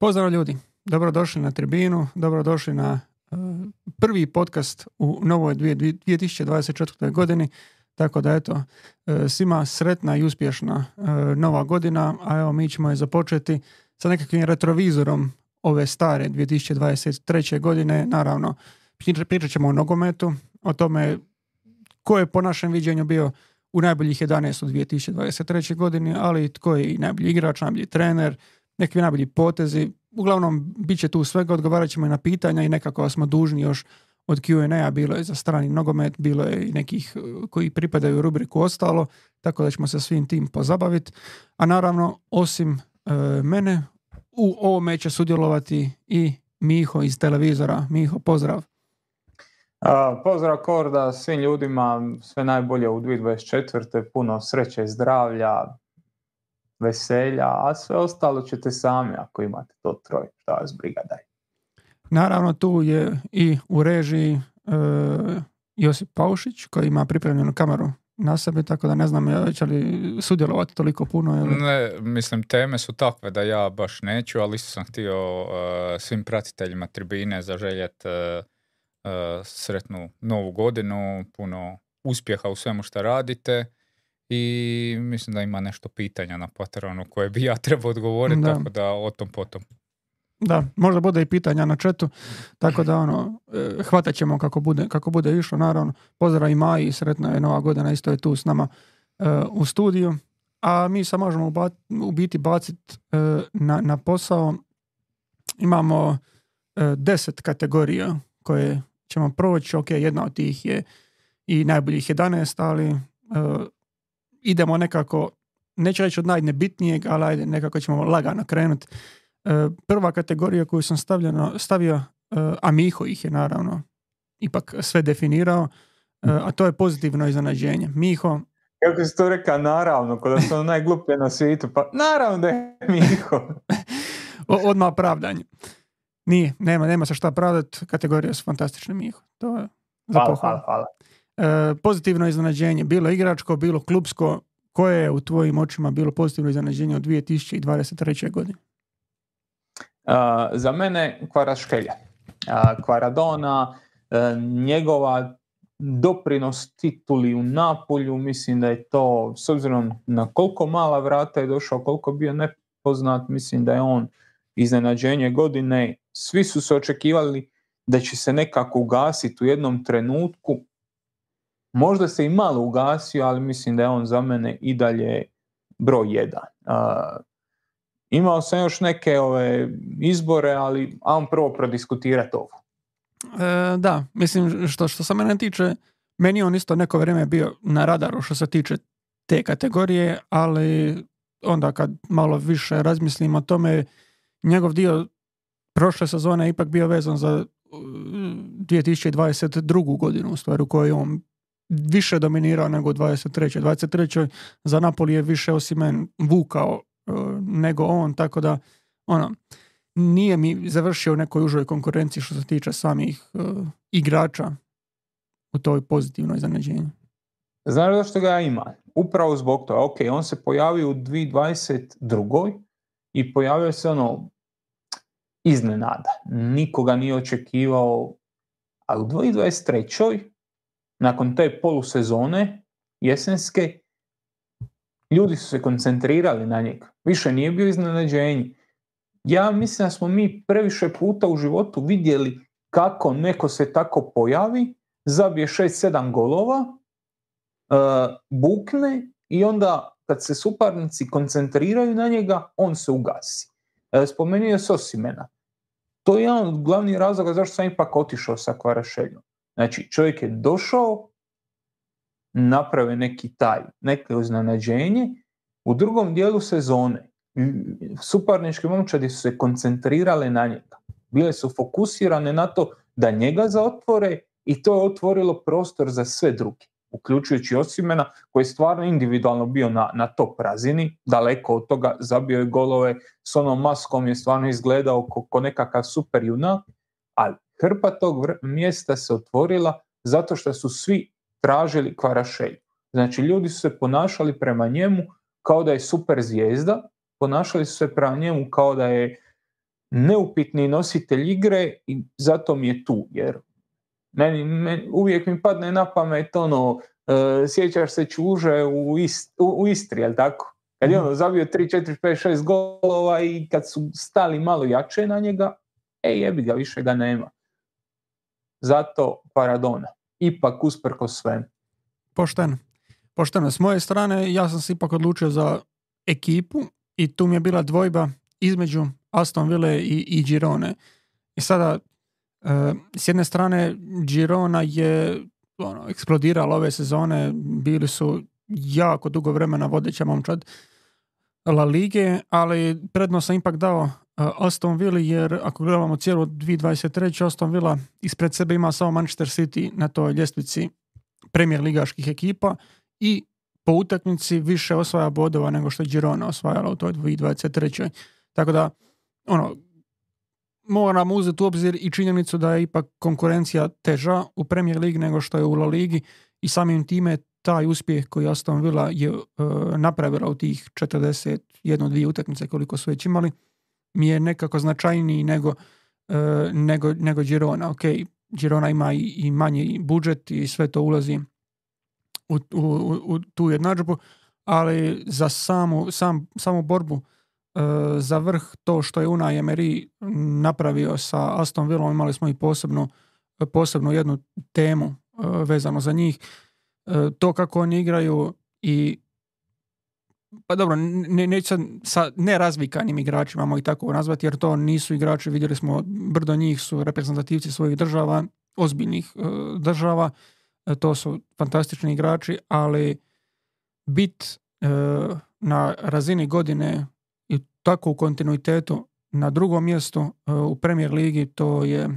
Pozdrav ljudi, dobrodošli na tribinu, dobrodošli na e, prvi podcast u novoj 2024. godini. Tako da eto, e, svima sretna i uspješna e, nova godina, a evo mi ćemo je započeti sa nekakvim retrovizorom ove stare 2023. godine. Naravno, pričat ćemo o nogometu, o tome ko je po našem viđenju bio u najboljih 11 u 2023. godini, ali tko je i najbolji igrač, najbolji trener, neki najbolji potezi. Uglavnom, bit će tu svega, odgovarat ćemo i na pitanja i nekako smo dužni još od Q&A, bilo je za strani nogomet, bilo je i nekih e, koji pripadaju rubriku ostalo, tako da ćemo se svim tim pozabaviti. A naravno, osim e, mene, u ovome će sudjelovati i Miho iz televizora. Miho, pozdrav. pozdrav Korda, svim ljudima, sve najbolje u 2024. Puno sreće, zdravlja, veselja, a sve ostalo ćete sami ako imate to troje, šta vas briga daj. Naravno tu je i u režiji e, Josip Paušić koji ima pripremljenu kameru na sebi, tako da ne znam će li sudjelovati toliko puno. Ili... Ne, mislim teme su takve da ja baš neću, ali isto sam htio e, svim pratiteljima tribine zaželjeti uh, sretnu novu godinu, puno uspjeha u svemu što radite i mislim da ima nešto pitanja na Patronu koje bi ja trebao odgovoriti, tako da o tom potom. Da, možda bude i pitanja na četu, tako da ono, e, hvatat ćemo kako bude, kako bude išlo, naravno. Pozdrav i Maji, sretna je nova godina, isto je tu s nama e, u studiju. A mi se možemo u biti baciti e, na, na posao. Imamo deset kategorija koje ćemo proći. Ok, jedna od tih je i najboljih 11, ali idemo nekako, neću reći od najnebitnijeg, ali ajde, nekako ćemo lagano krenuti. E, prva kategorija koju sam stavljeno, stavio, e, a Miho ih je naravno ipak sve definirao, e, a to je pozitivno iznenađenje. Miho... Kako si to rekao, naravno, kada sam najgluplje na svijetu, pa naravno da je Miho. Odmah pravdanje. Nije, nema, nema se šta pravdati, kategorija su fantastične Miho. To je za hvala, hvala, hvala. E, pozitivno iznenađenje, bilo igračko, bilo klubsko, koje je u tvojim očima bilo pozitivno iznenađenje od 2023. godine? Uh, za mene Kvaraškelja. Uh, Kvaradona, njegova doprinos tituli u Napolju, mislim da je to, s obzirom na koliko mala vrata je došao, koliko bio nepoznat, mislim da je on iznenađenje godine. Svi su se očekivali da će se nekako ugasiti u jednom trenutku, Možda se i malo ugasio, ali mislim da je on za mene i dalje broj jedan. Uh, imao sam još neke ove izbore, ali on prvo prodiskutirati ovo. E, da, mislim što, što se mene tiče, meni on isto neko vrijeme bio na radaru što se tiče te kategorije, ali onda kad malo više razmislim o tome, njegov dio prošle sezone ipak bio vezan za 2022. godinu u stvari u kojoj on više dominirao nego u 23. 23. za Napoli je više Osimen vukao e, nego on, tako da ono, nije mi završio u nekoj užoj konkurenciji što se tiče samih e, igrača u toj pozitivnoj iznenađenju. Znaš zašto ga ima? Upravo zbog toga. Ok, on se pojavio u 2022. i pojavio se ono iznenada. Nikoga nije očekivao, a u 2023 nakon te polusezone jesenske, ljudi su se koncentrirali na njega. Više nije bio iznenađenje. Ja mislim da smo mi previše puta u životu vidjeli kako neko se tako pojavi, zabije 6-7 golova, uh, bukne i onda kad se suparnici koncentriraju na njega, on se ugasi. Uh, spomenuo je Sosimena. To je jedan od glavnih razloga zašto sam ipak otišao sa Kvarašeljom. Znači, čovjek je došao, naprave neki taj, neko iznenađenje, u drugom dijelu sezone suparničke momčadi su se koncentrirale na njega. Bile su fokusirane na to da njega zaotvore i to je otvorilo prostor za sve druge, uključujući Osimena koji je stvarno individualno bio na, na top razini, daleko od toga zabio je golove, s onom maskom je stvarno izgledao ko, nekakav super junak, ali hrpa tog mjesta se otvorila zato što su svi tražili Kvarašelju. Znači ljudi su se ponašali prema njemu kao da je super zvijezda, ponašali su se prema njemu kao da je neupitni nositelj igre i zato mi je tu, jer meni, meni uvijek mi padne na pamet ono, uh, sjećaš se Čuže u, u, Istri, jel tako? Kad je mhm. ono zabio 3, 4, 5, 6 golova i kad su stali malo jače na njega, e jebi ga, više ga nema. Zato Paradona. Ipak usprko sve. Pošteno. Pošteno. S moje strane ja sam se ipak odlučio za ekipu i tu mi je bila dvojba između Aston Ville i, i Girone. I sada, e, s jedne strane, Girona je ono, eksplodirala ove sezone, bili su jako dugo vremena vodeća momčad La Lige, ali predno sam ipak dao Aston Villa jer ako gledamo cijelu 2023. Aston Villa ispred sebe ima samo Manchester City na toj ljestvici premijer ligaških ekipa i po utakmici više osvaja bodova nego što je Girona osvajala u toj 2023. Tako da, ono, moramo uzeti u obzir i činjenicu da je ipak konkurencija teža u Premier Ligi nego što je u La Ligi i samim time taj uspjeh koji Aston Villa je uh, napravila u tih 41 dvije utakmice koliko su već imali mi je nekako značajniji nego, uh, nego, nego Girona. Ok, Girona ima i, i manji budžet i sve to ulazi u, u, u tu jednadžbu, ali za samu, sam, samu borbu e, za vrh to što je Unai Emery napravio sa Aston Villom, imali smo i posebnu, posebnu jednu temu e, vezano za njih. To kako oni igraju i pa dobro, ne, neću sa nerazvikanim igračima i tako nazvati, jer to nisu igrači, vidjeli smo, brdo njih su reprezentativci svojih država, ozbiljnih država, E, to su fantastični igrači, ali bit e, na razini godine i tako u kontinuitetu na drugom mjestu e, u Premier Ligi to je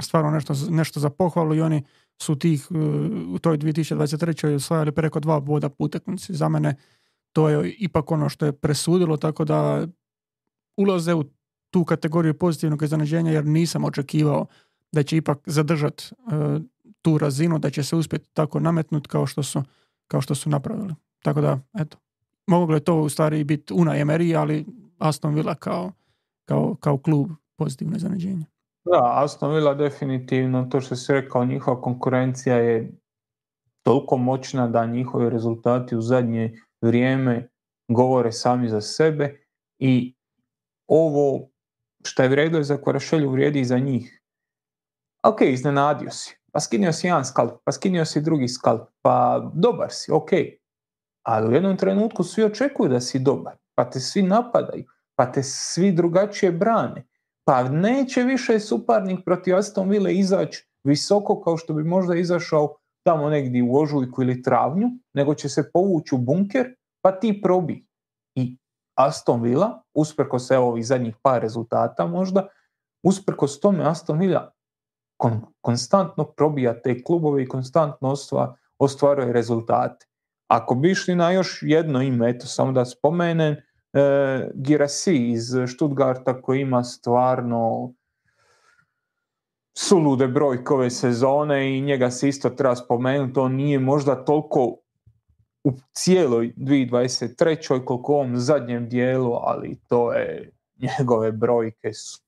stvarno nešto, nešto za pohvalu i oni su tih u toj 2023. osvajali preko dva boda po. Za mene to je ipak ono što je presudilo, tako da ulaze u tu kategoriju pozitivnog iznenađenja jer nisam očekivao da će ipak zadržati tu razinu da će se uspjeti tako nametnuti kao što su, kao što su napravili. Tako da, eto, moglo je to u stvari biti Una Emery, ali Aston Villa kao, kao, kao klub pozitivno iznenađenje. Da, Aston Villa definitivno, to što si rekao, njihova konkurencija je toliko moćna da njihovi rezultati u zadnje vrijeme govore sami za sebe i ovo što je vrijedilo za Kvarašelju vrijedi i za njih. Ok, iznenadio si pa skinio si jedan skalp, pa skinio si drugi skalp, pa dobar si, ok. Ali u jednom trenutku svi očekuju da si dobar, pa te svi napadaju, pa te svi drugačije brane. Pa neće više suparnik protiv Aston Ville izaći visoko kao što bi možda izašao tamo negdje u ožujku ili travnju, nego će se povući u bunker, pa ti probi. I Aston Villa, usprkos evo ovih zadnjih par rezultata možda, usprkos tome Aston Villa konstantno probija te klubove i konstantno ostvaruje rezultate. Ako bi išli na još jedno ime, eto samo da spomenem, e, Girasi iz Stuttgarta koji ima stvarno sulude brojke ove sezone i njega se isto treba spomenuti, on nije možda toliko u cijeloj 2023. koliko u ovom zadnjem dijelu, ali to je njegove brojke su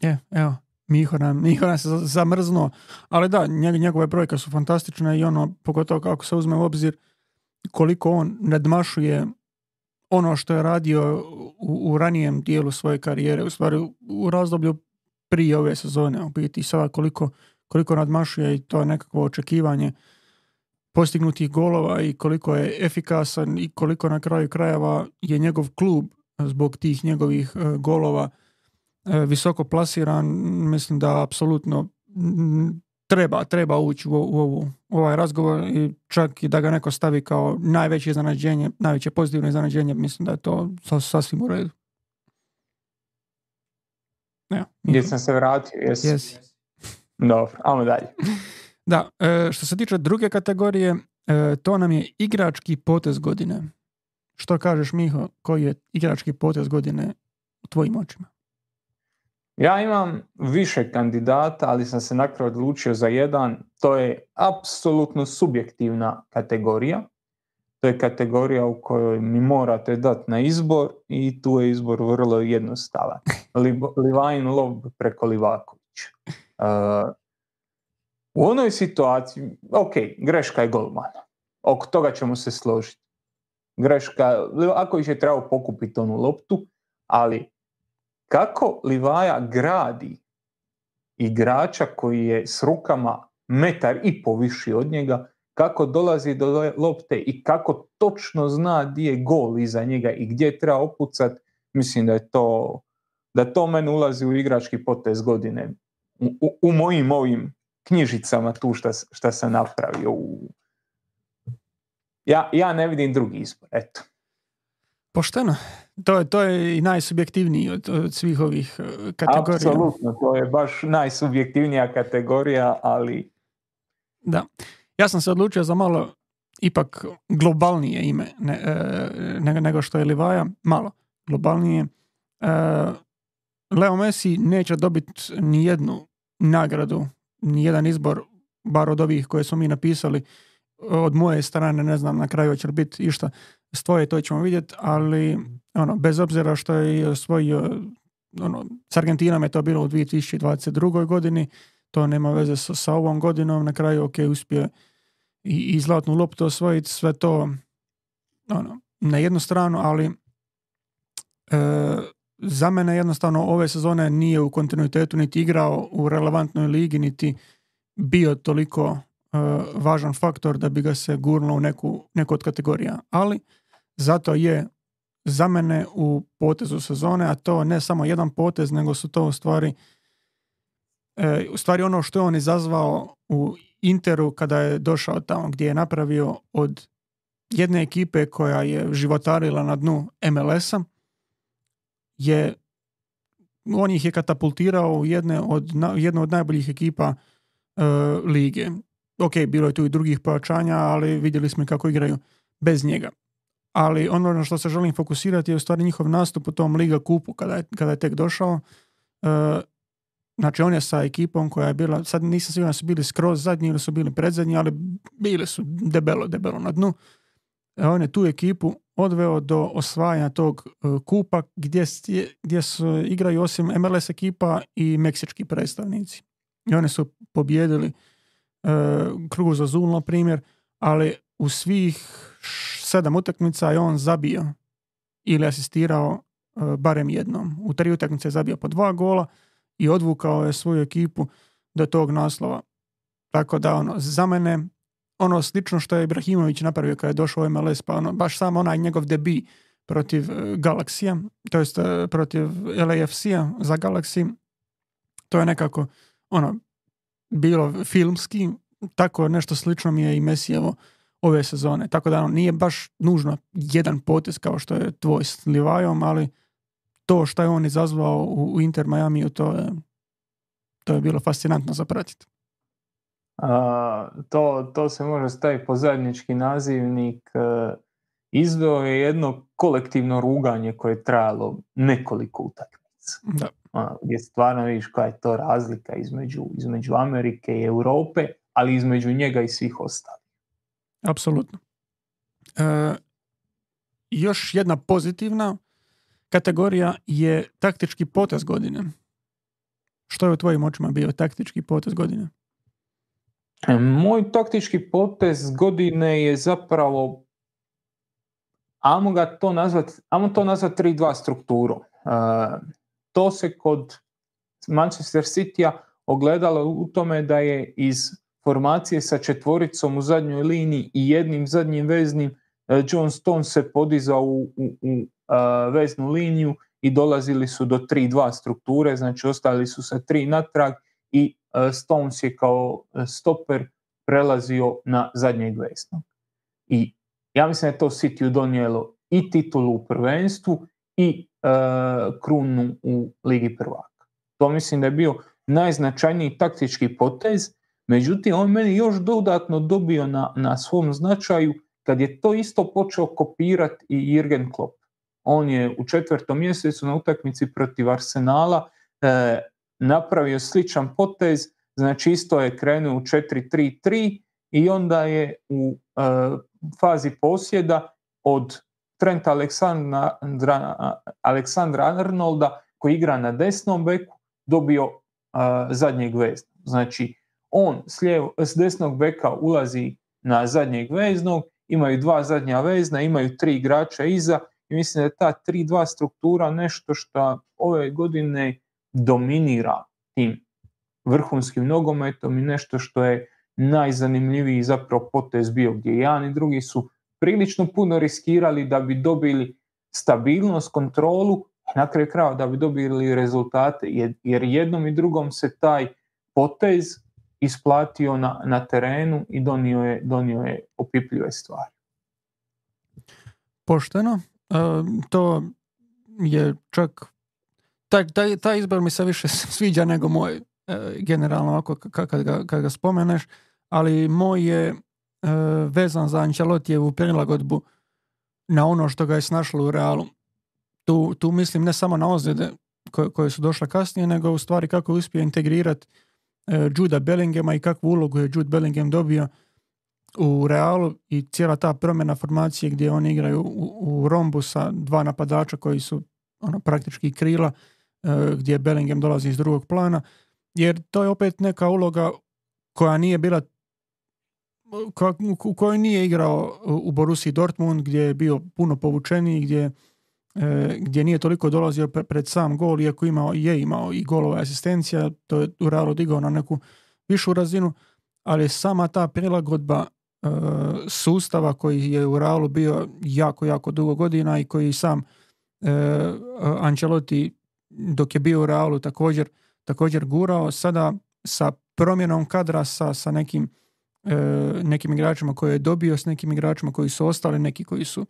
je, evo, Miho nam, Miho nam se zamrznuo, ali da, njegove brojke su fantastične i ono, pogotovo kako se uzme u obzir koliko on nadmašuje ono što je radio u, u ranijem dijelu svoje karijere, u stvari u razdoblju prije ove sezone, u biti sada koliko, koliko nadmašuje i to nekakvo očekivanje postignutih golova i koliko je efikasan i koliko na kraju krajeva je njegov klub zbog tih njegovih e, golova E, visoko plasiran, mislim da apsolutno treba, treba ući u, u, ovaj razgovor i čak i da ga neko stavi kao najveće iznenađenje, najveće pozitivno iznenađenje, mislim da je to sasvim u redu. Ja, Gdje sam se vratio, jesi? Yes. Dobro, ajmo dalje. Da, e, što se tiče druge kategorije, e, to nam je igrački potez godine. Što kažeš Miho, koji je igrački potez godine u tvojim očima? Ja imam više kandidata, ali sam se na odlučio za jedan. To je apsolutno subjektivna kategorija. to je kategorija u kojoj mi morate dati na izbor i tu je izbor vrlo jednostavan. Livajn Lob preko Livaković. Uh, u onoj situaciji, ok, greška je golman. Oko toga ćemo se složiti. Greška, Livaković je trebao pokupiti onu loptu, ali kako Livaja gradi igrača koji je s rukama metar i po viši od njega, kako dolazi do lopte i kako točno zna gdje je gol iza njega i gdje treba opucat, mislim da je to, da to meni ulazi u igrački potez godine. U, u mojim ovim knjižicama tu šta, šta sam napravio. Ja, ja ne vidim drugi izbor, eto. Pošteno. To je, to je i najsubjektivniji od, od svih ovih e, kategorija. Apsolutno, to je baš najsubjektivnija kategorija, ali... Da. Ja sam se odlučio za malo ipak globalnije ime ne, e, nego što je Livaja. Malo globalnije. E, Leo Messi neće dobiti ni jednu nagradu, ni jedan izbor, bar od ovih koje smo mi napisali. Od moje strane, ne znam, na kraju će biti išta s tvoje, to ćemo vidjeti, ali ono, bez obzira što je osvojio ono, s Argentinom je to bilo u 2022. godini, to nema veze sa, sa ovom godinom, na kraju ok, uspije i, i zlatnu loptu osvojiti, sve to ono, na jednu stranu, ali e, za mene jednostavno ove sezone nije u kontinuitetu niti igrao u relevantnoj ligi, niti bio toliko e, važan faktor da bi ga se gurnulo u neku, neku od kategorija. Ali zato je za mene u potezu sezone, a to ne samo jedan potez, nego su to u stvari, e, u stvari ono što je on izazvao u Interu kada je došao tamo gdje je napravio od jedne ekipe koja je životarila na dnu MLS-a je on ih je katapultirao u jedne od, jednu od najboljih ekipa e, lige. Ok, bilo je tu i drugih pojačanja, ali vidjeli smo kako igraju bez njega. Ali ono na što se želim fokusirati je u stvari njihov nastup u tom Liga kupu kada je, kada je tek došao. E, Znači on je sa ekipom koja je bila, sad nisam siguran su bili skroz zadnji ili su bili predzadnji, ali bili su debelo, debelo na dnu. E, on je tu ekipu odveo do osvajanja tog e, kupa gdje, gdje su, igraju osim MLS ekipa i meksički predstavnici. I oni su pobjedili e, za Zul, na primjer, ali u svih sedam utakmica je on zabio ili asistirao barem jednom. U tri utakmice je zabio po dva gola, i odvukao je svoju ekipu do tog naslova. Tako da ono, za mene ono slično što je Ibrahimović napravio kada je došao u MLS, pa ono, baš samo onaj njegov debi protiv e, Galaksija, to jest e, protiv LAFC-a za Galaxy, to je nekako ono, bilo filmski, tako nešto slično mi je i Mesijevo ove sezone. Tako da ono, nije baš nužno jedan potez kao što je tvoj s Livajom, ali to što je on izazvao u Inter Miami, to je, to je bilo fascinantno za pratiti. to, to se može staviti po zajednički nazivnik. Uh, izveo je jedno kolektivno ruganje koje je trajalo nekoliko utakmica. Da. gdje stvarno vidiš koja je to razlika između, između Amerike i Europe, ali između njega i svih ostalih. Apsolutno. E, još jedna pozitivna kategorija je taktički potez godine. Što je u tvojim očima bio taktički potez godine? E, moj taktički potez godine je zapravo ajmo ga to nazvati, ajmo to nazvati 3-2 strukturu. Uh, to se kod Manchester City-a ogledalo u tome da je iz formacije sa četvoricom u zadnjoj liniji i jednim zadnjim veznim e, John Stone se podizao u, u, u veznu liniju i dolazili su do 3-2 strukture, znači ostali su sa 3 natrag i Stones je kao stoper prelazio na zadnjeg veznog. I ja mislim da je to City donijelo i titulu u prvenstvu i krunu u Ligi prvaka. To mislim da je bio najznačajniji taktički potez, međutim on meni još dodatno dobio na, na svom značaju kad je to isto počeo kopirati i Jürgen Klopp. On je u četvrtom mjesecu na utakmici protiv Arsenala e, napravio sličan potez, znači isto je krenuo u 4-3-3 i onda je u e, fazi posjeda od Trenta Aleksandra, Aleksandra Arnolda koji igra na desnom beku dobio uh, zadnjeg veznog. Znači, on s, s desnog beka ulazi na zadnjeg veznog, imaju dva zadnja vezna, imaju tri igrača iza i mislim da je ta 3-2 struktura nešto što ove godine dominira tim vrhunskim nogometom i nešto što je najzanimljiviji zapravo potez bio gdje jedan i drugi su prilično puno riskirali da bi dobili stabilnost, kontrolu i na kraju krava da bi dobili rezultate jer jednom i drugom se taj potez isplatio na, na terenu i donio je, donio je opipljive stvari. Pošteno. E, to je čak taj, taj, taj izbor mi se više sviđa nego moj e, generalno ako kad ga, kad ga spomeneš, ali moj je e, vezan za Ancelotijevu prilagodbu na ono što ga je snašlo u realu. Tu, tu mislim ne samo na ozljede koje, koje su došle kasnije, nego u stvari kako je uspio integrirati Juda Bellingema i kakvu ulogu je Jude Bellingham dobio u Realu i cijela ta promjena formacije gdje oni igraju u, u rombu sa dva napadača koji su ono, praktički krila e, gdje Bellingham dolazi iz drugog plana. Jer to je opet neka uloga koja nije bila u kojoj nije igrao u Borussiji Dortmund gdje je bio puno povučeniji gdje E, gdje nije toliko dolazio pred sam gol, iako imao, je imao i golova asistencija, to je u Realu digao na neku višu razinu, ali sama ta prilagodba e, sustava koji je u Realu bio jako, jako dugo godina i koji sam e, Ancelotti dok je bio u Realu također, također gurao, sada sa promjenom kadra sa, sa nekim, nekim igračima koje je dobio, s nekim igračima koji su ostali, neki koji su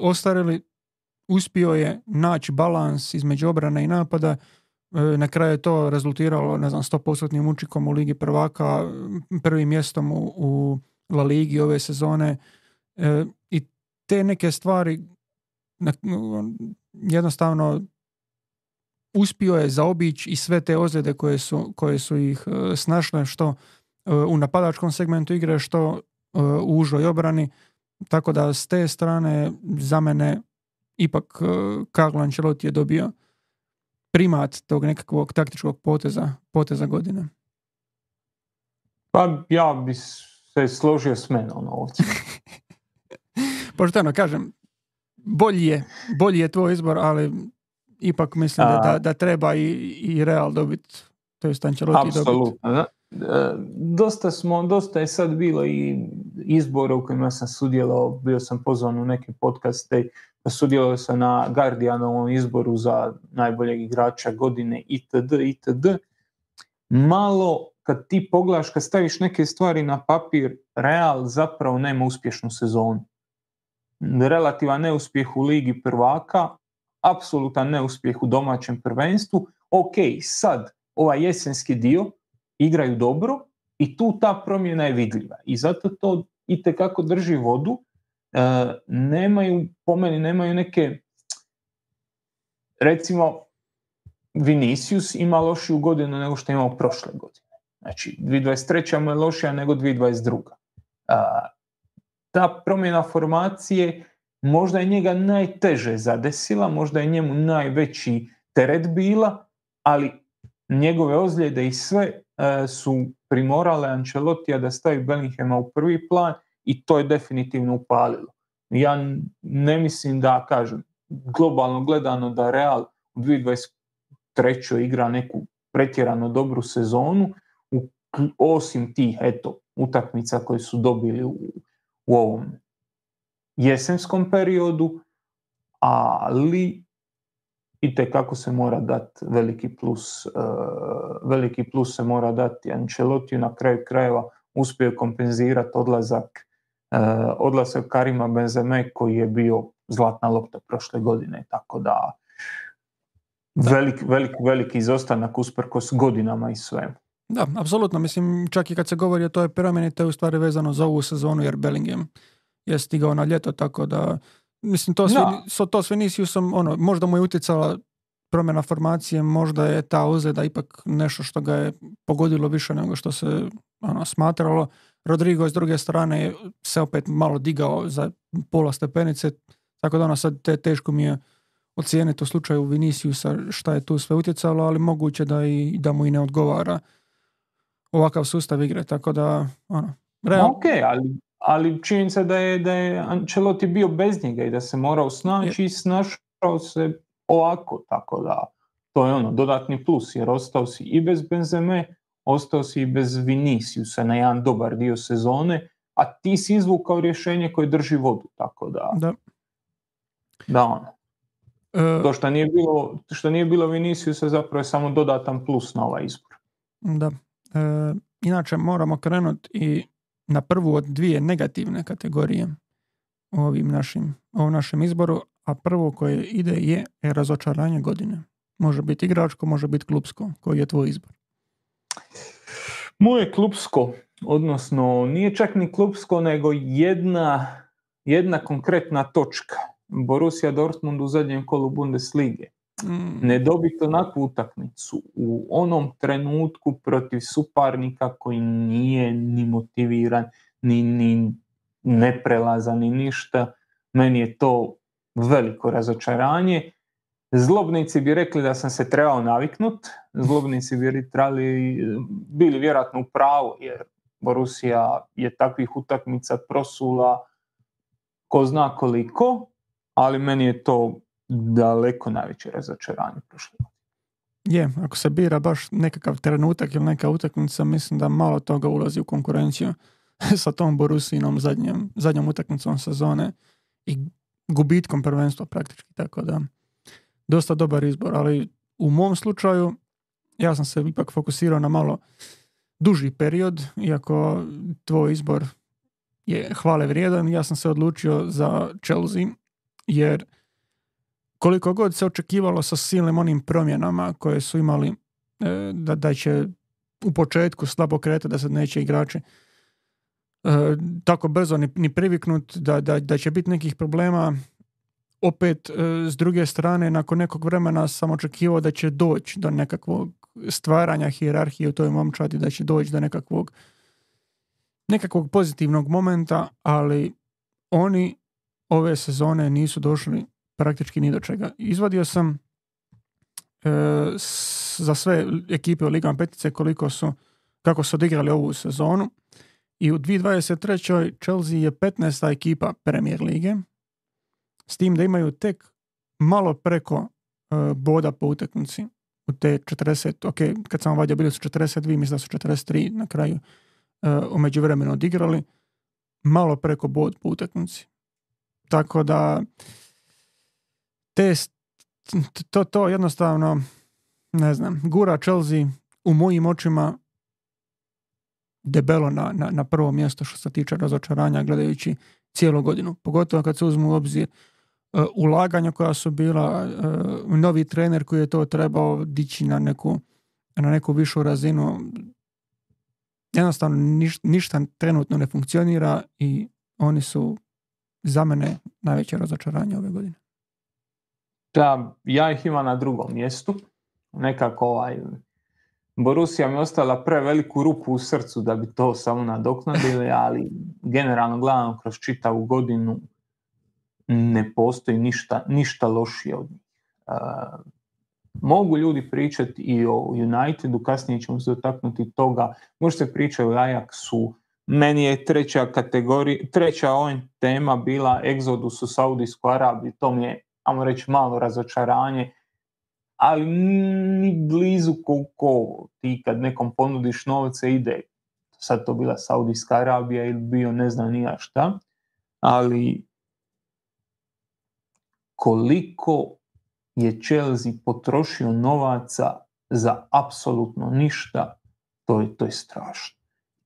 ostarili, uspio je naći balans između obrane i napada. E, na kraju je to rezultiralo, ne znam, 100% učikom u Ligi prvaka, prvim mjestom u, u La Ligi ove sezone. E, I te neke stvari jednostavno uspio je zaobići i sve te ozljede koje su, koje su ih e, snašle što u napadačkom segmentu igre, što u užoj obrani. Tako da s te strane za mene ipak Carlo Ancelotti je dobio primat tog nekakvog taktičkog poteza, poteza godine. Pa ja bi se složio s menom ovdje. Pošteno kažem, bolji je, bolji je tvoj izbor, ali ipak mislim da, da, da treba i, i Real dobiti, to je Ancelotti dobiti. E, dosta, smo, dosta je sad bilo i izbora u kojima sam sudjelovao, bio sam pozvan u neke podcaste, sudjelovao sam na Guardianovom izboru za najboljeg igrača godine itd. itd. Malo kad ti pogledaš, kad staviš neke stvari na papir, Real zapravo nema uspješnu sezonu. Relativan neuspjeh u Ligi prvaka, apsolutan neuspjeh u domaćem prvenstvu. Ok, sad ovaj jesenski dio, igraju dobro i tu ta promjena je vidljiva. I zato to i kako drži vodu. E, nemaju, po meni, nemaju neke recimo Vinicius ima lošiju godinu nego što je imao prošle godine. Znači, 2023. mu je lošija nego 2022. E, ta promjena formacije možda je njega najteže zadesila, možda je njemu najveći teret bila, ali njegove ozljede i sve E, su primorale Ancelotija da stavi Bellinghama u prvi plan i to je definitivno upalilo. Ja ne mislim da, kažem, globalno gledano da Real u 2023. igra neku pretjerano dobru sezonu, osim tih eto, utakmica koje su dobili u, u ovom jesenskom periodu, ali i kako se mora dati veliki plus, uh, veliki plus se mora dati Ancelotti na kraju krajeva uspio kompenzirati odlazak uh, odlazak Karima Benzeme koji je bio zlatna lopta prošle godine, tako da veliki, veliki, veliki izostanak usprkos godinama i svemu. Da, apsolutno. Mislim, čak i kad se govori o toj promjeni, to je u stvari vezano za ovu sezonu, jer Bellingham je stigao na ljeto, tako da Mislim, to sve, so, to sve nisi sam, ono, možda mu je utjecala promjena formacije, možda je ta ozljeda ipak nešto što ga je pogodilo više nego što se ono, smatralo. Rodrigo s druge strane se opet malo digao za pola stepenice, tako da ono sad te, teško mi je ocijeniti u slučaju Viniciusa šta je tu sve utjecalo, ali moguće da, i, da mu i ne odgovara ovakav sustav igre, tako da ono, realno... Ok, ali, ali činjenica da je, da je Ancelotti bio bez njega i da se morao snaći i snašao se ovako, tako da to je ono dodatni plus jer ostao si i bez Benzeme, ostao si i bez Viniciusa na jedan dobar dio sezone, a ti si izvukao rješenje koje drži vodu, tako da... Da. Da ono. E, to što nije bilo, što nije bilo Viniciusa zapravo je samo dodatan plus na ovaj izbor. Da. E, inače moramo krenuti i na prvu od dvije negativne kategorije u ovim našim, ovom našem izboru, a prvo koje ide je razočaranje godine. Može biti igračko, može biti klubsko. Koji je tvoj izbor? Moje klubsko, odnosno nije čak ni klubsko, nego jedna, jedna konkretna točka. Borussia Dortmund u zadnjem kolu Bundeslige. Mm. Ne dobiti onakvu utakmicu u onom trenutku protiv suparnika koji nije ni motiviran, ni, ni neprelazan, ni ništa. Meni je to veliko razočaranje Zlobnici bi rekli da sam se trebao naviknut, zlobnici bi trebali, bili vjerojatno u pravu, jer Borussia je takvih utakmica prosula ko zna koliko, ali meni je to daleko najveće razočaranje prošle Je, ako se bira baš nekakav trenutak ili neka utakmica, mislim da malo toga ulazi u konkurenciju sa tom Borusinom zadnjom, zadnjom utakmicom sezone i gubitkom prvenstva praktički, tako da dosta dobar izbor, ali u mom slučaju ja sam se ipak fokusirao na malo duži period, iako tvoj izbor je hvale vrijedan, ja sam se odlučio za Chelsea, jer koliko god se očekivalo sa silnim onim promjenama koje su imali e, da, da će u početku slabo kretati, da se neće igrači e, tako brzo ni, ni priviknut, da, da, da će biti nekih problema opet e, s druge strane nakon nekog vremena sam očekivao da će doći do nekakvog stvaranja hijerarhije u toj momčadi, da će doći do nekakvog nekakvog pozitivnog momenta, ali oni ove sezone nisu došli praktički ni do čega. Izvadio sam e, za sve ekipe u Ligama petice koliko su, kako su odigrali ovu sezonu i u 2023. Chelsea je 15. ekipa Premier Lige, s tim da imaju tek malo preko uh, boda po utakmici u te 40, ok, kad sam vadio bili su 42, mislim da su 43 na kraju uh, u međuvremenu odigrali, malo preko bod po utakmici. Tako da te, to, to jednostavno ne znam, gura Chelsea u mojim očima debelo na, na, na prvo mjesto što se tiče razočaranja gledajući cijelu godinu. Pogotovo kad se uzmu u obzir E, ulaganja koja su bila, e, novi trener koji je to trebao dići na neku, na neku višu razinu. Jednostavno ništa trenutno ne funkcionira i oni su za mene najveće razočaranje ove godine. Da, ja ih imam na drugom mjestu. Nekako ovaj, Borussia mi je ostala preveliku rupu u srcu da bi to samo nadoknadili, ali generalno gledano kroz čitavu godinu ne postoji ništa, ništa lošije od njih. mogu ljudi pričati i o Unitedu, kasnije ćemo se dotaknuti toga, možete pričati o Ajaxu, meni je treća kategorija, treća on tema bila Exodus u Saudijsku Arabiju, to mi je, ajmo reći, malo razočaranje, ali ni blizu koliko ti kad nekom ponudiš novce ide, sad to bila Saudijska Arabija ili bio ne znam nija šta, ali koliko je Chelsea potrošio novaca za apsolutno ništa, to je, to je strašno.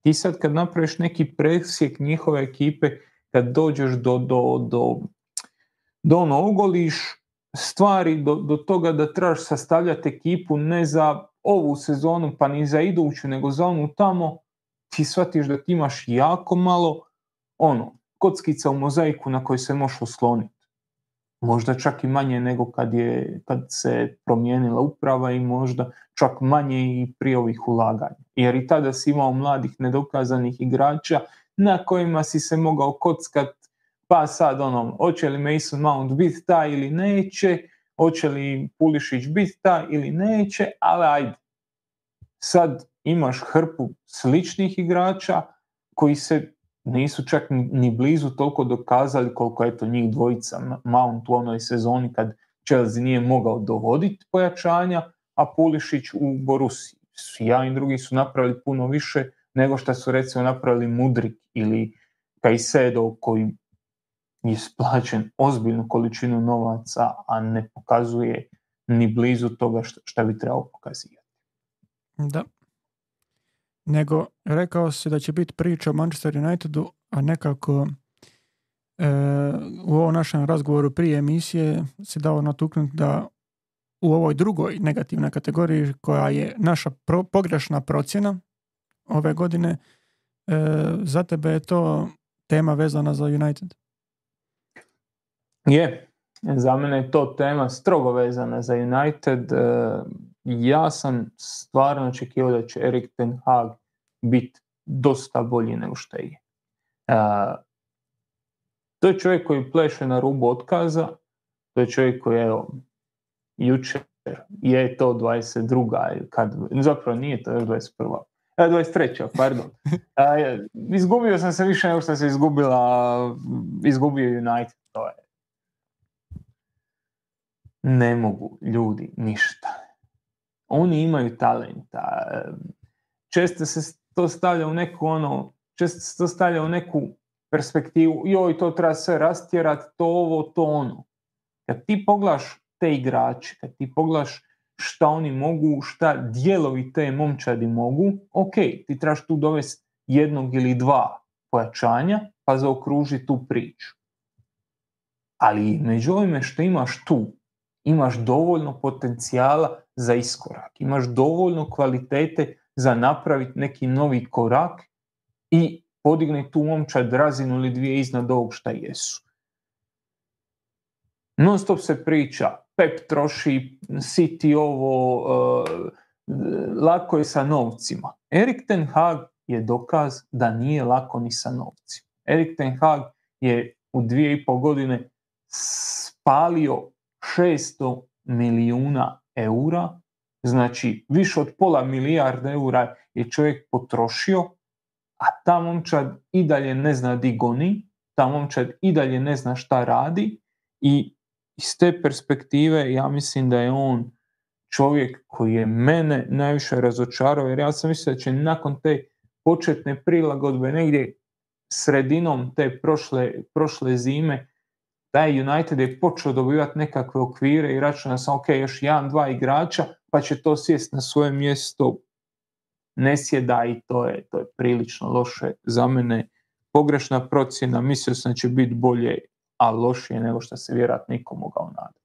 Ti sad kad napraviš neki presjek njihove ekipe, kad dođeš do, do, do, do ono, ogoliš stvari do, do toga da trebaš sastavljati ekipu ne za ovu sezonu pa ni za iduću, nego za onu tamo, ti shvatiš da ti imaš jako malo ono, kockica u mozaiku na kojoj se možeš osloniti možda čak i manje nego kad, je, kad se promijenila uprava i možda čak manje i prije ovih ulaganja. Jer i tada si imao mladih nedokazanih igrača na kojima si se mogao kockat pa sad ono, hoće li Mason Mount biti taj ili neće, hoće li Pulišić biti taj ili neće, ali ajde. Sad imaš hrpu sličnih igrača koji se nisu čak ni blizu toliko dokazali koliko je to njih dvojica Mount u onoj sezoni kad Chelsea nije mogao dovoditi pojačanja, a Pulišić u Borusi. Ja i drugi su napravili puno više nego što su recimo napravili Mudrik ili Kajsedo koji je splaćen ozbiljnu količinu novaca, a ne pokazuje ni blizu toga što bi trebao pokazivati. Da. Nego, rekao si da će biti priča o Manchester Unitedu, a nekako e, u ovom našem razgovoru prije emisije se dao natuknuti da u ovoj drugoj negativnoj kategoriji koja je naša pogrešna procjena ove godine, e, za tebe je to tema vezana za United? Je, za mene je to tema strogo vezana za United. E, ja sam stvarno očekivao da će Erik Ten Hag biti dosta bolji nego što je. E, to je čovjek koji pleše na rubu otkaza, to je čovjek koji je jučer je to 22. Kad, zapravo nije to još 21. 23. pardon. izgubio sam se više nego što se izgubila, izgubio United. To je. Ne mogu ljudi ništa. Oni imaju talenta. Često se to stavlja u neku ono, često se to stavlja u neku perspektivu, joj, to treba sve rastjerat, to ovo, to ono. Kad ti poglaš te igrače, kad ti poglaš šta oni mogu, šta dijelovi te momčadi mogu, ok, ti trebaš tu dovesti jednog ili dva pojačanja, pa zaokruži tu priču. Ali među ovime što imaš tu, imaš dovoljno potencijala za iskorak, imaš dovoljno kvalitete za napraviti neki novi korak i podigni tu momčad razinu ili dvije iznad ovog šta jesu. Non stop se priča, Pep troši, City ovo, uh, lako je sa novcima. Erik Ten Hag je dokaz da nije lako ni sa novcima. Erik Ten Hag je u dvije i pol godine spalio 600 milijuna eura, znači više od pola milijarda eura je čovjek potrošio, a ta momčad i dalje ne zna di goni, ta momčad i dalje ne zna šta radi i iz te perspektive ja mislim da je on čovjek koji je mene najviše razočarao jer ja sam mislio da će nakon te početne prilagodbe negdje sredinom te prošle, prošle zime taj United je počeo dobivati nekakve okvire i računa sam ok, još jedan, dva igrača pa će to sjest na svoje mjesto ne sjeda i to je, to je prilično loše za mene pogrešna procjena, mislio sam da će biti bolje a lošije nego što se vjerojatno niko mogao nadati.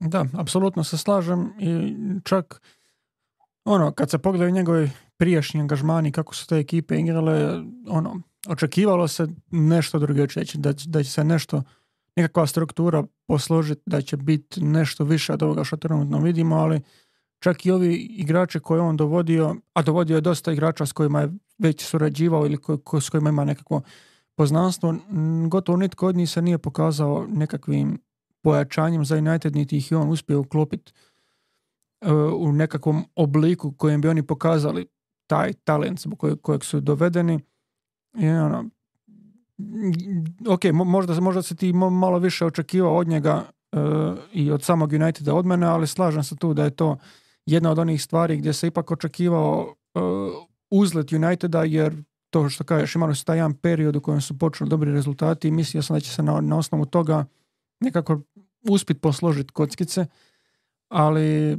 Da, apsolutno se slažem i čak ono, kad se pogledaju njegovi prijašnji angažmani, kako su te ekipe igrale, ono, očekivalo se nešto drugačije, da, da će se nešto, nekakva struktura posložiti, da će biti nešto više od ovoga što trenutno vidimo, ali čak i ovi igrači koje on dovodio, a dovodio je dosta igrača s kojima je već surađivao ili ko, s kojima ima nekakvo poznanstvo, gotovo nitko od njih se nije pokazao nekakvim pojačanjem za United, niti ih je on uspio uklopiti e, u nekakvom obliku kojem bi oni pokazali taj talent zbog kojeg, su dovedeni. I ono, ok, možda, možda se ti malo više očekivao od njega e, i od samog Uniteda od mene, ali slažem se tu da je to jedna od onih stvari gdje se ipak očekivao uh, uzlet Uniteda jer to što kažeš, imali su taj jedan period u kojem su počeli dobri rezultati i mislio sam da će se na, na osnovu toga nekako uspjeti posložiti kockice, ali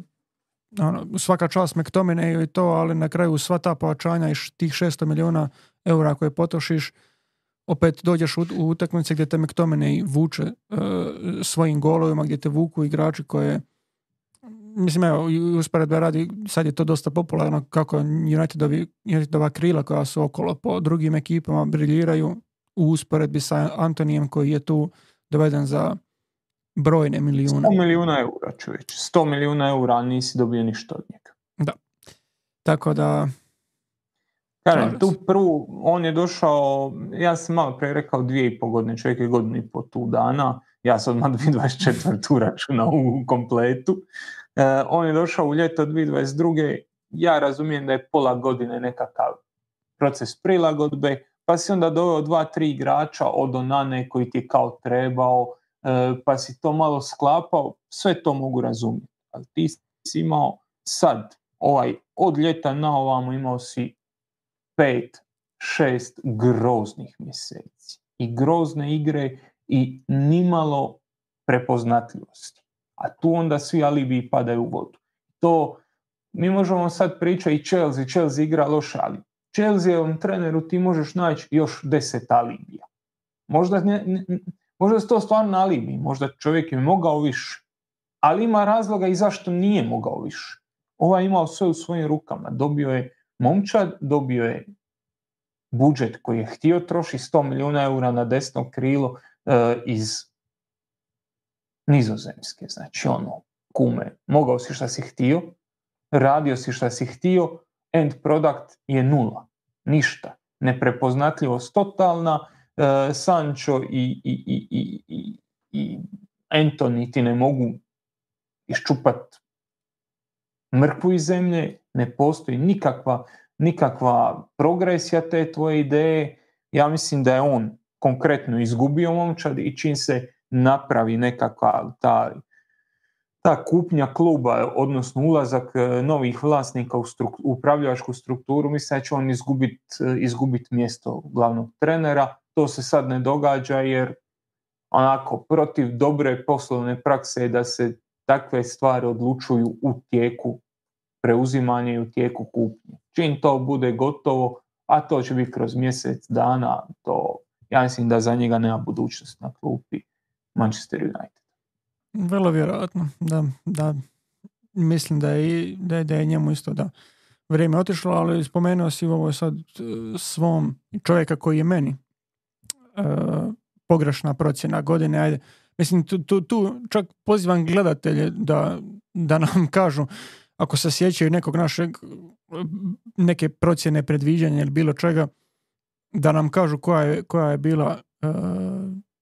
ono, svaka čast McTominay i to, ali na kraju sva ta pojačanja i tih 600 milijuna eura koje potrošiš, opet dođeš u, u utakmice gdje te McTominay vuče uh, svojim golovima, gdje te vuku igrači koje mislim, evo, usporedbe radi, sad je to dosta popularno kako Unitedovi, Unitedova krila koja su okolo po drugim ekipama briljiraju u usporedbi sa Antonijem koji je tu doveden za brojne milijune. 100 milijuna eura čovječ. 100 milijuna eura, nisi dobio ništa od njega. Tako da, Kažem, tu prvu, on je došao, ja sam malo pre rekao dvije i po godine, čovjek je godinu i po tu dana, ja sam odmah 2024. računao u kompletu. E, on je došao u ljeto 2022. Ja razumijem da je pola godine nekakav proces prilagodbe, pa si onda doveo dva, tri igrača od Onane koji ti je kao trebao, e, pa si to malo sklapao, sve to mogu razumjeti. Ali ti si imao sad, ovaj, od ljeta na ovamo imao si pet, šest groznih mjeseci. I grozne igre i nimalo prepoznatljivosti. A tu onda svi alibi padaju u vodu. To mi možemo sad pričati i Chelsea, Chelsea igra loše, ali Chelsea treneru ti možeš naći još deset alibija. Možda, ne, ne- možda su to stvarno alibi, možda čovjek je mogao više, ali ima razloga i zašto nije mogao više. Je imao sve u svojim rukama, dobio je momčad, dobio je budžet koji je htio troši 100 milijuna eura na desno krilo e, iz nizozemske, znači ono, kume, mogao si šta si htio, radio si šta si htio, end product je nula, ništa, neprepoznatljivost totalna, e, Sancho i, i, i, i, i, i Anthony ti ne mogu iščupat mrkvu iz zemlje, ne postoji nikakva, nikakva progresija te tvoje ideje. Ja mislim da je on konkretno izgubio momčad i čim se napravi nekakva ta, ta kupnja kluba, odnosno ulazak e, novih vlasnika u struk- upravljačku strukturu, mislim da će on izgubit, e, izgubit mjesto glavnog trenera. To se sad ne događa jer onako protiv dobre poslovne prakse je da se takve stvari odlučuju u tijeku preuzimanja i u tijeku kupnje. Čim to bude gotovo, a to će biti kroz mjesec dana, to ja mislim da za njega nema budućnost na klupi Manchester United. vrlo vjerojatno, da, da mislim da je, da da je njemu isto da vrijeme otišlo, ali spomenuo si ovo sad e, svom čovjeka koji je meni e, pogrešna procjena godine, ajde. Mislim, tu, tu, tu čak pozivam gledatelje da, da nam kažu ako se sjećaju nekog našeg neke procjene predviđanja ili bilo čega, da nam kažu koja je, koja je bila e,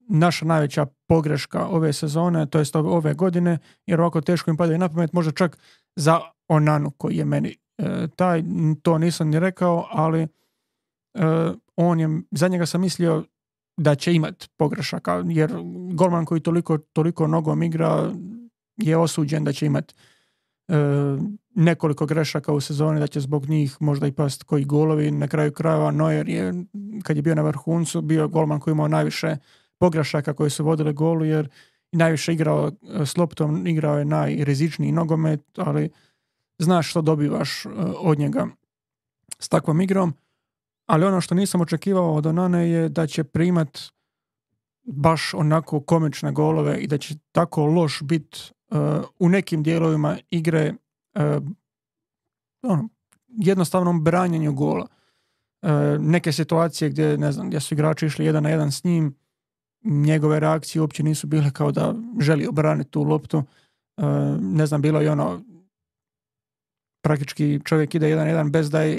naša najveća pogreška ove sezone, to jest ove- godine, jer ovako teško im padaju na pamet, možda čak za Onanu koji je meni e, taj, to nisam ni rekao, ali e, on je, za njega sam mislio da će imat pogrešaka, jer golman koji toliko, toliko nogom igra je osuđen da će imat e, nekoliko grešaka u sezoni, da će zbog njih možda i past koji golovi. Na kraju krajeva Neuer je, kad je bio na vrhuncu, bio golman koji imao najviše pogrešaka koje su vodile golu, jer najviše igrao e, s loptom, igrao je najrizičniji nogomet, ali znaš što dobivaš e, od njega s takvom igrom. Ali ono što nisam očekivao od Onane je da će primat baš onako komične golove i da će tako loš bit e, u nekim dijelovima igre e, ono, jednostavnom branjenju gola. E, neke situacije gdje, ne znam, gdje su igrači išli jedan na jedan s njim, njegove reakcije uopće nisu bile kao da želi obraniti tu loptu. Ne znam, bilo je ono praktički čovjek ide jedan na jedan bez da je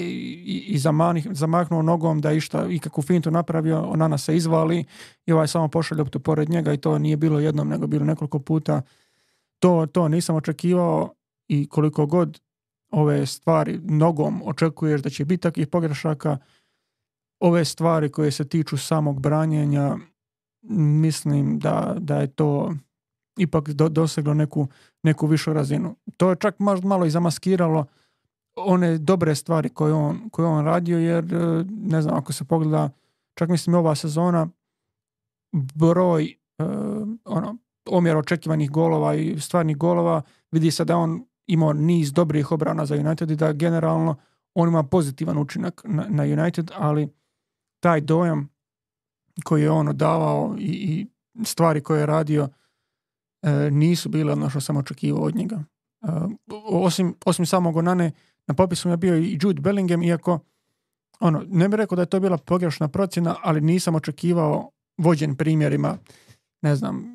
i, zamani- zamahnuo nogom da je išta ikakvu fintu napravio, Onana se izvali i ovaj samo pošalje loptu pored njega i to nije bilo jednom nego bilo nekoliko puta. To, to nisam očekivao i koliko god ove stvari nogom očekuješ da će biti takvih pogrešaka, ove stvari koje se tiču samog branjenja, mislim da, da je to ipak do, doseglo neku, neku višu razinu. To je čak malo i zamaskiralo one dobre stvari koje on, koje on radio, jer e, ne znam, ako se pogleda, čak mislim ova sezona, broj e, ono, omjer očekivanih golova i stvarnih golova, vidi se da on imao niz dobrih obrana za United i da generalno on ima pozitivan učinak na, na United, ali taj dojam koji je on odavao i, i stvari koje je radio e, nisu bile ono što sam očekivao od njega. E, osim, osim samog Onane, na popisu mi je bio i Jude Bellingham, iako ono, ne bih rekao da je to bila pogrešna procjena, ali nisam očekivao vođen primjerima, ne znam,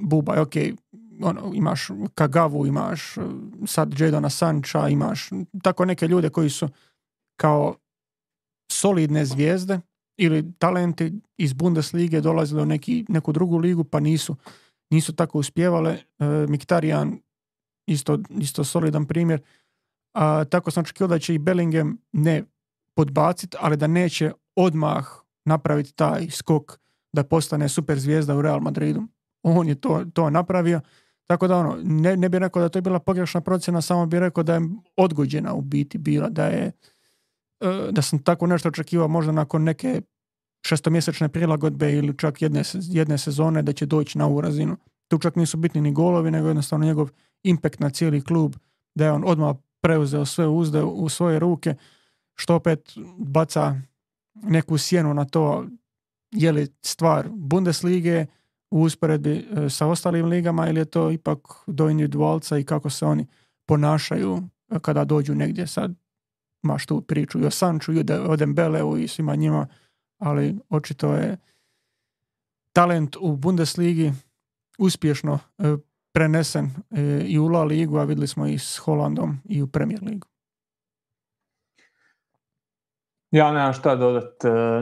bubaj, ok, ono, imaš Kagavu, imaš uh, sad Jadona Sancha, imaš tako neke ljude koji su kao solidne zvijezde ili talenti iz Bundeslige dolazili u neki, neku drugu ligu pa nisu, nisu tako uspjevale. Uh, Miktarijan isto, isto solidan primjer. A, tako sam očekivao da će i Bellingham ne podbaciti, ali da neće odmah napraviti taj skok da postane super zvijezda u Real Madridu. On je to, to napravio. Tako da ono, ne, ne bih rekao da to je bila pogrešna procjena, samo bih rekao da je odgođena u biti bila, da je e, da sam tako nešto očekivao možda nakon neke šestomjesečne prilagodbe ili čak jedne, jedne sezone da će doći na ovu razinu. Tu čak nisu bitni ni golovi, nego jednostavno njegov impact na cijeli klub, da je on odmah preuzeo sve uzde u svoje ruke, što opet baca neku sjenu na to je li stvar Bundeslige u usporedbi e, sa ostalim ligama ili je to ipak do individualca i kako se oni ponašaju e, kada dođu negdje. Sad maš tu priču i o Sanču i o Dembeleu i svima njima, ali očito je talent u Bundesligi uspješno e, prenesen i u La Ligu, a vidjeli smo i s Holandom i u Premier Ligu. Ja nemam šta dodat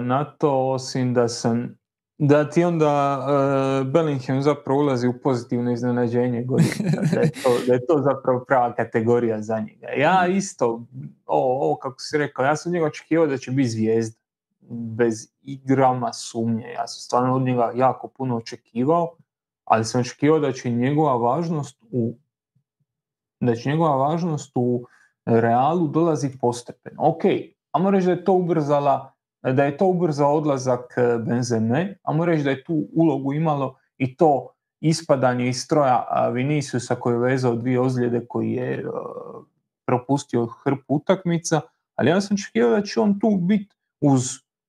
na to, osim da sam da ti onda uh, Bellingham zapravo ulazi u pozitivno iznenađenje godine. Da je, to, da je to zapravo prava kategorija za njega. Ja isto, ovo, kako si rekao, ja sam njega očekivao da će biti zvijezda. Bez igrama sumnje. Ja sam stvarno od njega jako puno očekivao, ali sam očekivao da će njegova važnost u da će njegova važnost u realu dolazi postepeno. Ok, Amo reći da je to ubrzala da je to ubrzao odlazak e, Benzeme, a reći da je tu ulogu imalo i to ispadanje iz stroja Viniciusa koji je vezao dvije ozljede koji je e, propustio hrpu utakmica, ali ja sam očekivao da će on tu biti uz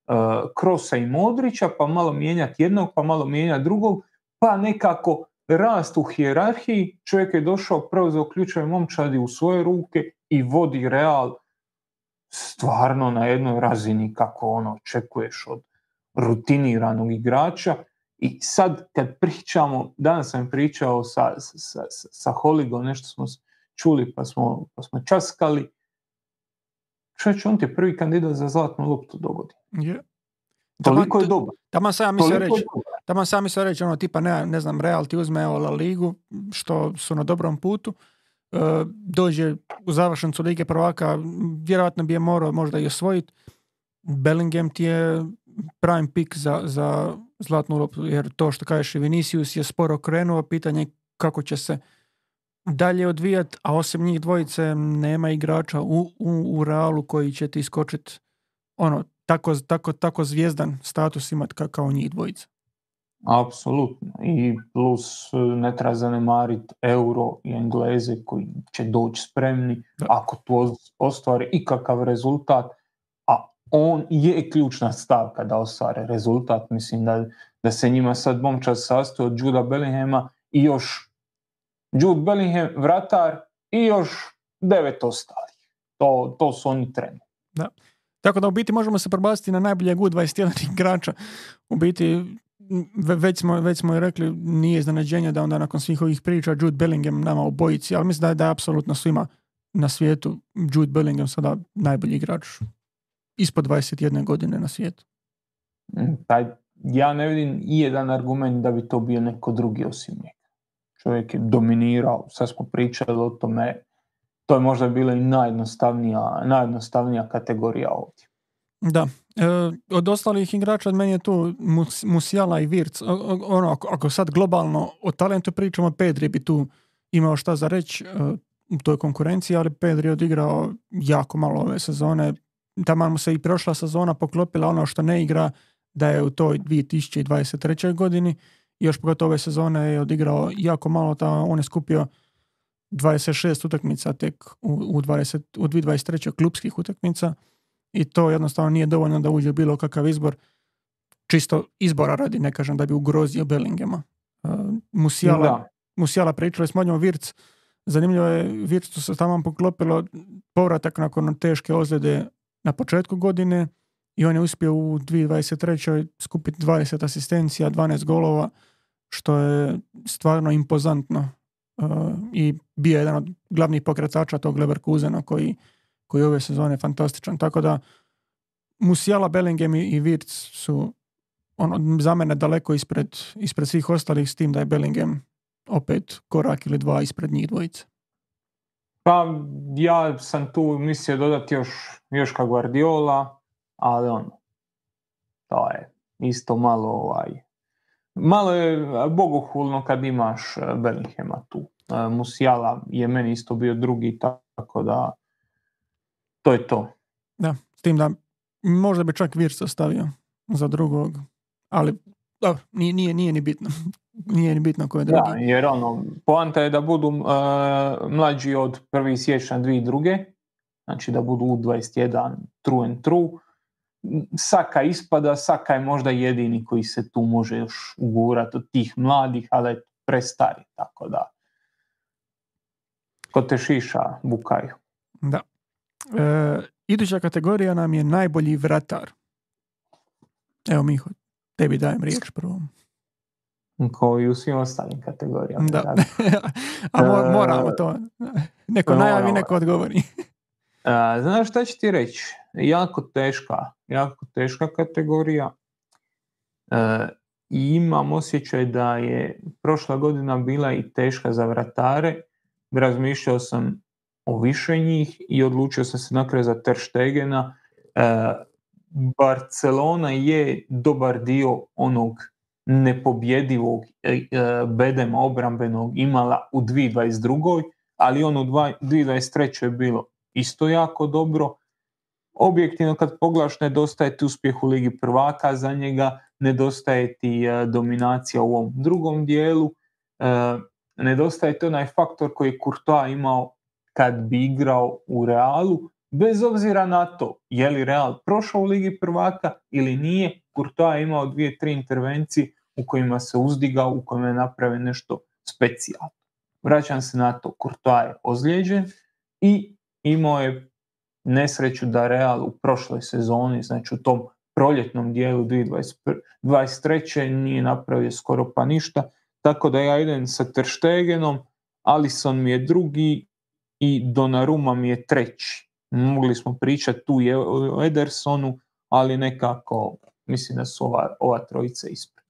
uh, Krosa i Modrića, pa malo mijenjati jednog, pa malo mijenjati drugog, pa nekako rast u hijerarhiji, čovjek je došao, preuzeo ključeve momčadi u svoje ruke i vodi Real stvarno na jednoj razini kako ono očekuješ od rutiniranog igrača i sad kad pričamo, danas sam pričao sa, sa, sa, sa Holigom, nešto smo čuli pa smo, pa smo časkali, čovječ, on ti je prvi kandidat za zlatnu loptu dogodi. Yeah. Toliko je dobar. Tamo sam mislio reći, tamo sam mislio reći, ono tipa, ne, ne znam, Real ti uzme La Ligu, što su na dobrom putu, dođe u završnicu Lige prvaka, vjerojatno bi je morao možda i osvojiti. Bellingham ti je prime pick za, za zlatnu loptu, jer to što kažeš i Vinicius je sporo krenuo, pitanje je kako će se dalje odvijati, a osim njih dvojice nema igrača u, u, u Realu koji će ti iskočiti ono, tako, tako, tako zvijezdan status imati kao njih dvojica. Apsolutno. I plus e, ne treba zanemariti euro i engleze koji će doći spremni ako tu ostvare ikakav rezultat, a on je ključna stavka da ostvare rezultat. Mislim da, da se njima sad momčad sastoji od Juda Bellinghama i još Jude Bellingham, vratar i još devet ostalih. To, to su oni treni. Da. Tako da u biti možemo se prebaciti na najboljeg U21 igrača. U biti već smo, već smo i rekli, nije iznenađenje da onda nakon svih ovih priča Jude Bellingham nama u bojici, ali mislim da je, da je apsolutno svima na svijetu Jude Bellingham sada najbolji igrač ispod 21 godine na svijetu. Pa ja ne vidim i jedan argument da bi to bio neko drugi osim njega. Čovjek je dominirao, sad smo pričali o tome, to je možda bila i najjednostavnija, najjednostavnija kategorija ovdje. Da, od ostalih igrača meni je tu Musiala i Virc. Ono, ako, ako sad globalno o talentu pričamo, Pedri bi tu imao šta za reći e, u toj konkurenciji, ali Pedri je odigrao jako malo ove sezone. Tamo mu se i prošla sezona poklopila ono što ne igra da je u toj 2023. godini. Još pogotovo ove sezone je odigrao jako malo, ta, on je skupio 26 utakmica tek u, u, 20, u 2023. klubskih utakmica i to jednostavno nije dovoljno da uđe bilo kakav izbor čisto izbora radi, ne kažem da bi ugrozio Bellingema. Uh, Musijala, Musijala pričali smo o njemu Virc, zanimljivo je Vircu se tamo poklopilo povratak nakon teške ozljede na početku godine i on je uspio u 2023. skupiti 20 asistencija, 12 golova, što je stvarno impozantno i bio je jedan od glavnih pokretača tog Leverkusena koji, koji ove sezone fantastičan. Tako da Musiala, Bellingham i Wirtz su ono, za mene daleko ispred, ispred svih ostalih s tim da je Bellingham opet korak ili dva ispred njih dvojice. Pa ja sam tu mislio dodati još, još ka Guardiola, ali ono, to je isto malo ovaj, malo je bogohulno kad imaš e, Bellinghama tu. E, Musiala je meni isto bio drugi, tako da to je to. Da, s tim da možda bi čak Virsa stavio za drugog, ali dobro, nije, nije, nije ni bitno. Nije ni bitno ko je drugi. Da, jer ono, poanta je da budu uh, mlađi od 1. siječnja druge, znači da budu u 21 true and true. Saka ispada, Saka je možda jedini koji se tu može još ugurati od tih mladih, ali je prestari, tako da ko te šiša bukaju. Da. E, iduća kategorija nam je najbolji vratar. Evo Miho, tebi dajem riječ prvom. Kao i u svim ostalim kategorijama. Da. A e, moramo to. Neko najavi, neko odgovori. Uh, znaš šta ću ti reći? Jako teška, jako teška kategorija. I imam osjećaj da je prošla godina bila i teška za vratare. Razmišljao sam o više njih i odlučio sam se nakraj za Ter Stegena. Barcelona je dobar dio onog nepobjedivog bedema obrambenog imala u 2022. ali on u 2023. je bilo isto jako dobro. Objektivno kad pogledaš nedostaje ti uspjeh u Ligi prvaka za njega, nedostaje ti e, dominacija u ovom drugom dijelu, e, nedostaje ti onaj faktor koji je Courtois imao kad bi igrao u Realu, bez obzira na to je li Real prošao u Ligi prvaka ili nije, Courtois je imao dvije, tri intervencije u kojima se uzdigao, u kojima je napravio nešto specijalno. Vraćam se na to, Courtois je ozlijeđen i imao je nesreću da Real u prošloj sezoni, znači u tom proljetnom dijelu 2023. nije napravio skoro pa ništa, tako da ja idem sa Terštegenom, Alison mi je drugi i Donnarumma mi je treći. Mogli smo pričati tu je o Edersonu, ali nekako mislim da su ova, ova trojica ispred.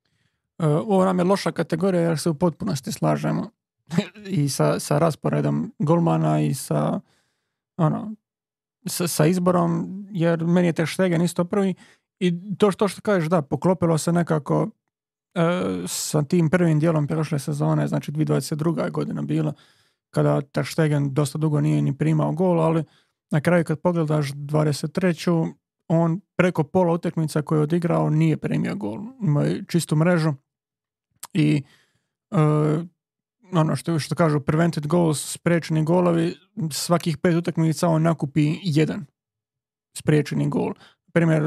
E, ovo nam je loša kategorija jer se u potpunosti slažemo i sa, sa rasporedom golmana i sa ono, sa, sa izborom, jer meni je te Štegen isto prvi i to što, što kažeš, da, poklopilo se nekako e, sa tim prvim dijelom prošle sezone, znači 2022. godina bila, kada Ter Stegen dosta dugo nije ni primao gol, ali na kraju kad pogledaš 23. on preko pola utakmica koje je odigrao nije primio gol. Imao je čistu mrežu i e, ono što, što kažu prevented goals, spriječeni golovi, svakih pet utakmica on nakupi jedan spriječeni gol. Primjer,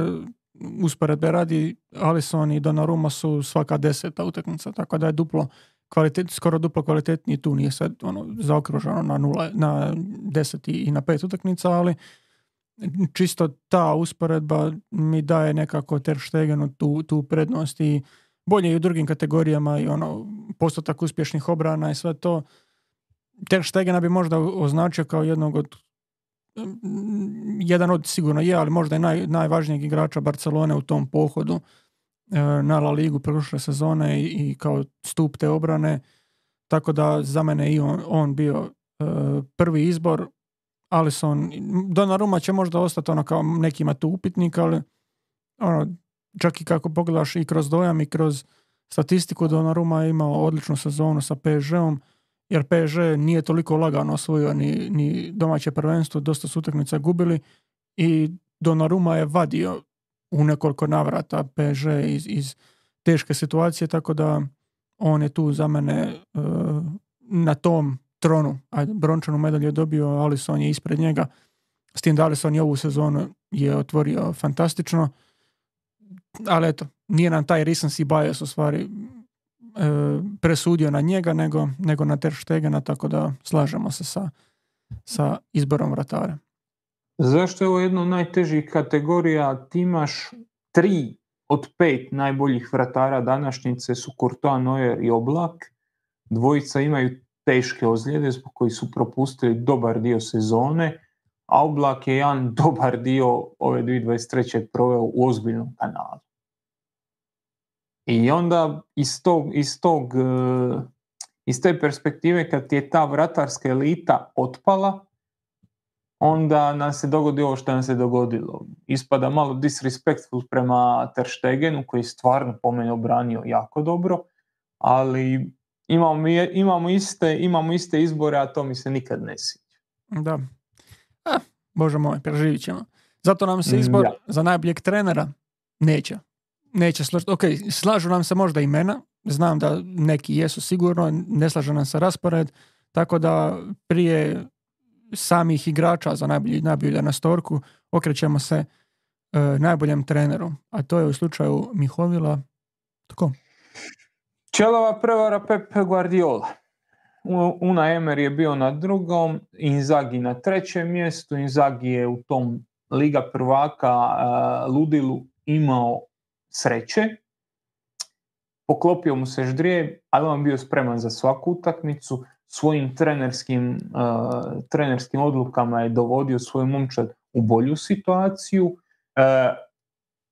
usporedbe radi, Alisson i Donnarumma su svaka deseta utakmica, tako da je duplo kvalitet, skoro duplo kvalitetniji tu, nije sad ono, zaokruženo na, nula, na deset i na pet utakmica, ali čisto ta usporedba mi daje nekako Ter Stegenu tu, tu prednost i bolje i u drugim kategorijama i ono postotak uspješnih obrana i sve to. Ter Stegena bi možda označio kao jednog od jedan od sigurno je, ali možda je naj, najvažnijeg igrača Barcelone u tom pohodu na La Ligu prošle sezone i, kao stup te obrane. Tako da za mene i on, on bio e, prvi izbor. Alisson, Donnarumma će možda ostati ono kao nekima tu upitnik, ali ono, čak i kako pogledaš i kroz dojam i kroz statistiku Donnarumma je imao odličnu sezonu sa PSG-om jer PSG nije toliko lagano osvojio ni, ni domaće prvenstvo, dosta su utakmica gubili i Donnarumma je vadio u nekoliko navrata PSG iz, iz teške situacije, tako da on je tu za mene e, na tom tronu. Ajde, brončanu medalju je dobio, Alisson je ispred njega. S tim da Alisson je ovu sezonu je otvorio fantastično ali eto, nije nam taj recency bias u stvari e, presudio na njega nego, nego na Ter Stegena, tako da slažemo se sa, sa izborom vratara. Zašto je ovo jedna od najtežih kategorija? Ti imaš tri od pet najboljih vratara današnjice su Courtois, Neuer i Oblak. Dvojica imaju teške ozljede zbog koji su propustili dobar dio sezone, a Oblak je jedan dobar dio ove 2023. proveo u ozbiljnom kanalu. I onda iz tog, iz tog e, iz te perspektive kad je ta vratarska elita otpala, onda nam se dogodi ovo što nam se dogodilo. Ispada malo disrespectful prema Ter Stegenu koji je stvarno po meni obranio jako dobro, ali imamo, imamo, iste, imamo iste izbore, a to mi se nikad ne sviđa. Da. A, bože moj, preživit ćemo. Zato nam se izbor za najboljeg trenera neće. Neće slažiti. Ok, slažu nam se možda imena, znam da neki jesu sigurno, ne slažu nam se raspored, tako da prije samih igrača za najbolji, najbolji na storku okrećemo se e, najboljem treneru, a to je u slučaju Mihovila. Tako. Čelova prevara Pep Guardiola. Una Emer je bio na drugom, Inzagi na trećem mjestu. Inzagi je u tom Liga prvaka uh, ludilu imao sreće. Poklopio mu se ždrije, ali on bio spreman za svaku utakmicu. Svojim trenerskim, uh, trenerskim odlukama je dovodio svoju momčad u bolju situaciju. Uh,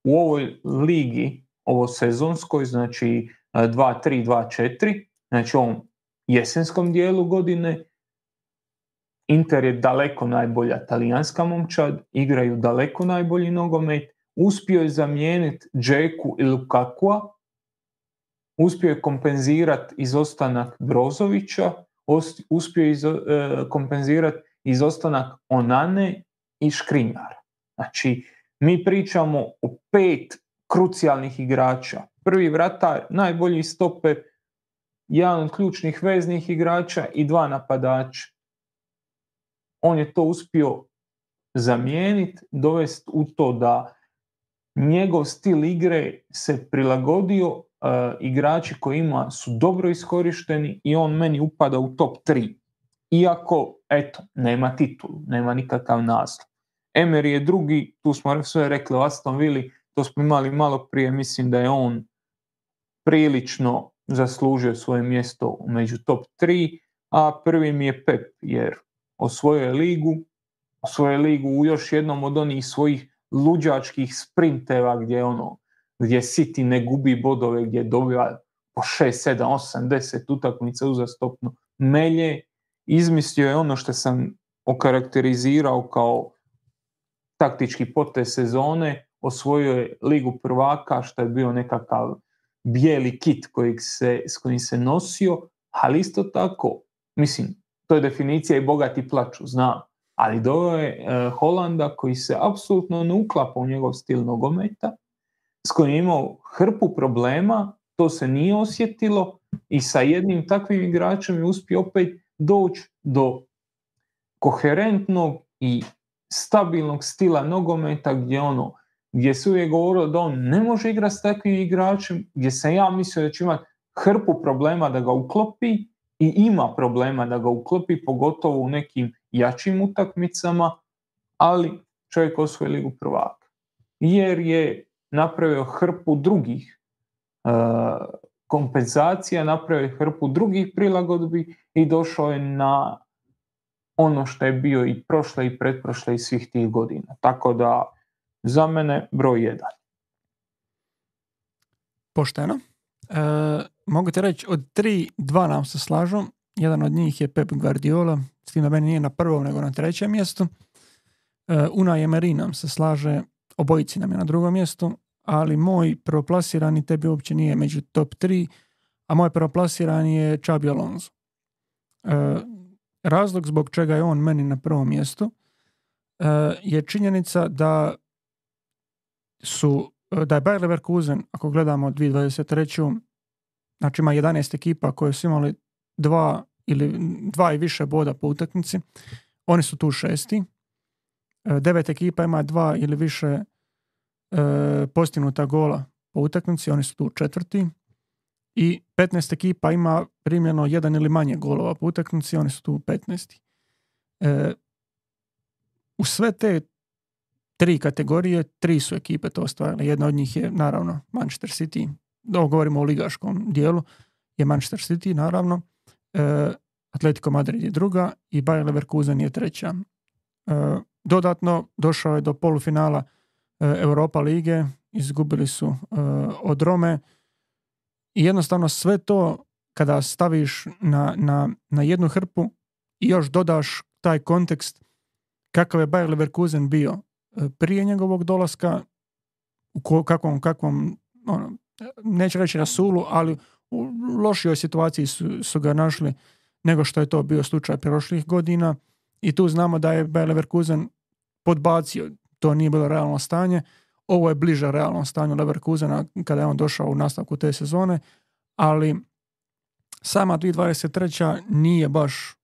u ovoj ligi, ovo sezonskoj, znači 2-3, 2-4, znači ovom jesenskom dijelu godine. Inter je daleko najbolja talijanska momčad, igraju daleko najbolji nogomet, uspio je zamijeniti Džeku i Lukakua, uspio je kompenzirati izostanak Brozovića, uspio je e, kompenzirati izostanak Onane i Škrinjara. Znači, mi pričamo o pet krucijalnih igrača prvi vratar, najbolji stoper, jedan od ključnih veznih igrača i dva napadača. On je to uspio zamijeniti, dovesti u to da njegov stil igre se prilagodio igrači koji ima su dobro iskorišteni i on meni upada u top 3. Iako, eto, nema titulu, nema nikakav naslov. Emery je drugi, tu smo sve rekli o Aston Vili, to smo imali malo prije, mislim da je on prilično zaslužio svoje mjesto među top 3, a prvi mi je Pep jer osvojio ligu, osvojio ligu u još jednom od onih svojih luđačkih sprinteva gdje ono gdje City ne gubi bodove, gdje dobiva po 6, 7, 8, 10 utakmica uzastopno melje. Izmislio je ono što sam okarakterizirao kao taktički potez sezone, osvojio je ligu prvaka, što je bio nekakav bijeli kit kojeg se, s kojim se nosio, ali isto tako, mislim, to je definicija i bogati plaću, znam, ali doveo je e, Holanda koji se apsolutno ne uklapa u njegov stil nogometa, s kojim je imao hrpu problema, to se nije osjetilo i sa jednim takvim igračem je uspio opet doći do koherentnog i stabilnog stila nogometa gdje ono gdje se uvijek govorilo da on ne može igrati s takvim igračem, gdje sam ja mislio da će imati hrpu problema da ga uklopi i ima problema da ga uklopi, pogotovo u nekim jačim utakmicama, ali čovjek osvoji ligu prvaka. Jer je napravio hrpu drugih uh, kompenzacija, napravio hrpu drugih prilagodbi i došao je na ono što je bio i prošle i pretprošle i svih tih godina. Tako da za mene broj jedan. Pošteno. E, mogu ti reći, od tri, dva nam se slažu. Jedan od njih je Pep Guardiola, s tim da meni nije na prvom nego na trećem mjestu. E, Una Emery nam se slaže, obojici nam je na drugom mjestu, ali moj prvoplasirani tebi uopće nije među top tri, a moj prvoplasirani je Čabi Alonso. E, razlog zbog čega je on meni na prvom mjestu e, je činjenica da su, da je Bayer Leverkusen, ako gledamo 2023. znači ima 11 ekipa koje su imali dva ili dva i više boda po utakmici, oni su tu šesti. E, devet ekipa ima dva ili više e, postignuta gola po utakmici, oni su tu četvrti. I 15 ekipa ima primljeno jedan ili manje golova po utakmici, oni su tu 15. E, u sve te tri kategorije, tri su ekipe to ostvarile. Jedna od njih je naravno Manchester City, ovo govorimo o ligaškom dijelu, je Manchester City naravno, e, Atletico Madrid je druga i Bayer Leverkusen je treća. E, dodatno došao je do polufinala e, Europa lige, izgubili su e, od Rome. I jednostavno sve to kada staviš na, na, na jednu hrpu i još dodaš taj kontekst kakav je Bayer Leverkusen bio prije njegovog dolaska, u kakvom, kakvom ono, neću reći na sulu, ali u lošijoj situaciji su, su ga našli nego što je to bio slučaj prošlih godina. I tu znamo da je Bayer Leverkusen podbacio, to nije bilo realno stanje, ovo je bliže realnom stanju Leverkusena kada je on došao u nastavku te sezone, ali sama 2023. nije baš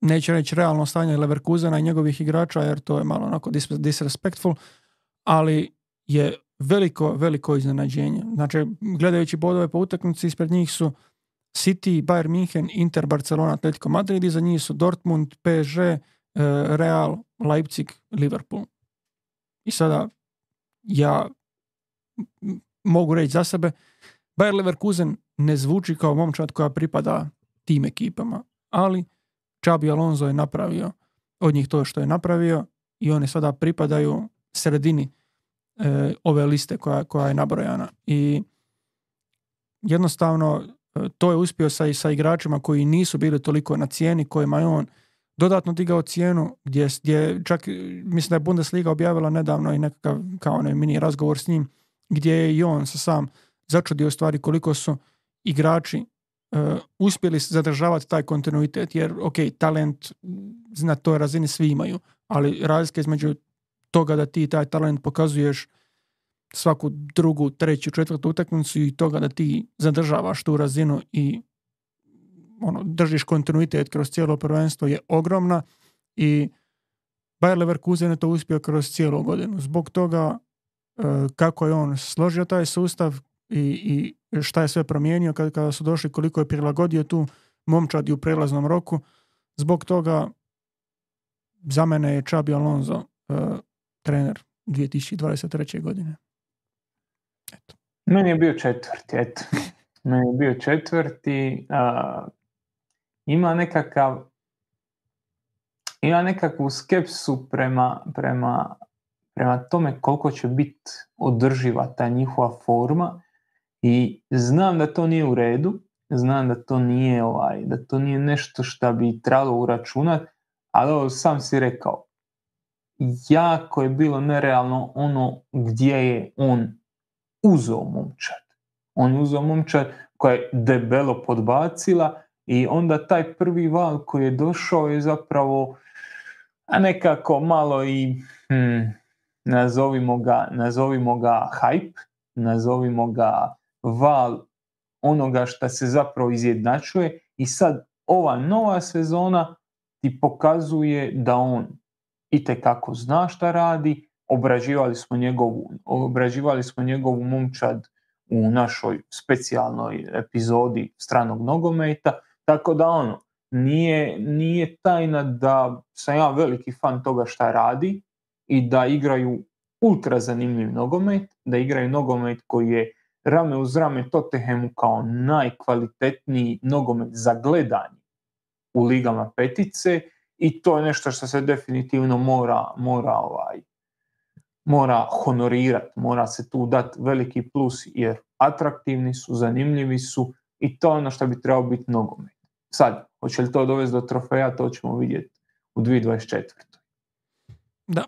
neće reći realno stanje Leverkusena i njegovih igrača jer to je malo onako disrespectful, ali je veliko, veliko iznenađenje. Znači, gledajući bodove po utakmici, ispred njih su City, Bayern München, Inter, Barcelona, Atletico Madrid, za njih su Dortmund, PSG, Real, Leipzig, Liverpool. I sada ja mogu reći za sebe, Bayer Leverkusen ne zvuči kao momčad koja pripada tim ekipama, ali Čabi Alonso je napravio od njih to što je napravio i oni sada pripadaju sredini e, ove liste koja, koja je nabrojana. I jednostavno e, to je uspio sa, sa igračima koji nisu bili toliko na cijeni, kojima je on dodatno digao cijenu, gdje, gdje čak, mislim da je Bundesliga objavila nedavno i nekakav kao onaj mini razgovor s njim, gdje je i on sa sam začudio stvari koliko su igrači uh, uspjeli zadržavati taj kontinuitet, jer ok, talent na toj razini svi imaju, ali razlika između toga da ti taj talent pokazuješ svaku drugu, treću, četvrtu utakmicu i toga da ti zadržavaš tu razinu i ono, držiš kontinuitet kroz cijelo prvenstvo je ogromna i Bayer Leverkusen je to uspio kroz cijelu godinu. Zbog toga e, kako je on složio taj sustav i, i šta je sve promijenio kada, kada su došli, koliko je prilagodio tu momčadi u prelaznom roku. Zbog toga za mene je Čabi Alonso e, trener 2023. godine. Eto. Meni je bio četvrti, eto. Meni je bio četvrti. Ima nekakav ima nekakvu skepsu prema, prema, prema tome koliko će biti održiva ta njihova forma i znam da to nije u redu, znam da to nije ovaj, da to nije nešto što bi trebalo uračunati, ali ovo sam si rekao, jako je bilo nerealno ono gdje je on uzeo momčad. On uzeo momčad koja je debelo podbacila i onda taj prvi val koji je došao je zapravo a nekako malo i hmm, nazovimo, ga, nazovimo ga hype, nazovimo ga val onoga što se zapravo izjednačuje. I sad ova nova sezona ti pokazuje da on i kako zna šta radi, obrađivali smo njegovu, obrađivali smo njegovu momčad u našoj specijalnoj epizodi stranog nogometa, tako da ono, nije, nije tajna da sam ja veliki fan toga šta radi i da igraju ultra zanimljiv nogomet, da igraju nogomet koji je rame uz rame Tottenhamu kao najkvalitetniji nogomet za gledanje u ligama petice i to je nešto što se definitivno mora, mora, ovaj, mora honorirati, mora se tu dati veliki plus jer atraktivni su, zanimljivi su i to je ono što bi trebao biti nogomet. Sad, hoće li to dovesti do trofeja, to ćemo vidjeti u 2024. Da,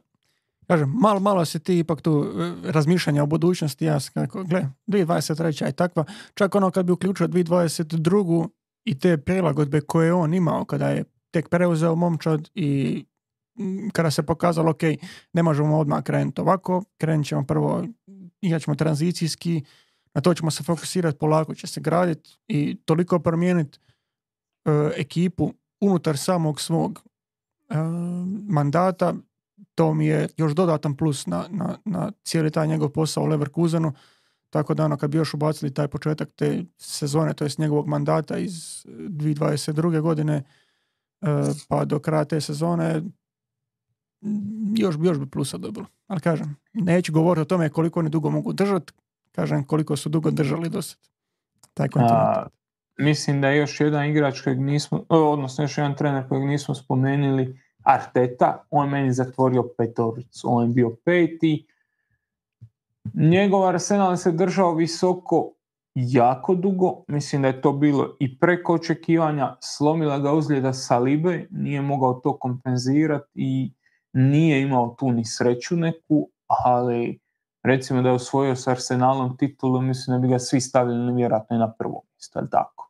kažem, malo, malo se ti ipak tu e, razmišljanja o budućnosti, ja kako, gle, 2023. je takva, čak ono kad bi uključio 2022. i te prilagodbe koje je on imao kada je tek preuzeo momčad i kada se pokazalo, ok, ne možemo odmah krenuti ovako, krenut ćemo prvo, igrat ćemo tranzicijski, na to ćemo se fokusirati, polako će se graditi i toliko promijeniti ekipu unutar samog svog e, mandata, to mi je još dodatan plus na, na, na cijeli taj njegov posao u Leverkusenu, tako da ono kad bi još ubacili taj početak te sezone, to jest njegovog mandata iz 2022. godine, e, pa do kraja te sezone još, još bi plusa dobilo. Ali kažem, neću govoriti o tome koliko oni dugo mogu držati, kažem koliko su dugo držali do sad. Taj kontinuitet. Mislim da je još jedan igrač kojeg nismo, odnosno još jedan trener kojeg nismo spomenuli, Arteta, on meni zatvorio petoricu, on je bio peti. Njegov Arsenal se držao visoko jako dugo, mislim da je to bilo i preko očekivanja, slomila ga uzljeda Salibe, nije mogao to kompenzirati i nije imao tu ni sreću neku, ali recimo da je osvojio s Arsenalom titulu, mislim da bi ga svi stavili vjerojatno i na prvo mjesto, tako.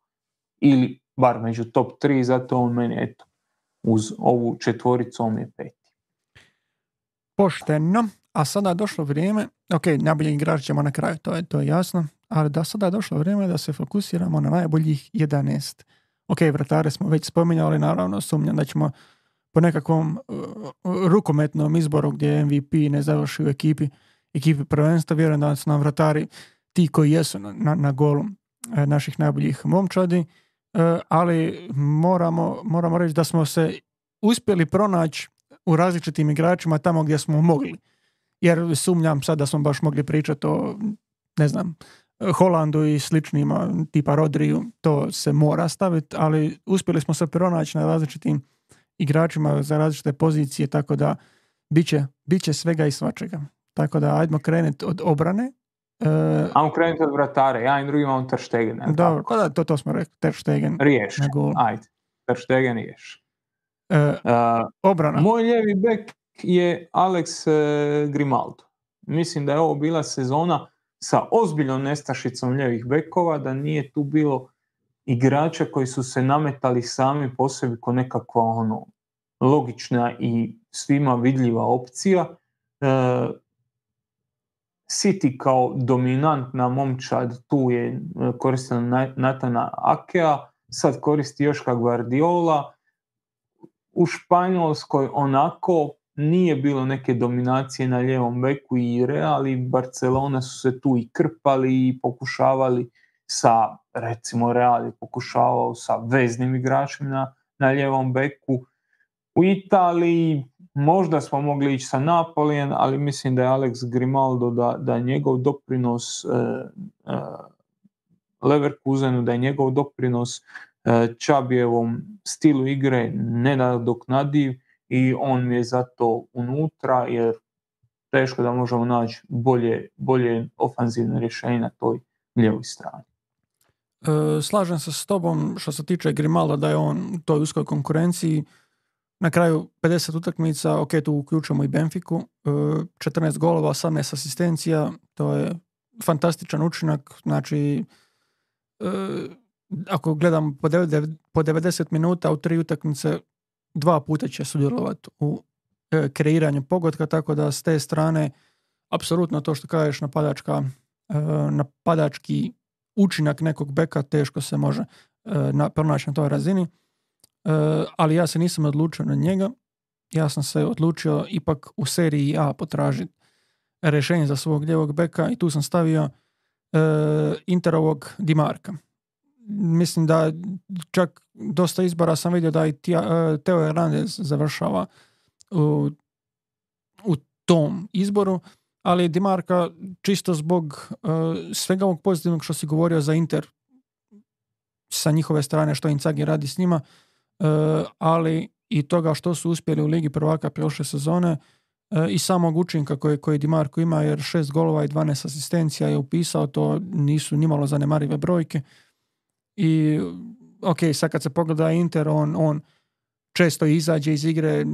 Ili bar među top 3, zato on meni eto, uz ovu četvoricu on je peti. Pošteno, a sada je došlo vrijeme, ok, najbolji igrač ćemo na kraju, to je, to je jasno, ali da sada je došlo vrijeme da se fokusiramo na najboljih 11. Ok, vratare smo već spominjali, naravno sumnjam da ćemo po nekakvom uh, rukometnom izboru gdje MVP ne završi u ekipi, ekipi prvenstva, vjerujem da su nam vratari ti koji jesu na, na, na golu e, naših najboljih momčadi, ali moramo, moramo reći da smo se uspjeli pronaći u različitim igračima tamo gdje smo mogli. Jer sumnjam sad da smo baš mogli pričati o, ne znam, Holandu i sličnima, tipa Rodriju, to se mora staviti, ali uspjeli smo se pronaći na različitim igračima za različite pozicije, tako da bit će, svega i svačega. Tako da ajdemo krenuti od obrane. Uh, Ajmo krenuti od vratare, ja i drugi imam Ter Stegen. Dobro, da, to, to smo rekli, Ter Stegen. Riješ, ajde, Ter Stegen riješ. Uh, obrana. Moj lijevi bek je Alex Grimaldo. Mislim da je ovo bila sezona sa ozbiljnom nestašicom ljevih bekova, da nije tu bilo igrača koji su se nametali sami po sebi ko nekakva ono, logična i svima vidljiva opcija. E, City kao dominantna momčad tu je e, koristila Natana Akea, sad koristi Joška Guardiola. U Španjolskoj onako nije bilo neke dominacije na ljevom beku i Real i Barcelona su se tu i krpali i pokušavali sa, recimo Real je pokušavao sa veznim igračima na, na ljevom beku. U Italiji možda smo mogli ići sa Napolijem, ali mislim da je Alex Grimaldo, da, da je njegov doprinos e, e, Leverkusenu, da je njegov doprinos e, Čabijevom stilu igre nenadoknadiv i on je zato unutra jer teško da možemo naći bolje, bolje ofanzivne rješenje na toj lijevoj strani. E, slažem se s tobom što se tiče Grimalda da je on u toj uskoj konkurenciji. Na kraju 50 utakmica, ok, tu uključujemo i Benfiku, 14 e, golova, 18 asistencija, to je fantastičan učinak, znači e, ako gledam po 90 minuta u tri utakmice dva puta će sudjelovati u e, kreiranju pogotka, tako da s te strane apsolutno to što kažeš napadačka, napadački učinak nekog beka teško se može pronaći na toj razini. Ali ja se nisam odlučio na njega. Ja sam se odlučio ipak u seriji A potražiti rješenje za svog ljevog beka i tu sam stavio Interovog Dimarka mislim da čak dosta izbora sam vidio da i e, Teo Hernandez završava u, u tom izboru, ali Dimarka čisto zbog uh, svega ovog pozitivnog što si govorio za Inter sa njihove strane što Inzaghi radi s njima, ali i toga što su uspjeli u Ligi prvaka prošle sezone i samog učinka koje, koje Dimarko ima jer šest golova i 12 asistencija je upisao, to nisu nimalo zanemarive brojke. I ok, sad kad se pogleda Inter, on, on često izađe iz igre,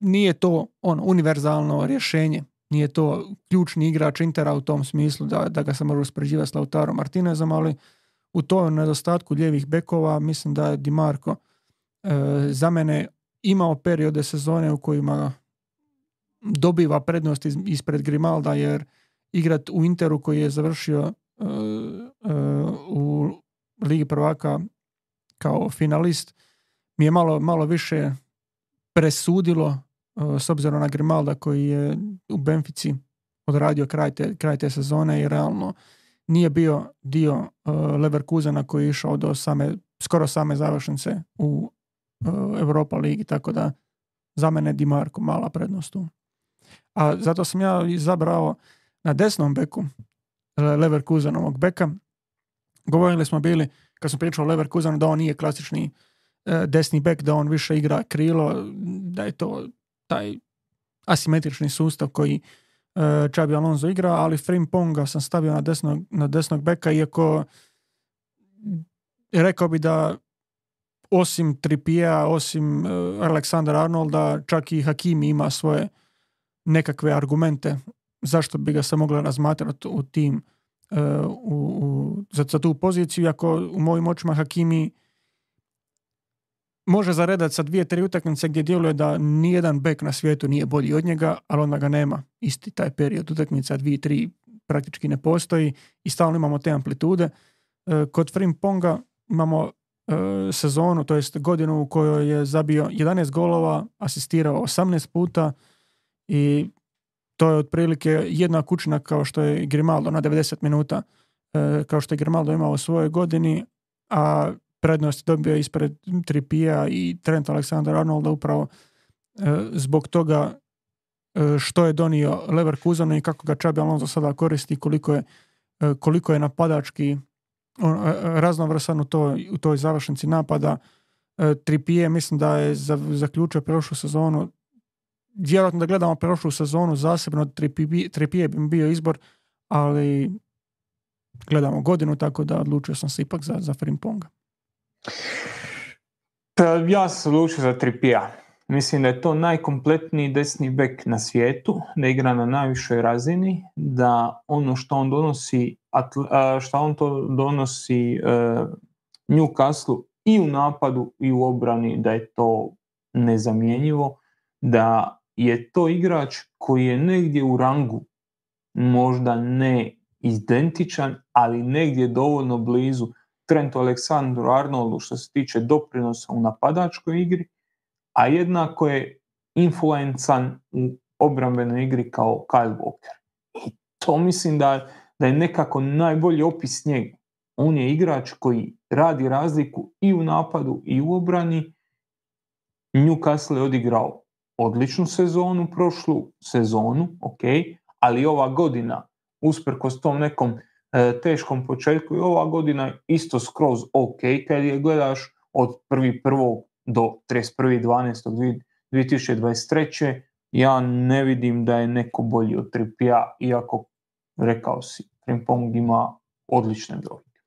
nije to on univerzalno rješenje, nije to ključni igrač Intera u tom smislu da, da ga se može uspoređivati s Lautaro Martinezom, ali u tom nedostatku lijevih bekova mislim da je Di Marko e, za mene imao periode sezone u kojima dobiva prednost ispred Grimalda jer igrat u Interu koji je završio e, e, u Ligi prvaka kao finalist mi je malo, malo više presudilo s obzirom na Grimalda koji je u Benfici odradio kraj te, kraj te sezone i realno nije bio dio Leverkusena koji je išao do same, skoro same završnice u Europa ligi, tako da za mene Di Marko mala prednost tu. A zato sam ja izabrao na desnom beku Leverkusenovog beka. Govorili smo bili, kad smo pričali o Leverkusenu, da on nije klasični e, desni bek, da on više igra krilo, da je to taj asimetrični sustav koji Čabi Alonso igra, ali Frimponga sam stavio na desnog, na desnog beka, iako rekao bi da osim Tripija, osim uh, Aleksandra Arnolda, čak i Hakimi ima svoje nekakve argumente zašto bi ga se moglo razmatrati u tim uh, u, u, za, za, tu poziciju, iako u mojim očima Hakimi može zaredati sa dvije, tri utakmice gdje djeluje da nijedan bek na svijetu nije bolji od njega, ali onda ga nema. Isti taj period utakmica, dvije, tri praktički ne postoji i stalno imamo te amplitude. E, kod Frimponga imamo e, sezonu, to jest godinu u kojoj je zabio 11 golova, asistirao 18 puta i to je otprilike jedna kućina kao što je Grimaldo na 90 minuta, e, kao što je Grimaldo imao u svojoj godini, a prednost dobio ispred Tripija i Trent Alexander Arnolda upravo e, zbog toga e, što je donio Leverkusenu i kako ga Čabi Alonso sada koristi, koliko je, e, koliko je napadački raznovrsan u, toj, u toj završnici napada. Tripije mislim da je zaključio prošlu sezonu vjerojatno da gledamo prošlu sezonu zasebno Tripije bi bio izbor, ali gledamo godinu, tako da odlučio sam se ipak za, za Frimponga. Ja sam odlučio za Tripija. Mislim da je to najkompletniji desni bek na svijetu, da igra na najvišoj razini, da ono što on donosi, što on to donosi uh, Newcastle i u napadu i u obrani, da je to nezamjenjivo, da je to igrač koji je negdje u rangu, možda ne identičan, ali negdje dovoljno blizu Trentu Aleksandru Arnoldu što se tiče doprinosa u napadačkoj igri, a jednako je influencan u obrambenoj igri kao Kyle Walker. I to mislim da, da je nekako najbolji opis njega. On je igrač koji radi razliku i u napadu i u obrani. Newcastle je odigrao odličnu sezonu, prošlu sezonu, ok, ali ova godina, usprkos tom nekom E, teškom početku i ova godina isto skroz ok kad je gledaš od 1.1. do 31.12.2023. Ja ne vidim da je neko bolji od Tripija, iako rekao si, Frimpong ima odlične brojke.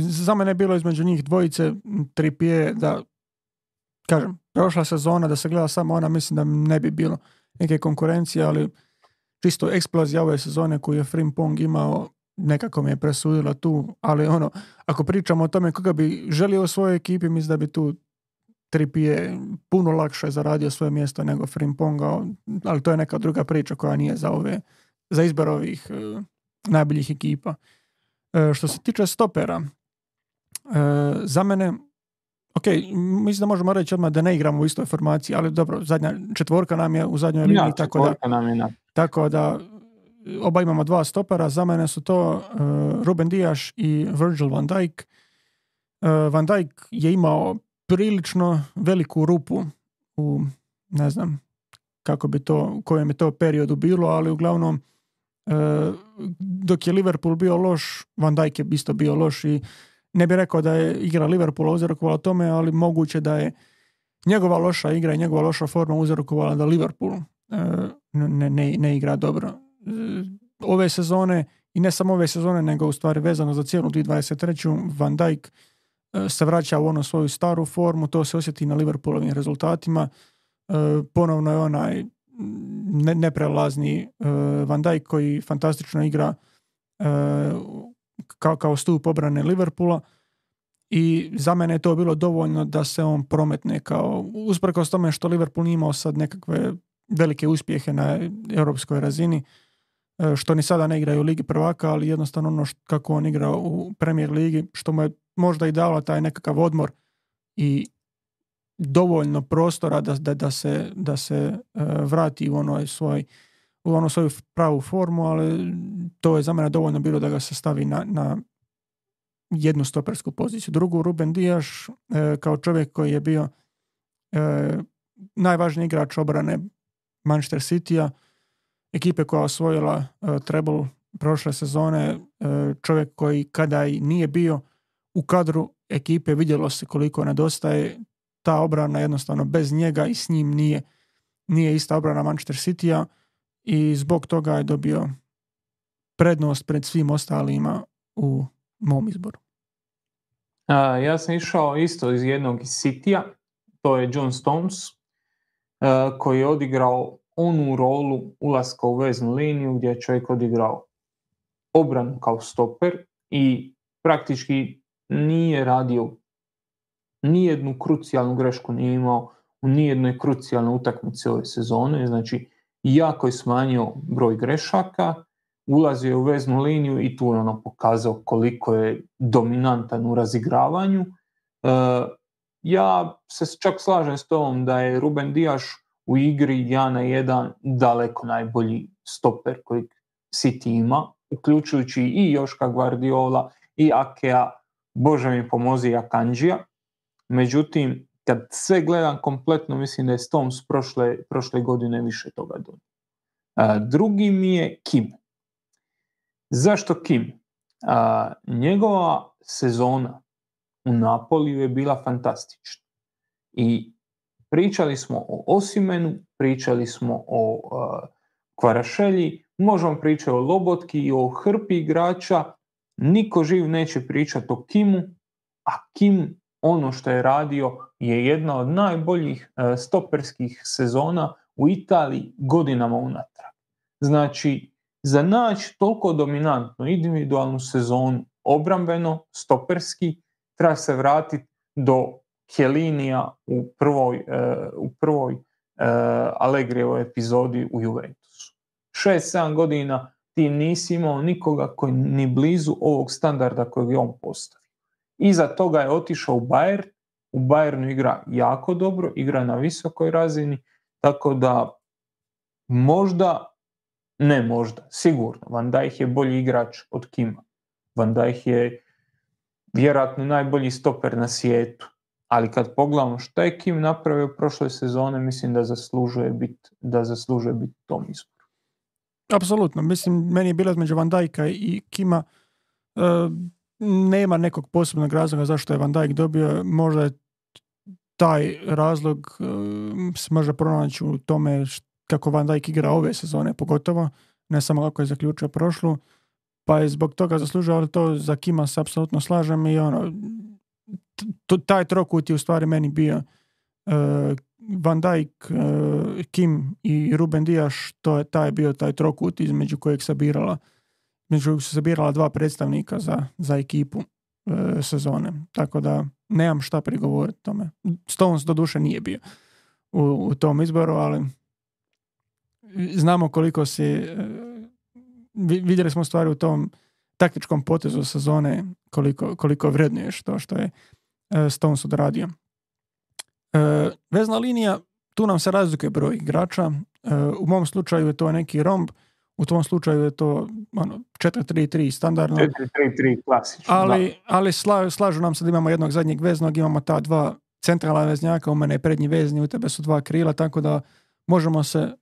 za mene je bilo između njih dvojice Tripije da kažem, prošla sezona da se gleda samo ona, mislim da ne bi bilo neke konkurencije, ali čisto eksplozija ove sezone koju je Frimpong imao nekako mi je presudila tu, ali ono, ako pričamo o tome koga bi želio u svojoj ekipi, mislim da bi tu Tripije puno lakše zaradio svoje mjesto nego Frimponga, ali to je neka druga priča koja nije za ove, za izbor ovih uh, najboljih ekipa. Uh, što se tiče stopera, uh, za mene Ok, mislim da možemo reći odmah da ne igramo u istoj formaciji, ali dobro, zadnja četvorka nam je u zadnjoj liniji, tako da, nam je tako da oba imamo dva stopera, za mene su to uh, Ruben Dijaš i Virgil van Dijk. Uh, van Dijk je imao prilično veliku rupu u, ne znam, kako bi to, u kojem je to periodu bilo, ali uglavnom uh, dok je Liverpool bio loš, Van Dijk je isto bio loš i ne bih rekao da je igra Liverpoola uzrokovala tome, ali moguće da je njegova loša igra i njegova loša forma uzrokovala da Liverpool e, ne, ne, ne igra dobro. E, ove sezone, i ne samo ove sezone, nego u stvari vezano za cijelu 2023. Van Dijk e, se vraća u onu svoju staru formu, to se osjeti na Liverpoolovim rezultatima. Ponovno je onaj neprelazni Van Dijk koji fantastično igra kao, kao stup obrane Liverpoola i za mene je to bilo dovoljno da se on prometne kao usprkos tome što Liverpool nije imao sad nekakve velike uspjehe na europskoj razini e, što ni sada ne igraju u Ligi prvaka, ali jednostavno ono što, kako on igra u Premier Ligi, što mu je možda i dalo taj nekakav odmor i dovoljno prostora da, da, da se, da se e, vrati u onoj svoj u onu svoju pravu formu, ali to je za mene dovoljno bilo da ga se stavi na, na jednu stopersku poziciju. Drugu, Ruben Dijaš, e, kao čovjek koji je bio najvažniji igrač obrane Manchester City-a, ekipe koja osvojila treble prošle sezone, čovjek koji kada i nije bio u kadru ekipe vidjelo se koliko nedostaje ta obrana jednostavno bez njega i s njim nije, nije ista obrana Manchester City-a i zbog toga je dobio prednost pred svim ostalima u mom izboru. ja sam išao isto iz jednog iz City-a, to je John Stones, koji je odigrao onu rolu ulaska u veznu liniju gdje je čovjek odigrao obranu kao stoper i praktički nije radio nijednu krucijalnu grešku nije imao u nijednoj krucijalnoj utakmici ove sezone, znači jako je smanjio broj grešaka, ulazio je u veznu liniju i tu je ono pokazao koliko je dominantan u razigravanju. E, ja se čak slažem s tom da je Ruben Dijaš u igri 1 na 1 daleko najbolji stoper koji City ima, uključujući i Joška Guardiola i Akea, Bože mi pomozi Akanđija. Međutim, kad sve gledam kompletno, mislim da je Stones prošle, prošle godine više toga donio. Drugi mi je Kim. Zašto Kim? A, njegova sezona u Napoliju je bila fantastična. I pričali smo o Osimenu, pričali smo o Kvarašelji, možemo pričati o Lobotki i o hrpi igrača, niko živ neće pričati o Kimu, a Kim ono što je radio je jedna od najboljih e, stoperskih sezona u Italiji godinama unatrag. Znači, za naći toliko dominantnu individualnu sezonu obrambeno, stoperski, treba se vratiti do Kjelinija u prvoj, e, u prvoj e, Allegrijevoj epizodi u Juventusu. 6-7 godina ti nisi imao nikoga koji ni blizu ovog standarda kojeg je on postavio. Iza toga je otišao u Bayern, u Bayernu igra jako dobro, igra na visokoj razini, tako da možda, ne možda, sigurno, Van Dijk je bolji igrač od Kima. Van Dijk je vjerojatno najbolji stoper na svijetu. Ali kad pogledamo što je Kim napravio prošle sezone, mislim da zaslužuje biti da zaslužuje biti tom izboru. Apsolutno. Mislim, meni je bila između Van Dijka i Kima uh, nema nekog posebnog razloga zašto je Van Dijk dobio. Možda je taj razlog uh, se može pronaći u tome kako Van Dijk igra ove sezone pogotovo, ne samo kako je zaključio prošlu, pa je zbog toga zaslužio, ali to za Kima se apsolutno slažem i ono, taj trokut je u stvari meni bio uh, Van Dijk, uh, Kim i Ruben Dijaš, to je taj bio taj trokut između kojeg se birala među su se birala dva predstavnika za, za ekipu e, sezone. Tako da nemam šta prigovoriti tome. Stones do duše nije bio u, u tom izboru, ali znamo koliko si e, vidjeli smo stvari u tom taktičkom potezu sezone koliko, koliko vrednuješ to što je e, Stones odradio. E, vezna linija, tu nam se razlikuje broj igrača. U mom slučaju je to neki romb u tom slučaju je to ono, 4-3-3 standardno. 4-3-3 klasično. Ali, ali slažu nam se da imamo jednog zadnjeg veznog, imamo ta dva centralna veznjaka, u mene je prednji vezni, u tebe su dva krila, tako da možemo se e,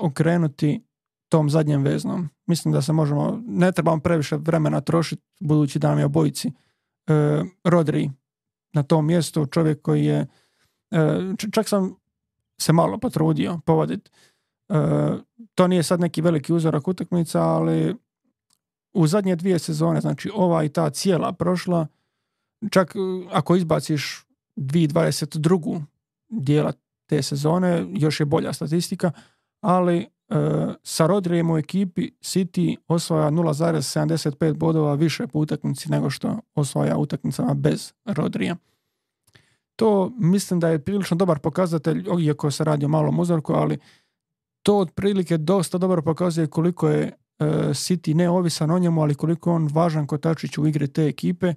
okrenuti tom zadnjem veznom. Mislim da se možemo, ne trebamo previše vremena trošiti, budući da nam je obojici uh, Rodri na tom mjestu, čovjek koji je, uh, čak sam se malo potrudio povoditi E, to nije sad neki veliki uzorak utakmica, ali u zadnje dvije sezone, znači ova i ta cijela prošla, čak e, ako izbaciš 2022. dijela te sezone, još je bolja statistika, ali e, sa Rodrijem u ekipi City osvaja 0,75 bodova više po utakmici nego što osvaja utakmicama bez Rodrija. To mislim da je prilično dobar pokazatelj, iako se radi o malom uzorku, ali to otprilike dosta dobro pokazuje koliko je e, City neovisan o njemu, ali koliko je on važan kotačić u igri te ekipe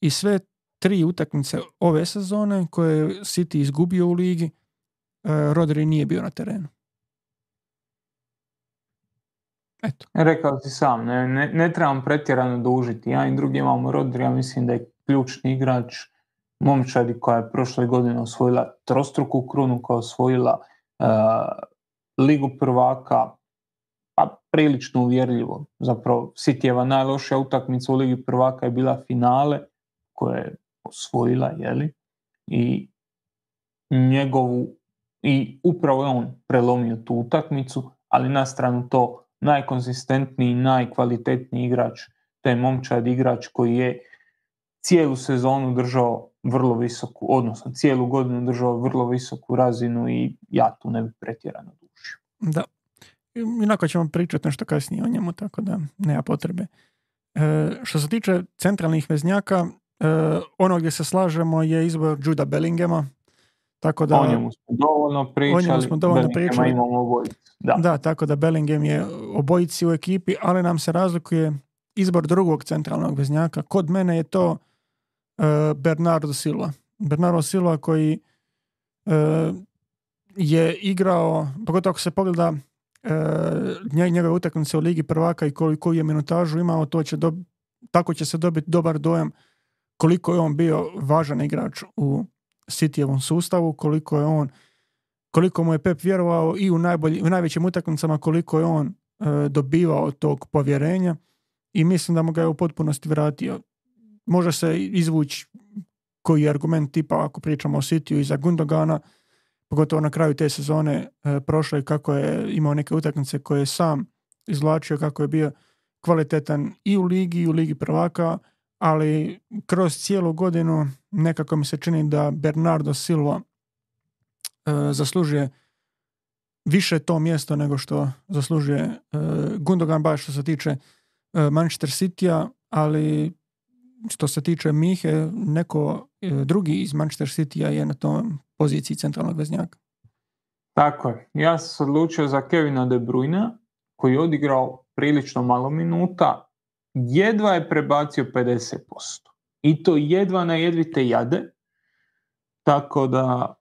i sve tri utakmice ove sezone koje je City izgubio u ligi, e, Rodri nije bio na terenu. Eto. Rekao si sam, ne, ne, ne trebam pretjerano dužiti. Ja i drugi imamo Rodri, ja mislim da je ključni igrač momčadi koja je prošle godine osvojila trostruku krunu, koja je osvojila ligu prvaka, pa prilično uvjerljivo. Zapravo, Cityjeva najlošija utakmica u Ligi prvaka je bila finale koje je osvojila, jeli? I njegovu, i upravo je on prelomio tu utakmicu, ali na stranu to najkonzistentniji, najkvalitetniji igrač, to je momčad igrač koji je cijelu sezonu držao vrlo visoku, odnosno cijelu godinu držao vrlo visoku razinu i ja tu ne bi pretjerano dužio. Da, inako ćemo pričati nešto kasnije o njemu, tako da nema potrebe. E, što se tiče centralnih veznjaka, e, ono gdje se slažemo je izbor Juda Bellingema, tako da... O njemu smo dovoljno pričali, smo dovoljno pričali. imamo Da. da, tako da Bellingham je obojici u ekipi, ali nam se razlikuje izbor drugog centralnog veznjaka. Kod mene je to uh, Bernardo Silva. Bernardo Silva koji uh, je igrao, pogotovo ako se pogleda uh, njegove utakmice u Ligi prvaka i koju je minutažu imao, to će do, tako će se dobiti dobar dojam koliko je on bio važan igrač u Cityjevom sustavu, koliko je on koliko mu je Pep vjerovao i u, najbolji, u najvećim utakmicama koliko je on e, dobivao tog povjerenja i mislim da mu ga je u potpunosti vratio. Može se izvući koji argument tipa ako pričamo o Cityu i za Gundogana, pogotovo na kraju te sezone e, prošle kako je imao neke utakmice koje je sam izvlačio, kako je bio kvalitetan i u ligi i u ligi prvaka, ali kroz cijelu godinu nekako mi se čini da Bernardo Silva e, zaslužuje više to mjesto nego što zaslužuje e, Gundogan baš što se tiče e, Manchester City-a, ali što se tiče Mihe, neko e, drugi iz Manchester City-a je na tom poziciji centralnog veznjaka. Tako je. Ja sam se odlučio za Kevina De Bruyne, koji je odigrao prilično malo minuta, jedva je prebacio 50%. I to jedva na jedvite jade. Tako da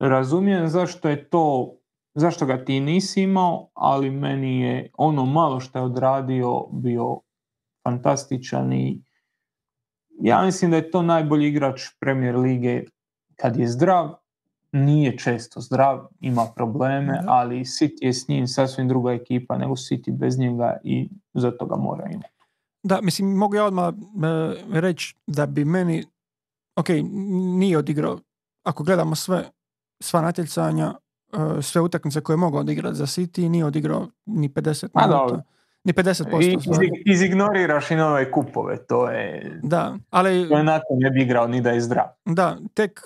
razumijem zašto je to, zašto ga ti nisi imao, ali meni je ono malo što je odradio bio fantastičan i ja mislim da je to najbolji igrač Premier lige kad je zdrav, nije često zdrav, ima probleme, ali City je s njim sasvim druga ekipa nego City bez njega i zato ga mora imati. Da, mislim, mogu ja odmah e, reći da bi meni, ok, nije odigrao, ako gledamo sve, sva natjecanja, e, sve utakmice koje je mogao odigrati za City, nije odigrao ni 50 pa minuta. Ni 50%. I, izignoriraš i nove kupove, to je... Da, ali... To je nakon ne bi igrao ni da je zdrav. Da, tek,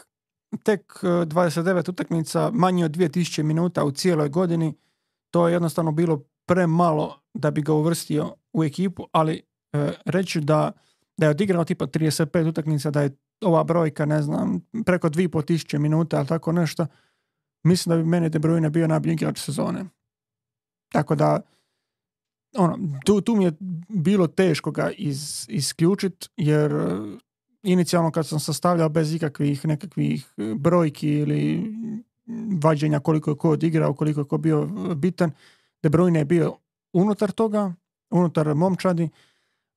tek 29 e, utakmica, manje od 2000 minuta u cijeloj godini, to je jednostavno bilo premalo da bi ga uvrstio u ekipu, ali reći da, da je odigrao tipa 35 utakmica, da je ova brojka, ne znam, preko 2.500 minuta ili tako nešto, mislim da bi meni De Bruyne bio najbolji igrač sezone. Tako da, ono, tu, tu mi je bilo teško ga iz, isključiti, jer e, inicijalno kad sam sastavljao bez ikakvih nekakvih brojki ili vađenja koliko je ko odigrao, koliko je ko bio bitan, De Bruyne je bio unutar toga, unutar momčadi,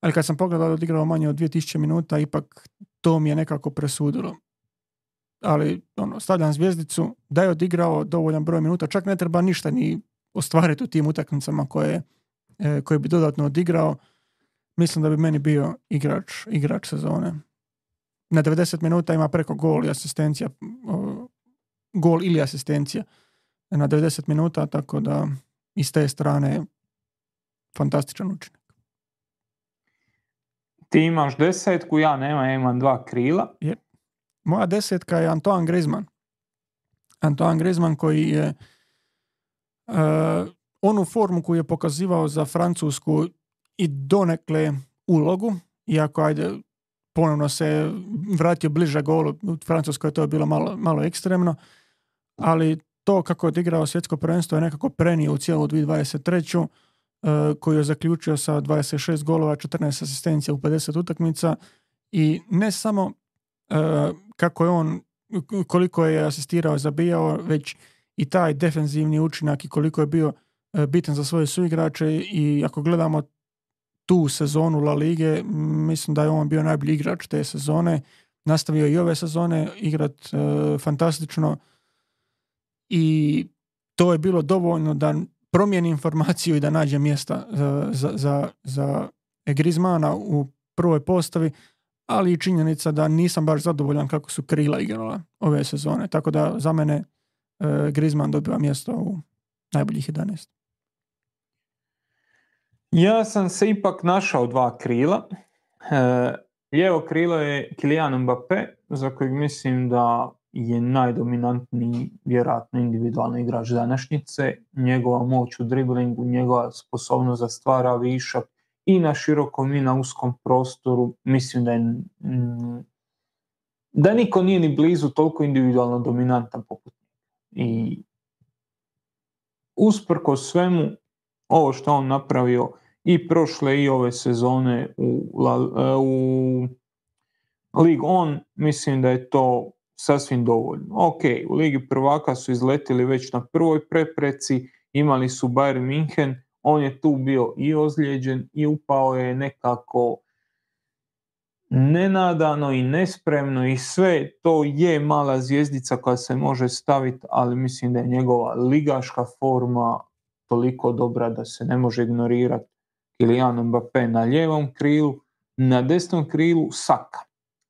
ali kad sam pogledao da odigrao manje od 2000 minuta, ipak to mi je nekako presudilo. Ali ono, stavljam zvijezdicu, da je odigrao dovoljan broj minuta, čak ne treba ništa ni ostvariti u tim utakmicama koje, e, koje bi dodatno odigrao. Mislim da bi meni bio igrač, igrač sezone. Na 90 minuta ima preko gol i asistencija, gol ili asistencija na 90 minuta, tako da iz te strane fantastičan učinak. Ti imaš desetku, ja nema, ja imam dva krila. Je. Moja desetka je Antoine Griezmann. Antoine Griezmann koji je uh, onu formu koju je pokazivao za Francusku i donekle ulogu, iako ajde ponovno se vratio bliže golu, u Francuskoj je to bilo malo, malo ekstremno, ali to kako je odigrao svjetsko prvenstvo je nekako prenio u cijelu 2023 E, koji je zaključio sa 26 golova, 14 asistencija u 50 utakmica i ne samo e, kako je on, koliko je asistirao, zabijao, već i taj defenzivni učinak i koliko je bio e, bitan za svoje suigrače i ako gledamo tu sezonu La Lige, mislim da je on bio najbolji igrač te sezone nastavio i ove sezone igrat fantastično i to je bilo dovoljno da promijeni informaciju i da nađe mjesta za, za, za Grizmana u prvoj postavi, ali i činjenica da nisam baš zadovoljan kako su krila igrala ove sezone. Tako da za mene e, Griezmann dobiva mjesto u najboljih 11. Ja sam se ipak našao dva krila. E, lijevo krilo je Kylian Mbappé, za kojeg mislim da je najdominantniji vjerojatno individualni igrač današnjice. Njegova moć u driblingu, njegova sposobnost za stvara višak i na širokom i na uskom prostoru. Mislim da je da niko nije ni blizu toliko individualno dominantan poput I usprko svemu ovo što on napravio i prošle i ove sezone u, u League On, mislim da je to sasvim dovoljno. Ok, u Ligi prvaka su izletili već na prvoj prepreci, imali su Bayern München, on je tu bio i ozlijeđen i upao je nekako nenadano i nespremno i sve to je mala zvijezdica koja se može staviti, ali mislim da je njegova ligaška forma toliko dobra da se ne može ignorirati Kylian Mbappé na lijevom krilu, na desnom krilu Saka.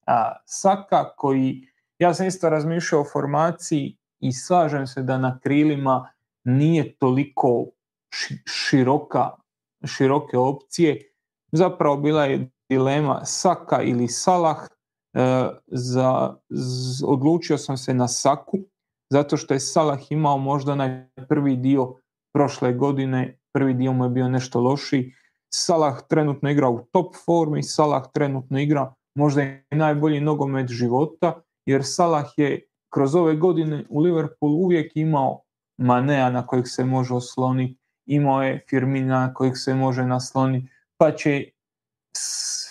A, Saka koji, ja sam isto razmišljao o formaciji i slažem se da na krilima nije toliko široka, široke opcije. Zapravo bila je dilema Saka ili Salah. E, za, odlučio sam se na Saku, zato što je Salah imao možda onaj prvi dio prošle godine, prvi dio mu je bio nešto lošiji. Salah trenutno igra u top formi, Salah trenutno igra možda i najbolji nogomet života, jer Salah je kroz ove godine u Liverpoolu uvijek imao Manea na kojeg se može osloniti, imao je Firmina na kojeg se može nasloniti, pa će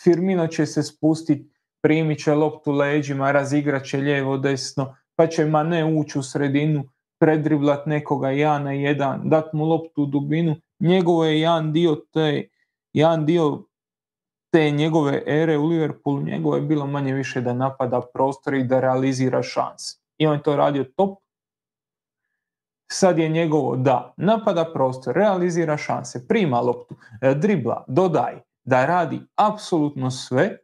Firmino će se spustiti, primit će loptu leđima, razigrat će lijevo desno, pa će Mane ući u sredinu, predriblat nekoga jedan na jedan, dat mu loptu u dubinu. Njegovo je jedan dio te, jedan dio te njegove ere u Liverpoolu, njegovo je bilo manje više da napada prostor i da realizira šanse. I on je to radio top. Sad je njegovo da napada prostor, realizira šanse, prima loptu, e, dribla, dodaj, da radi apsolutno sve,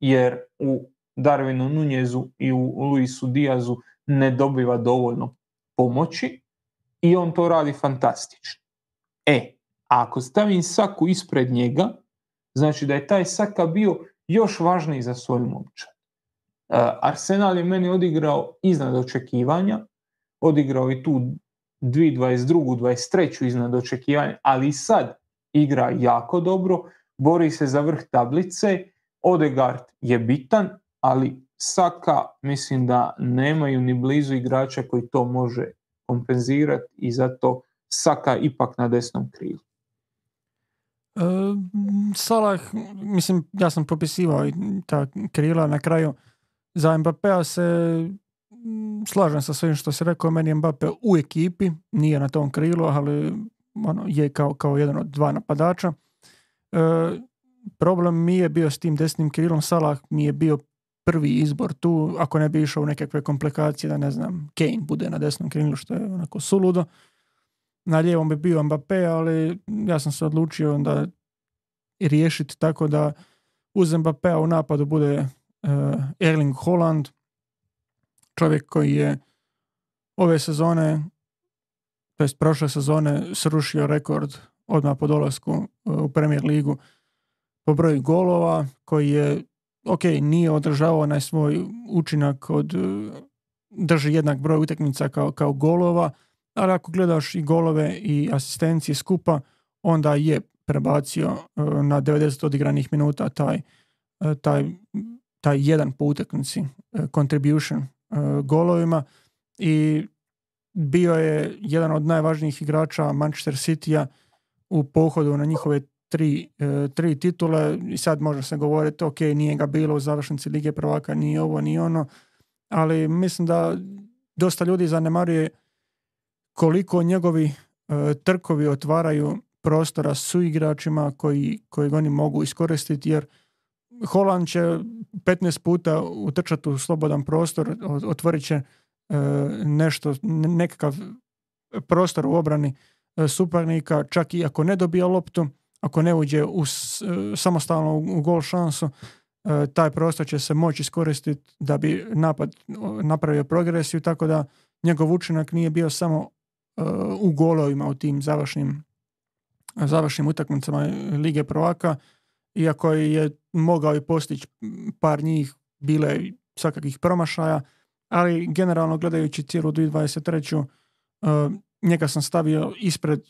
jer u Darwinu Nunjezu i u Luisu Diazu ne dobiva dovoljno pomoći i on to radi fantastično. E, ako stavim Saku ispred njega, znači da je taj Saka bio još važniji za svoju momčad. E, Arsenal je meni odigrao iznad očekivanja, odigrao i tu 2022. 23. iznad očekivanja, ali i sad igra jako dobro, bori se za vrh tablice, Odegaard je bitan, ali Saka mislim da nemaju ni blizu igrača koji to može kompenzirati i zato Saka ipak na desnom krilu. E, Salah, mislim, ja sam popisivao i ta krila na kraju. Za Mbappéa se slažem sa svim što se rekao, meni je Mbappé u ekipi, nije na tom krilu, ali ono, je kao, kao jedan od dva napadača. E, problem mi je bio s tim desnim krilom, Salah mi je bio prvi izbor tu, ako ne bi išao u nekakve komplikacije da ne znam, Kane bude na desnom krilu što je onako suludo. Na lijevom bi bio Mbappé, ali ja sam se odlučio da riješiti tako da uz Mbappéa u napadu bude uh, Erling Holland, čovjek koji je ove sezone, to jest prošle sezone, srušio rekord odmah po dolasku e, u Premier ligu po broju golova, koji je ok, nije održavao onaj svoj učinak od e, drži jednak broj utakmica kao, kao golova, ali ako gledaš i golove i asistencije skupa, onda je prebacio e, na 90 odigranih minuta taj, e, taj, taj jedan po utakmici contribution golovima. I bio je jedan od najvažnijih igrača Manchester City-a u pohodu na njihove tri, e, tri titule. I sad može se govoriti ok, nije ga bilo u završnici Lige prvaka, ni ovo, ni ono, ali mislim da dosta ljudi zanemaruje koliko njegovi e, trkovi otvaraju prostora su igračima koji, koji oni mogu iskoristiti jer Holand će 15 puta utrčati u slobodan prostor, otvorit će nešto, nekakav prostor u obrani suparnika, čak i ako ne dobija loptu, ako ne uđe u, samostalno u gol šansu, taj prostor će se moći iskoristiti da bi napad napravio progresiju, tako da njegov učinak nije bio samo u golovima u tim završnim, završnim utakmicama Lige prvaka, iako je mogao i postići par njih, bile svakakvih promašaja, ali generalno gledajući cijelu 2023. Uh, njega sam stavio ispred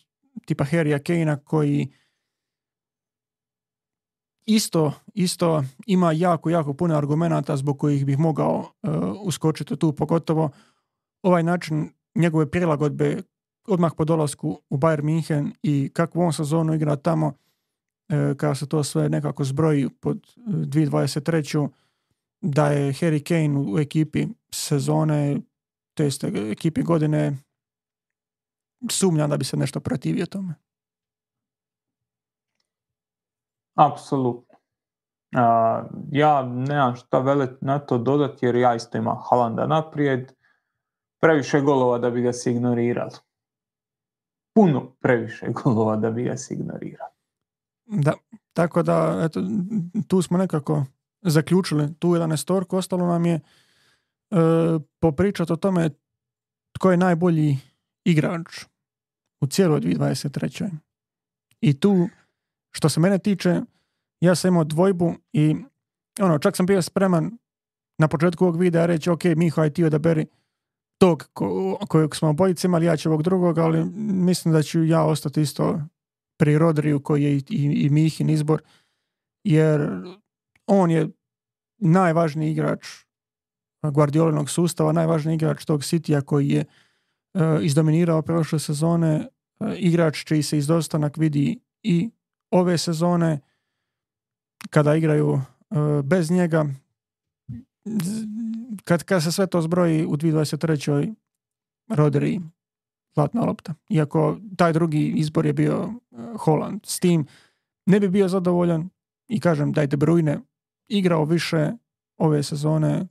tipa Harrya Keina koji isto, isto ima jako, jako puno argumenata zbog kojih bih mogao uh, uskočiti tu, pogotovo ovaj način njegove prilagodbe odmah po dolasku u Bayern München i kakvu on sezonu igra tamo, uh, kada se to sve nekako zbroji pod 2023. da je Harry Kane u ekipi sezone, to jest ekipi godine, sumnjam da bi se nešto protivio tome. Apsolutno. Uh, ja nemam šta velet na to dodati jer ja isto imam Halanda naprijed. Previše golova da bi ga se ignorirali. Puno previše golova da bi ga se ignorirali. Da, tako da eto, tu smo nekako zaključili tu 11 ostalo nam je e, popričati o tome tko je najbolji igrač u cijeloj 2023. I tu što se mene tiče, ja sam imao dvojbu i ono, čak sam bio spreman na početku ovog videa reći, ok, Miho, aj ti odaberi tog ko, kojeg smo obojice imali, ja ću ovog drugog, ali mislim da ću ja ostati isto pri Rodriju koji je i, i, i Mihin izbor, jer on je najvažniji igrač Guardiolinog sustava, najvažniji igrač tog Sitija koji je uh, izdominirao prošle sezone, uh, igrač čiji se izdostanak vidi i ove sezone kada igraju e, bez njega kad, kad se sve to zbroji u 2023. Rodri zlatna lopta. Iako taj drugi izbor je bio e, Holland. S tim ne bi bio zadovoljan i kažem da je igrao više ove sezone e,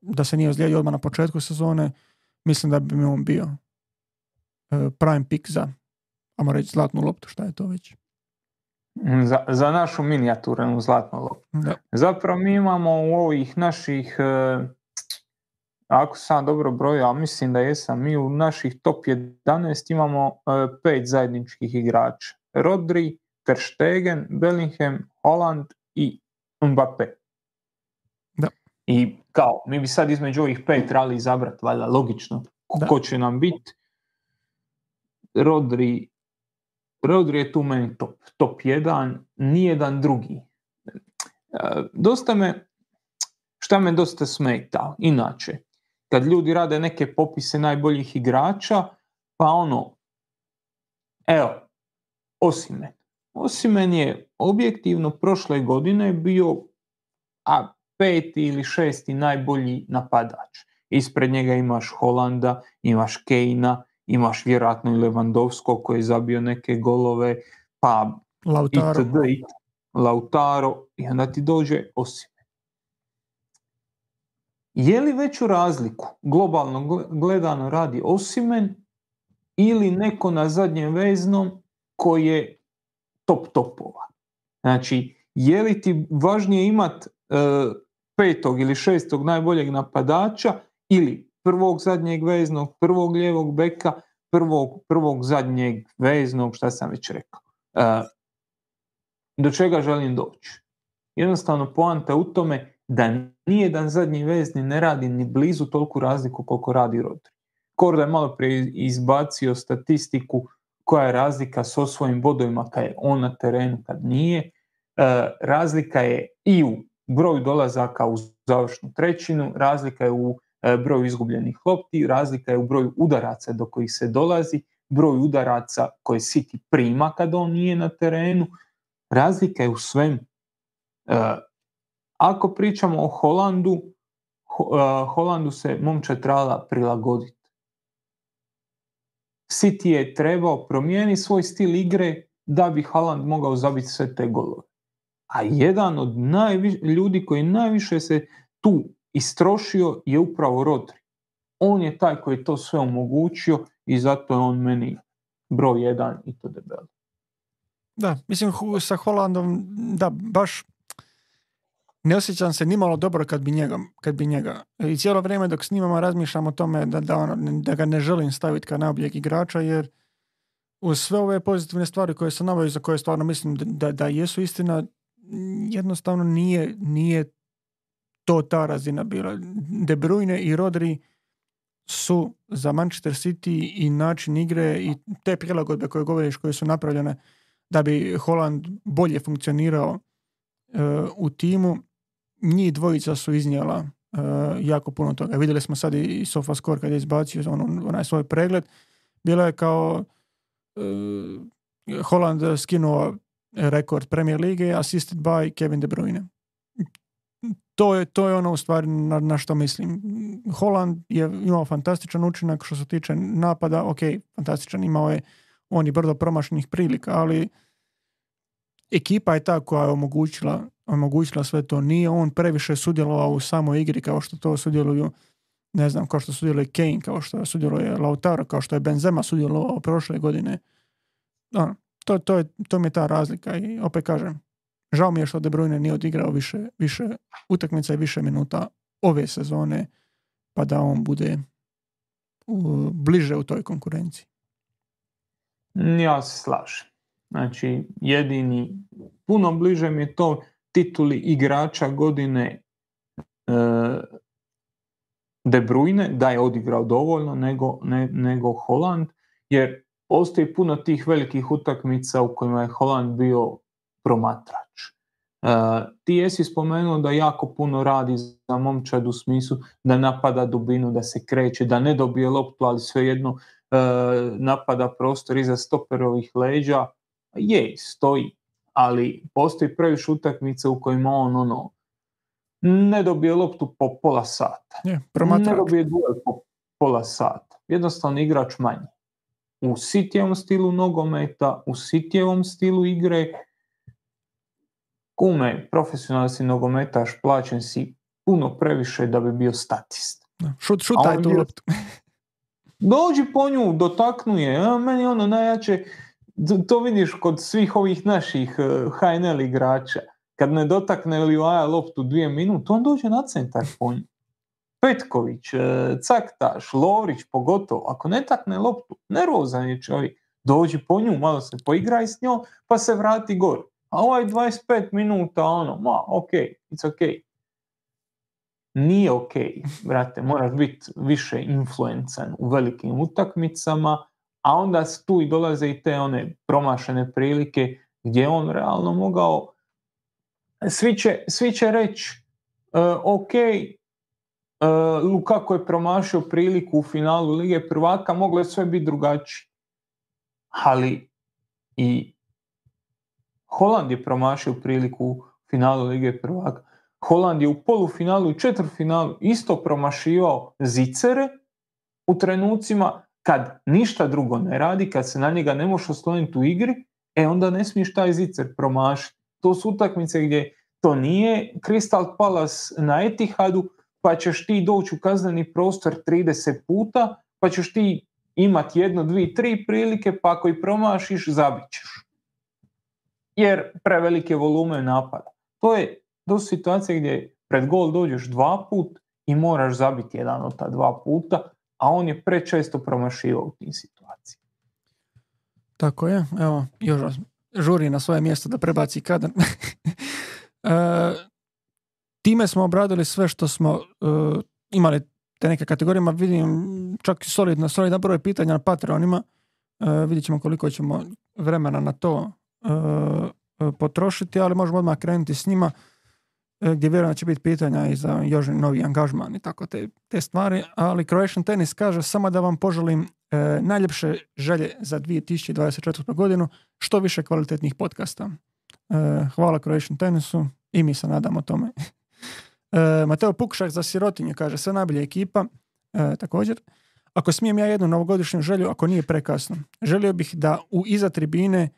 da se nije ozlijedio odmah na početku sezone mislim da bi mi on bio prime pick za ajmo reći zlatnu loptu, šta je to već. Za, za našu minijaturnu zlatnu loptu. Zapravo mi imamo u ovih naših, e, ako sam dobro brojao, mislim da jesam, mi u naših top 11 imamo e, pet zajedničkih igrača. Rodri, Ter Stegen, Bellingham, Holland i Mbappé. Da. I kao, mi bi sad između ovih pet trebali izabrati, valjda logično, ko će nam biti. Rodri, Rodri je tu meni top, top jedan, nijedan drugi. E, dosta me, šta me dosta smeta, inače, kad ljudi rade neke popise najboljih igrača, pa ono, evo, Osimen. Osimen je objektivno prošle godine bio a peti ili šesti najbolji napadač. Ispred njega imaš Holanda, imaš Kejna, imaš vjerojatno i Levandovsko koji je zabio neke golove, pa Lautaro. itd. Lautaro i onda ti dođe Osime. Je li veću razliku globalno gledano radi Osimen ili neko na zadnjem veznom koji je top topova? Znači, je li ti važnije imat e, petog ili šestog najboljeg napadača ili prvog zadnjeg veznog, prvog lijevog beka, prvog, prvog zadnjeg veznog, šta sam već rekao. E, do čega želim doći? Jednostavno poanta u tome da nijedan zadnji vezni ne radi ni blizu toliku razliku koliko radi Rodri. Korda je malo prije izbacio statistiku koja je razlika s osvojim bodovima kad je on na terenu, kad nije. E, razlika je i u broju dolazaka u završnu trećinu, razlika je u broju izgubljenih lopti, razlika je u broju udaraca do kojih se dolazi, broj udaraca koje City prima kad on nije na terenu, razlika je u svemu. E, ako pričamo o Holandu, e, Holandu se momča trebala prilagoditi. City je trebao promijeniti svoj stil igre da bi Haaland mogao zabiti sve te golove. a jedan od najvi- ljudi koji najviše se tu istrošio je upravo Rodri. On je taj koji je to sve omogućio i zato je on meni broj jedan i to debelo. Da, mislim sa Holandom, da, baš ne osjećam se nimalo dobro kad bi njega, kad bi njega. I cijelo vrijeme dok snimamo razmišljam o tome da, da, ono, da ga ne želim staviti kao najboljeg igrača, jer uz sve ove pozitivne stvari koje naveo i za koje stvarno mislim da, da jesu istina, jednostavno nije, nije to ta razina bila. De Bruyne i Rodri su za Manchester City i način igre i te prilagodbe koje govoriš koje su napravljene da bi Holland bolje funkcionirao e, u timu, njih dvojica su iznijela e, jako puno toga. Vidjeli smo sad i SofaScore kad je izbacio on, onaj svoj pregled. Bilo je kao e, Holland skinuo rekord Premier Lige assisted by Kevin De Bruyne. To je, to je ono u stvari na, na što mislim. Holland je imao fantastičan učinak što se tiče napada, ok, fantastičan, imao je on i brdo promašenih prilika, ali ekipa je ta koja je omogućila, omogućila sve to. Nije on previše sudjelovao u samoj igri kao što to sudjeluju ne znam, kao što sudjeluje Kane, kao što sudjeluje Lautaro, kao što je Benzema sudjelovao prošle godine. Ono, to, to, je, to mi je ta razlika i opet kažem, žao mi je što De Bruyne nije odigrao više, više utakmica i više minuta ove sezone, pa da on bude u, bliže u toj konkurenciji. Ja se slažem. Znači, jedini, puno bliže mi je to tituli igrača godine e, De Bruyne, da je odigrao dovoljno, nego, ne, nego Holland, jer postoji puno tih velikih utakmica u kojima je Holland bio promatrač. E, ti jesi spomenuo da jako puno radi za momčad u smislu da napada dubinu, da se kreće, da ne dobije loptu, ali svejedno e, napada prostor iza stoperovih leđa. Je, stoji, ali postoji previše utakmica u kojima on ono, ne dobije loptu po pola sata. Je, Ne dobije duel po pola sata. Jednostavno igrač manje. U sitjevom stilu nogometa, u sitjevom stilu igre, kume, profesionalni si nogometaš, plaćen si puno previše da bi bio statist. Šut, šutaj tu je- loptu. Dođi po nju, dotaknuje, a meni ono najjače, to vidiš kod svih ovih naših eh, HNL igrača, kad ne dotakne Livaja loptu dvije minute, on dođe na centar po nju. Petković, eh, Caktaš, Lovrić pogotovo, ako ne takne loptu, nervozan je čovjek, dođi po nju, malo se poigraj s njom, pa se vrati gore. A ovaj 25 minuta, ono, ma, ok, it's ok. Nije ok, brate, moraš biti više influencan u velikim utakmicama, a onda tu i dolaze i te one promašene prilike gdje je on realno mogao, svi će, svi će reći, e, ok, e, Lukaku je promašio priliku u finalu Lige prvaka, moglo je sve biti drugačije. Ali i Holand je promašio priliku u finalu Lige prvaka. Holand je u polufinalu i četvrtfinalu isto promašivao zicere u trenucima kad ništa drugo ne radi, kad se na njega ne možeš osloniti u igri, e onda ne smiješ taj zicer promašiti. To su utakmice gdje to nije Crystal Palace na Etihadu, pa ćeš ti doći u kazneni prostor 30 puta, pa ćeš ti imati jedno, dvi, tri prilike, pa ako i promašiš, zabit ćeš. Jer prevelike volume napada. To je su situacije gdje pred gol dođeš dva put i moraš zabiti jedan od ta dva puta, a on je prečesto promašivao u tim situacijama. Tako je, evo, još žuri na svoje mjesto da prebaci kadar. E, time smo obradili sve što smo e, imali te neke kategorije, vidim čak solidno, solidan broj pitanja na Patreonima. E, vidjet ćemo koliko ćemo vremena na to potrošiti, ali možemo odmah krenuti s njima e, gdje vjerujem da će biti pitanja i za još novi angažman i tako te, te stvari, ali Croatian Tennis kaže samo da vam poželim e, najljepše želje za 2024. godinu, što više kvalitetnih podcasta. E, hvala Croatian Tennisu i mi se nadamo tome. E, Mateo Pukšak za sirotinju kaže sve najbolje ekipa, e, također. Ako smijem ja jednu novogodišnju želju, ako nije prekasno, želio bih da u iza tribine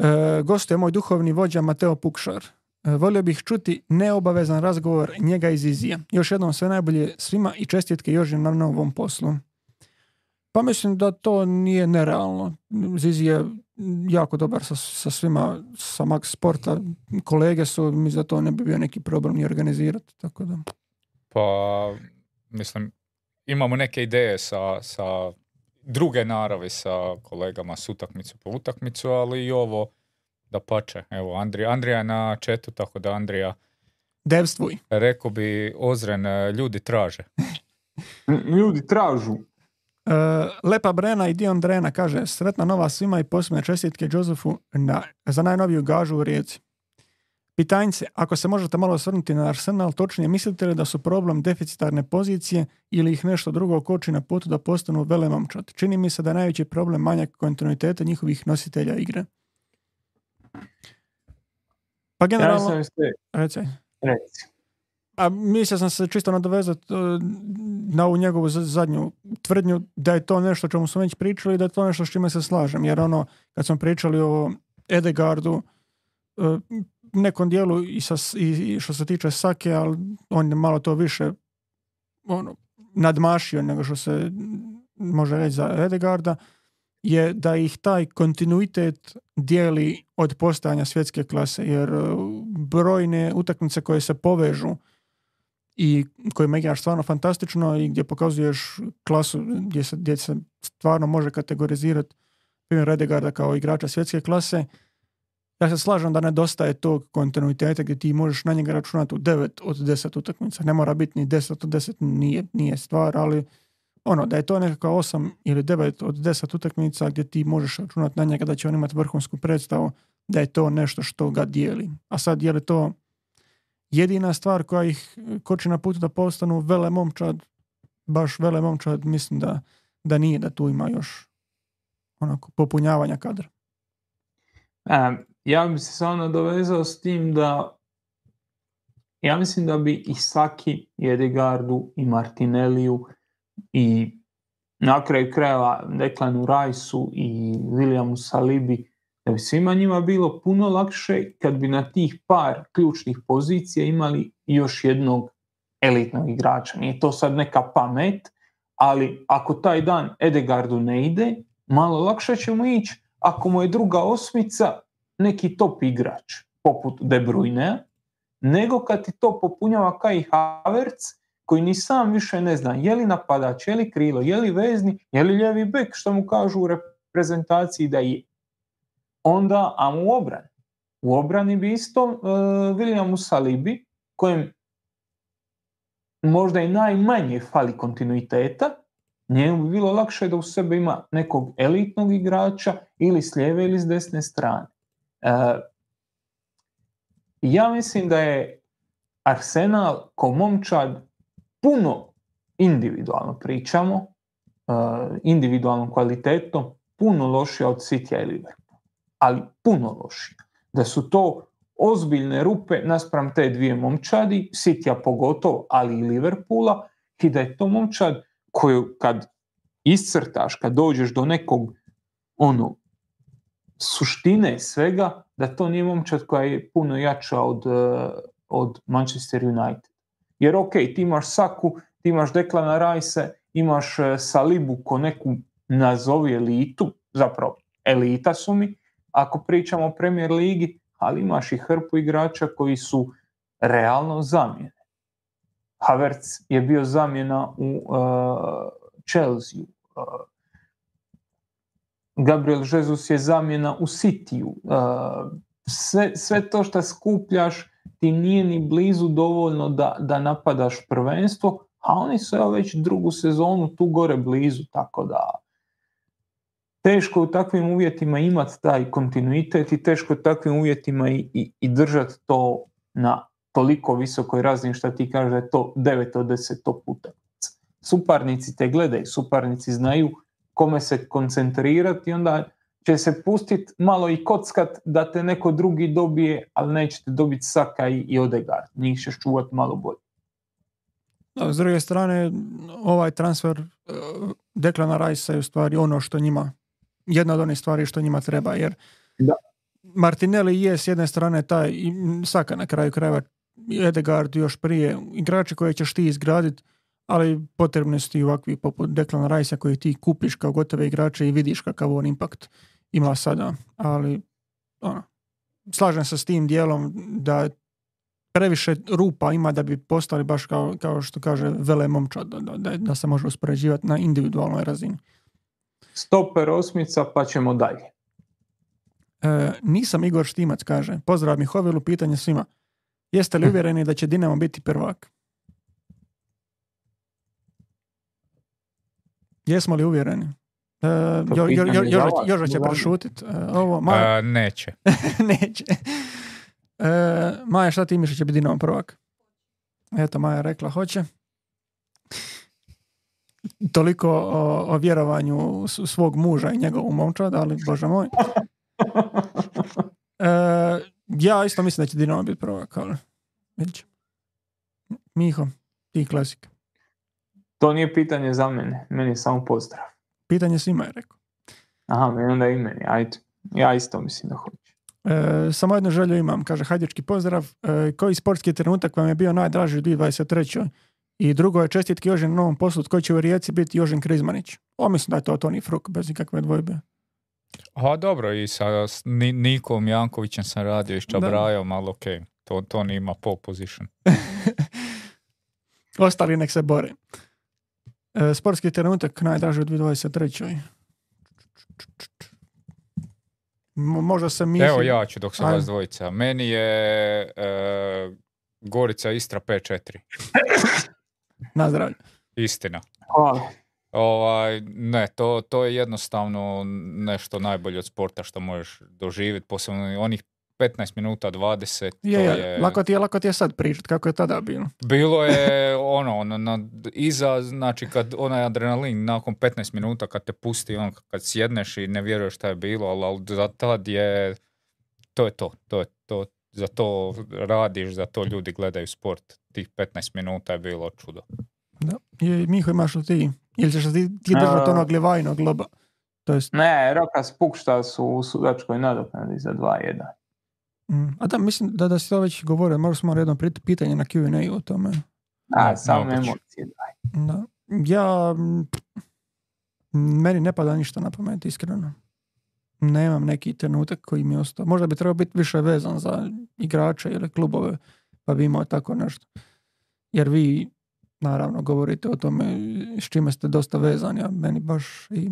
E, gostuje moj duhovni vođa Mateo Pukšar. E, volio bih čuti neobavezan razgovor njega iz Izije. Još jednom sve najbolje svima i čestitke Joži na novom poslu. Pa mislim da to nije nerealno. Zizi je jako dobar sa, sa svima, sa Max Sporta. Kolege su, mi za to ne bi bio neki problem ni organizirati. Tako da. Pa, mislim, imamo neke ideje sa, sa druge naravi sa kolegama s utakmicu po utakmicu, ali i ovo da pače. Evo, Andrija, Andrija je na četu, tako da Andrija Devstvuj. rekao bi Ozren, e, ljudi traže. Ljudi tražu. E, Lepa Brena i Dion Drena kaže sretna nova svima i posebne čestitke Josefu na, za najnoviju gažu u Rijeci. Pitanjce, ako se možete malo osvrnuti na Arsenal, točnije mislite li da su problem deficitarne pozicije ili ih nešto drugo koči na putu da postanu velemomčad? Čini mi se da je najveći problem manjak kontinuiteta njihovih nositelja igre. Pa Ja generalno, sam reci. A mislio sam se čisto nadovezati e, na ovu njegovu zadnju tvrdnju da je to nešto o čemu smo već pričali i da je to nešto s čime se slažem. Jer ono, kad smo pričali o Edegardu, e, nekom dijelu i, sa, i, što se tiče Sake, ali on je malo to više ono, nadmašio nego što se može reći za Edegarda, je da ih taj kontinuitet dijeli od postojanja svjetske klase, jer e, brojne utakmice koje se povežu i kojima igraš stvarno fantastično i gdje pokazuješ klasu gdje se, gdje se stvarno može kategorizirati primjer Redegarda kao igrača svjetske klase, ja se slažem da nedostaje tog kontinuiteta gdje ti možeš na njega računati u 9 od 10 utakmica. Ne mora biti ni 10 od 10, nije, nije stvar, ali ono, da je to nekakva 8 ili 9 od 10 utakmica gdje ti možeš računati na njega da će on imati vrhunsku predstavu, da je to nešto što ga dijeli. A sad je li to jedina stvar koja ih koči na putu da postanu vele momčad, baš vele momčad, mislim da, da nije, da tu ima još onako popunjavanja kadra. Ja bi se samo nadovezao s tim da ja mislim da bi i Saki, i Edegardu, i Martinelliju, i na kraju krajeva Declanu Rajsu i Williamu Salibi, da bi svima njima bilo puno lakše kad bi na tih par ključnih pozicija imali još jednog elitnog igrača. Nije to sad neka pamet, ali ako taj dan Edegardu ne ide, malo lakše će mu ići ako mu je druga osmica neki top igrač, poput De Bruyne, nego kad ti to popunjava Kai Havertz, koji ni sam više ne zna je li napadač, je li krilo, je li vezni, je li ljevi bek, što mu kažu u reprezentaciji da je. Onda, a u obrani. U obrani bi isto uh, Williamu Salibi, kojem možda i najmanje fali kontinuiteta, njemu bi bilo lakše da u sebe ima nekog elitnog igrača ili s lijeve ili s desne strane. E, ja mislim da je Arsenal ko momčad puno individualno pričamo, e, individualnom kvalitetom, puno lošija od City i Liverpoola. Ali puno lošija. Da su to ozbiljne rupe naspram te dvije momčadi, Citya pogotovo, ali i Liverpoola, i da je to momčad koju kad iscrtaš, kad dođeš do nekog ono suštine svega, da to nije momčad koja je puno jača od, uh, od Manchester United. Jer ok, ti imaš Saku, ti imaš Declana Rice, imaš uh, Salibu ko neku nazovi elitu, zapravo elita su mi, ako pričamo o Premier Ligi, ali imaš i hrpu igrača koji su realno zamjene. Havertz je bio zamjena u uh, Chelsea. Uh, Gabriel Jesus je zamjena u Cityu. Uh, sve, sve to što skupljaš ti nije ni blizu dovoljno da, da napadaš prvenstvo, a oni su evo već drugu sezonu tu gore blizu, tako da teško u takvim uvjetima imati taj kontinuitet i teško u takvim uvjetima i, i, i držati to na toliko visokoj razini što ti kaže to 9 od 10 top utakmica. Suparnici te gledaju, suparnici znaju kome se koncentrirati i onda će se pustiti malo i kockat da te neko drugi dobije, ali nećete dobiti Saka i, i Odegaard. Njih ćeš čuvati malo bolje. Da, s druge strane, ovaj transfer uh, Declana Rice je u stvari ono što njima, jedna od onih stvari što njima treba, jer Da. Martinelli je s jedne strane taj, Saka na kraju krajeva, Edegard još prije, igrači koje ćeš ti izgraditi, ali potrebni su ti ovakvi poput Declan Rice koji ti kupiš kao gotove igrače i vidiš kakav on impact ima sada, ali ono, slažem se s tim dijelom da previše rupa ima da bi postali baš kao, kao što kaže vele momčad, da, da, da se može uspoređivati na individualnoj razini. Stoper osmica pa ćemo dalje. E, nisam Igor Štimac, kaže. Pozdrav Mihovilu, pitanje svima. Jeste li uvjereni da će Dinamo biti prvak? Jesmo li uvjereni? E, jo, jo, jo, Joža, Joža će prešutit. E, ovo, Maja, A, neće. neće. E, Maja, šta ti misliš će biti Dinamo prvak? Eto, Maja rekla hoće. Toliko o, o vjerovanju svog muža i njegovu momčad, ali bože moj. E, ja isto mislim da će Dinamo biti prvak, ali vidit. Miho, ti klasik. To nije pitanje za mene, meni je samo pozdrav. Pitanje svima je rekao. Aha, meni onda i meni, ajde. Ja isto mislim da hoće. E, samo jednu želju imam, kaže Hajdički pozdrav. E, koji sportski trenutak vam je bio najdraži u 2023. I drugo je čestitki Jožin novom poslu, koji će u Rijeci biti Jožin Krizmanić. O, mislim da je to Toni Fruk, bez ikakve dvojbe. A dobro, i sa s Ni- Nikom Jankovićem sam radio i s Čabrajom, ali okej, to, to ni ima pole position. Ostali nek se bore. E, sportski trenutak najdraži u 2023. Mo- Možda se misli... Evo ja ću dok sam Ajde. vas dvojica. Meni je e, Gorica Istra 5-4. Na zdravlje. Istina. Hvala. Ovaj, ne, to, to je jednostavno nešto najbolje od sporta što možeš doživjeti, posebno onih 15 minuta, 20, Je, to je, je... Lako, ti je, lako ti je sad pričat kako je tada bilo. Bilo je ono, na, na- iza, znači kad onaj adrenalin nakon 15 minuta kad te pusti, on, kad sjedneš i ne vjeruješ šta je bilo, ali, ali za tad je, to je to, to je to, za to radiš, za to ljudi gledaju sport. Tih 15 minuta je bilo čudo. Da. Je, Miho, imaš li ti? Ili ćeš ti, ti držati A- onog Livajnog loba? To jest, Ne, Roka Spukšta su u sudačkoj nadoknadi za 2-1. Mm, a da, mislim da, da si to već govorio, možda smo jedno pitanje na Q&A o tome. A, samo emocije. daj. Da. Ja, mm, meni ne pada ništa na pamet, iskreno. Nemam neki trenutak koji mi je ostao. Možda bi trebao biti više vezan za igrače ili klubove, pa bi imao tako nešto. Jer vi, naravno, govorite o tome s čime ste dosta vezani, a meni baš i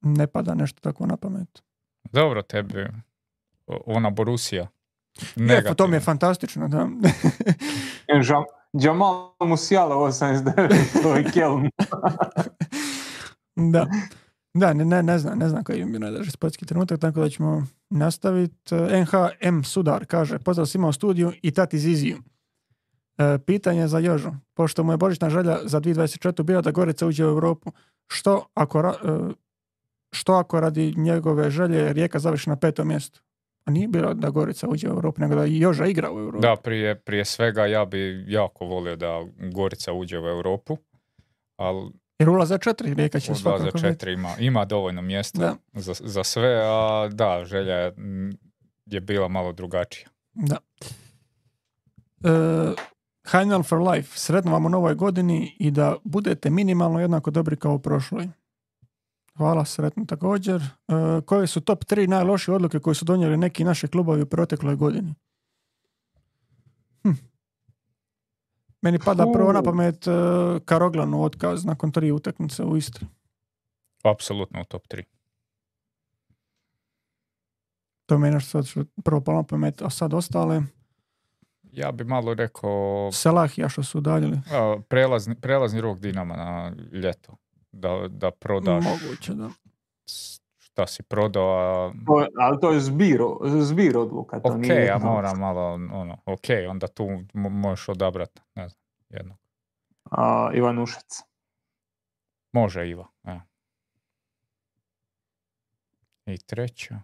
ne pada nešto tako na pamet. Dobro, tebi, ona Borussia. Ne, pa to mi je fantastično, da. Jamal Musiala 89, to je Kelm. Da. Da, ne, ne, ne znam, ne znam koji mi je najdraži sportski trenutak, tako da ćemo nastaviti. NHM Sudar kaže, pozdrav svima u studiju i tati Ziziju. E, pitanje za Jožu. Pošto mu je božićna želja za 2024. bila da Gorica uđe u Europu, što ako, ra- e, što ako radi njegove želje Rijeka završi na petom mjestu? A nije bilo da Gorica uđe u Europu, nego da Joža igra u Europu. Da, prije, prije svega ja bi jako volio da Gorica uđe u Europu, ali Jer ulaze četiri, Rijeka će u 2 za svakako biti. 4 ima, ima dovoljno mjesta za, za sve, a da, želja je, je bila malo drugačija. Da. E, Heinel for life. Sretno vam u novoj godini i da budete minimalno jednako dobri kao u prošloj. Hvala, sretno također. E, koje su top 3 najlošije odluke koje su donijeli neki naši klubovi u protekloj godini? Hm. Meni pada prvo na pamet e, Karoglanu otkaz nakon tri utakmice u Istri. Apsolutno u top 3. To je sad što prvo palo na pamet, a sad ostale. Ja bi malo rekao Selahija što su udaljili. prelazni, prelazni rok Dinama na ljeto. Da, da prodaš Moguće, da. šta si prodao, a To Ali to je zbir, zbir odluka. To ok, nije ja moram malo, ono, ok, onda tu mo- možeš odabrati, ne znam, jedno. A, Ivan Ušec. Može Iva, evo. I treća.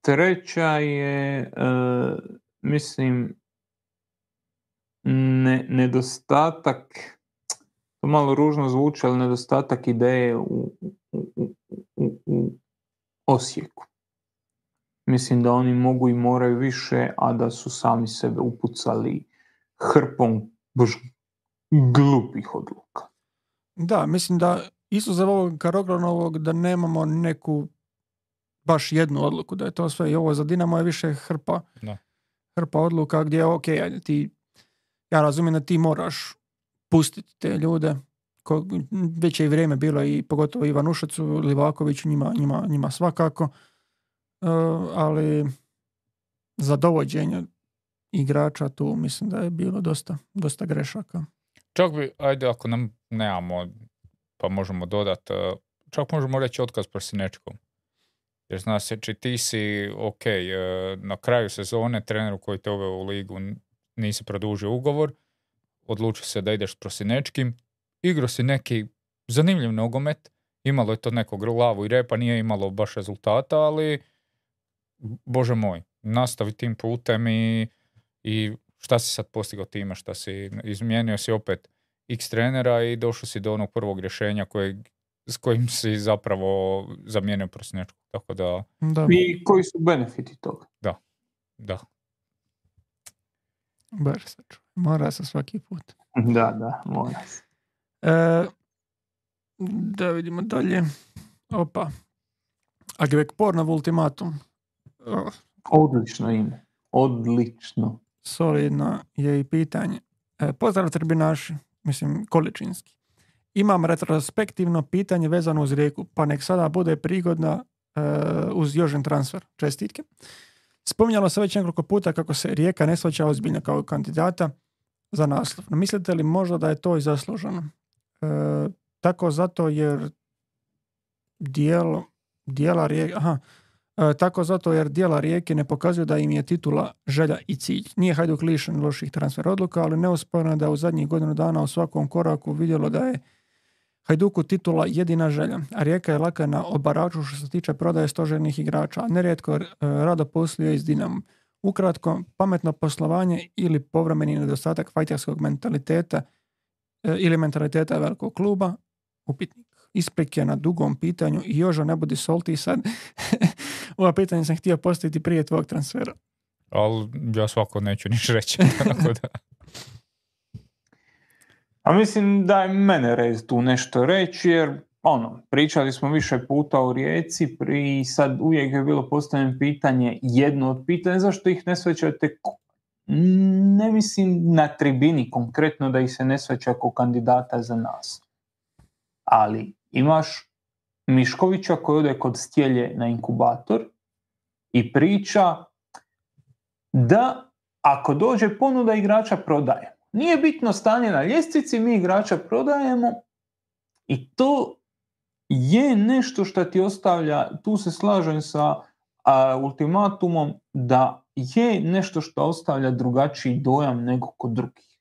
Treća je, e, mislim, ne, nedostatak to malo ružno zvuči, ali nedostatak ideje u, u, u, u Osijeku. Mislim da oni mogu i moraju više, a da su sami sebe upucali hrpom baš glupih odluka. Da, mislim da isto ovog Karogranovog da nemamo neku baš jednu odluku, da je to sve i ovo za Dinamo je više hrpa, Da. hrpa odluka gdje ok, ajde, ti, ja razumijem da ti moraš pustiti te ljude, ko, već je i vrijeme bilo i pogotovo Ivan Ušacu, Livakoviću, njima, njima, njima svakako, E, ali za dovođenje igrača tu mislim da je bilo dosta, dosta grešaka. Čak bi, ajde, ako nam nemamo, pa možemo dodati, čak možemo reći otkaz Prosinečkom. Jer zna se, či ti si, ok, e, na kraju sezone treneru koji te uveo u ligu nisi produžio ugovor, odluči se da ideš s Prosinečkim, igrao si neki zanimljiv nogomet, imalo je to nekog glavu i repa, nije imalo baš rezultata, ali bože moj, nastavi tim putem i, i šta si sad postigao time, šta si, izmijenio si opet x trenera i došao si do onog prvog rješenja kojeg, s kojim si zapravo zamijenio Prosinečku. Tako da, Da, I koji su benefiti toga? da. Baš se. Mora se svaki put. Da, da, mora se. E, da vidimo dalje. Opa. Agvek Pornov ultimatum. Odlično ime. Odlično. solidno je i pitanje. E, pozdrav tribinaši, mislim količinski. Imam retrospektivno pitanje vezano uz rijeku, pa nek sada bude prigodna e, uz Jožin transfer. Čestitke. Spominjalo se već nekoliko puta kako se Rijeka ne shvaća ozbiljno kao kandidata za naslov. No, mislite li možda da je to i zasluženo? E, tako zato jer dijelo, dijela Rijeka, aha, E, tako zato jer dijela Rijeke ne pokazuju da im je titula želja i cilj. Nije Hajduk lišen loših transfer odluka, ali neusporno je da u zadnjih godinu dana u svakom koraku vidjelo da je Hajduku titula jedina želja, a Rijeka je laka na obaraču što se tiče prodaje stožernih igrača, a nerijetko e, rado posluje iz Dinamo. Ukratko, pametno poslovanje ili povremeni nedostatak fajterskog mentaliteta e, ili mentaliteta velikog kluba, upitnik. Ispek je na dugom pitanju i Jožo ne budi solti sad. Ova pitanja sam htio postaviti prije tvog transfera. Ali ja svako neću niš reći. tako da. A mislim da je mene rez tu nešto reći, jer ono, pričali smo više puta o rijeci, pri sad uvijek je bilo postavljeno pitanje, jedno od pitanja, zašto ih ne svećate ne mislim na tribini konkretno da ih se ne sveća kao kandidata za nas. Ali imaš Miškovića koji ode kod stjelje na inkubator i priča da ako dođe ponuda igrača prodaje. Nije bitno stanje na ljestvici, mi igrača prodajemo i to je nešto što ti ostavlja, tu se slažem sa a, ultimatumom, da je nešto što ostavlja drugačiji dojam nego kod drugih.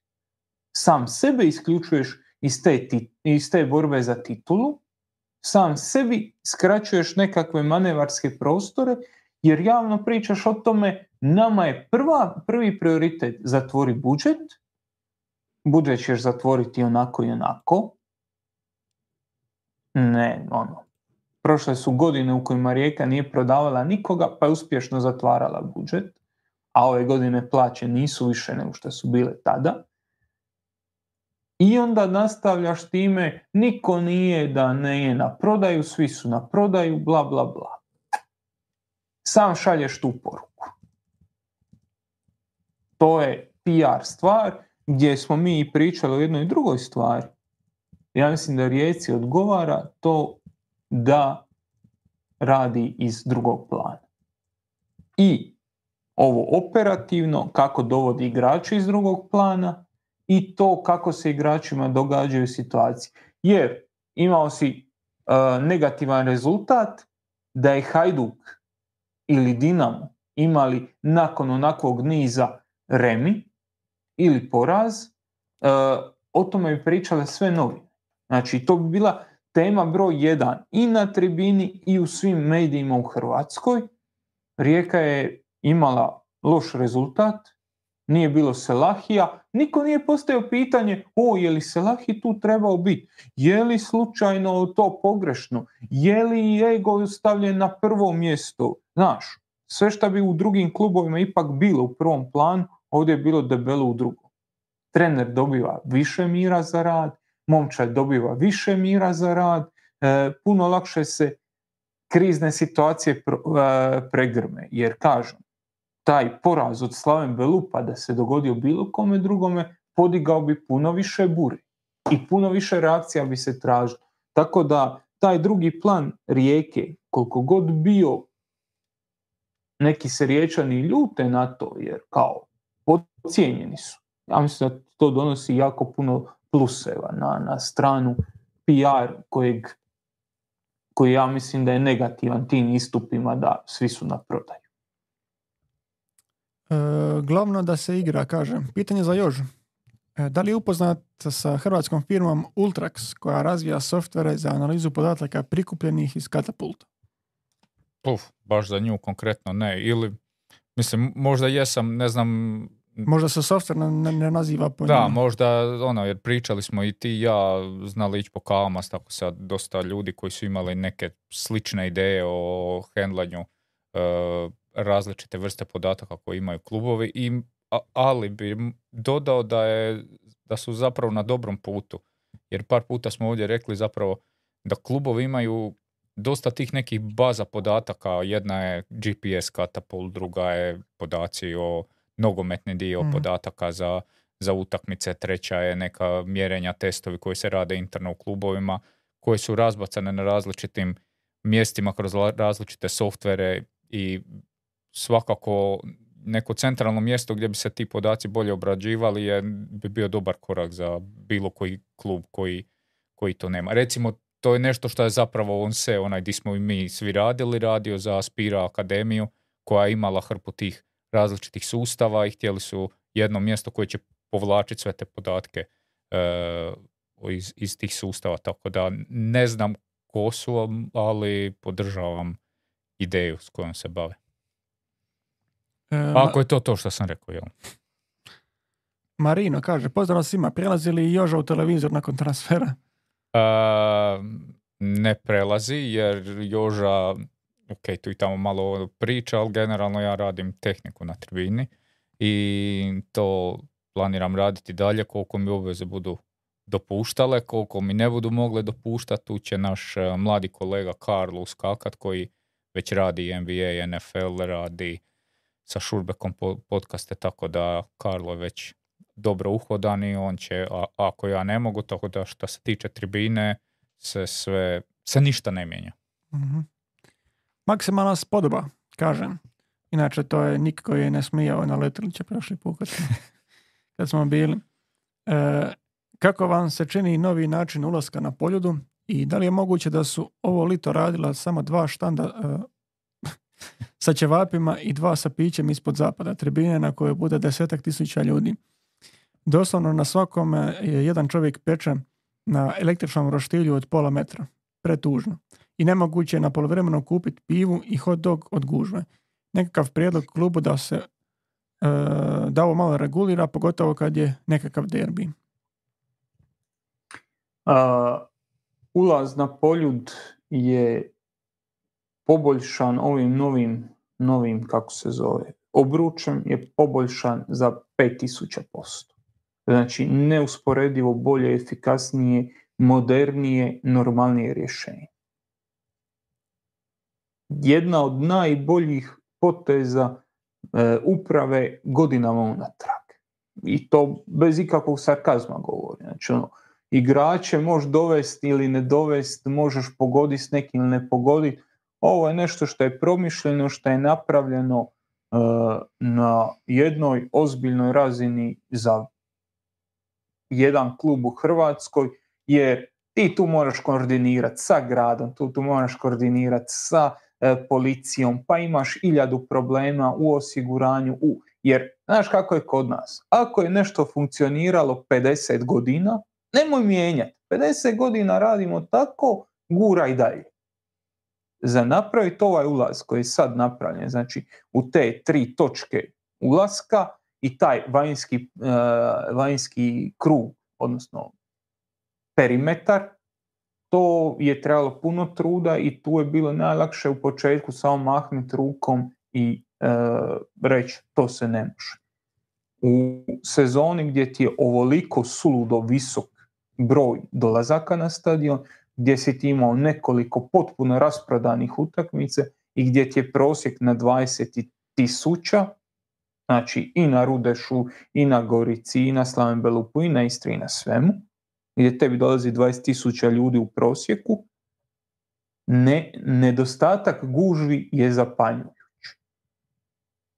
Sam sebe isključuješ iz te, iz te borbe za titulu, sam sebi skraćuješ nekakve manevarske prostore, jer javno pričaš o tome, nama je prva, prvi prioritet zatvori budžet, budžet ćeš zatvoriti onako i onako. Ne, ono, prošle su godine u kojima Rijeka nije prodavala nikoga, pa je uspješno zatvarala budžet, a ove godine plaće nisu više nego što su bile tada. I onda nastavljaš time, niko nije da ne je na prodaju, svi su na prodaju, bla bla bla. Sam šalješ tu poruku. To je PR stvar gdje smo mi pričali o jednoj drugoj stvari. Ja mislim da Rijeci odgovara to da radi iz drugog plana. I ovo operativno, kako dovodi igrače iz drugog plana i to kako se igračima događaju situacije. Jer imao si uh, negativan rezultat da je Hajduk ili Dinamo imali nakon onakvog niza remi ili poraz, uh, o tome bi pričale sve novine. Znači, to bi bila tema broj jedan i na tribini i u svim medijima u Hrvatskoj. Rijeka je imala loš rezultat, nije bilo Selahija, niko nije postavio pitanje o je li Selahi tu trebao biti, je li slučajno to pogrešno, je li ego stavljen na prvo mjesto, znaš, sve što bi u drugim klubovima ipak bilo u prvom planu, ovdje je bilo debelo u drugom. Trener dobiva više mira za rad, momčad dobiva više mira za rad, e, puno lakše se krizne situacije e, pregrme, jer kažem, taj poraz od Slaven Belupa da se dogodio bilo kome drugome, podigao bi puno više buri i puno više reakcija bi se tražilo. Tako da taj drugi plan rijeke, koliko god bio neki se riječani ljute na to, jer kao podcijenjeni su. Ja mislim da to donosi jako puno pluseva na, na stranu PR kojeg, koji ja mislim da je negativan tim istupima da svi su na prodaju. E, glavno da se igra, kažem. Pitanje za Jož. E, da li je upoznat sa hrvatskom firmom Ultrax koja razvija softvere za analizu podataka prikupljenih iz katapulta? Uf, baš za nju konkretno ne. Ili, mislim, možda jesam, ne znam... Možda se softver ne, ne naziva po Da, možda, ono, jer pričali smo i ti i ja znali ići po kavama, tako sad dosta ljudi koji su imali neke slične ideje o hendlanju uh, različite vrste podataka koje imaju klubovi, i, ali bi dodao da, je, da su zapravo na dobrom putu. Jer par puta smo ovdje rekli zapravo da klubovi imaju dosta tih nekih baza podataka. Jedna je GPS katapult, druga je podaci o nogometni dio mm. podataka za, za utakmice, treća je neka mjerenja, testovi koji se rade interno u klubovima, koji su razbacane na različitim mjestima kroz različite softvere i svakako neko centralno mjesto gdje bi se ti podaci bolje obrađivali je, bi bio dobar korak za bilo koji klub koji, koji to nema. Recimo, to je nešto što je zapravo on se, onaj di smo i mi svi radili, radio za Aspira Akademiju, koja je imala hrpu tih različitih sustava i htjeli su jedno mjesto koje će povlačiti sve te podatke e, iz, iz tih sustava. Tako da ne znam ko su, ali podržavam ideju s kojom se bave. E, Ako je to to što sam rekao, jel? Marino kaže, pozdrav svima, prelazi li Joža u televizor nakon transfera? ne prelazi, jer Joža, ok, tu i tamo malo priča, ali generalno ja radim tehniku na tribini i to planiram raditi dalje koliko mi obveze budu dopuštale, koliko mi ne budu mogle dopuštati, tu će naš e, mladi kolega Karlo uskakat koji već radi NBA, NFL, radi sa Šurbekom podcaste, tako da Karlo je već dobro uhodan i on će, a, ako ja ne mogu, tako da što se tiče tribine, se sve, se ništa ne mijenja. Mm-hmm. Maksimalna spodoba, kažem. Inače, to je nik koji je ne smijao na Letilića prošli put kad smo, bili. E, kako vam se čini novi način ulaska na poljudu i da li je moguće da su ovo lito radila samo dva štanda e, sa ćevapima i dva sa pićem ispod zapada, tribine na kojoj bude desetak tisuća ljudi. Doslovno na svakom je jedan čovjek peče na električnom roštilju od pola metra. Pretužno. I nemoguće je na polovremeno kupiti pivu i hot dog od gužve. Nekakav prijedlog klubu da se e, da ovo malo regulira, pogotovo kad je nekakav derbi. ulaz na poljud je poboljšan ovim novim, novim kako se zove, obručem je poboljšan za 5000%. Znači, neusporedivo bolje, efikasnije, modernije, normalnije rješenje. Jedna od najboljih poteza e, uprave godinama unatrag. I to bez ikakvog sarkazma govori. Znači, ono, igrače možeš dovesti ili ne dovesti, možeš pogoditi s nekim ili ne pogoditi. Ovo je nešto što je promišljeno, što je napravljeno e, na jednoj ozbiljnoj razini za jedan klub u Hrvatskoj, jer ti tu moraš koordinirati sa gradom, tu, tu moraš koordinirati sa e, policijom, pa imaš iljadu problema u osiguranju, u, jer znaš kako je kod nas. Ako je nešto funkcioniralo 50 godina, nemoj mijenjati. 50 godina radimo tako, gura i dalje. Za napraviti ovaj ulaz koji je sad napravljen, znači u te tri točke ulaska, i taj vanjski, vanjski krug, odnosno perimetar, to je trebalo puno truda i tu je bilo najlakše u početku samo mahnuti rukom i e, reći to se ne može. U sezoni gdje ti je ovoliko suludo visok broj dolazaka na stadion, gdje si ti imao nekoliko potpuno rasprodanih utakmice i gdje ti je prosjek na 20 tisuća, znači i na Rudešu, i na Gorici, i na Slavenbelupu, i na Istri, i na svemu, gdje tebi dolazi 20.000 ljudi u prosjeku, ne, nedostatak gužvi je zapanjujući.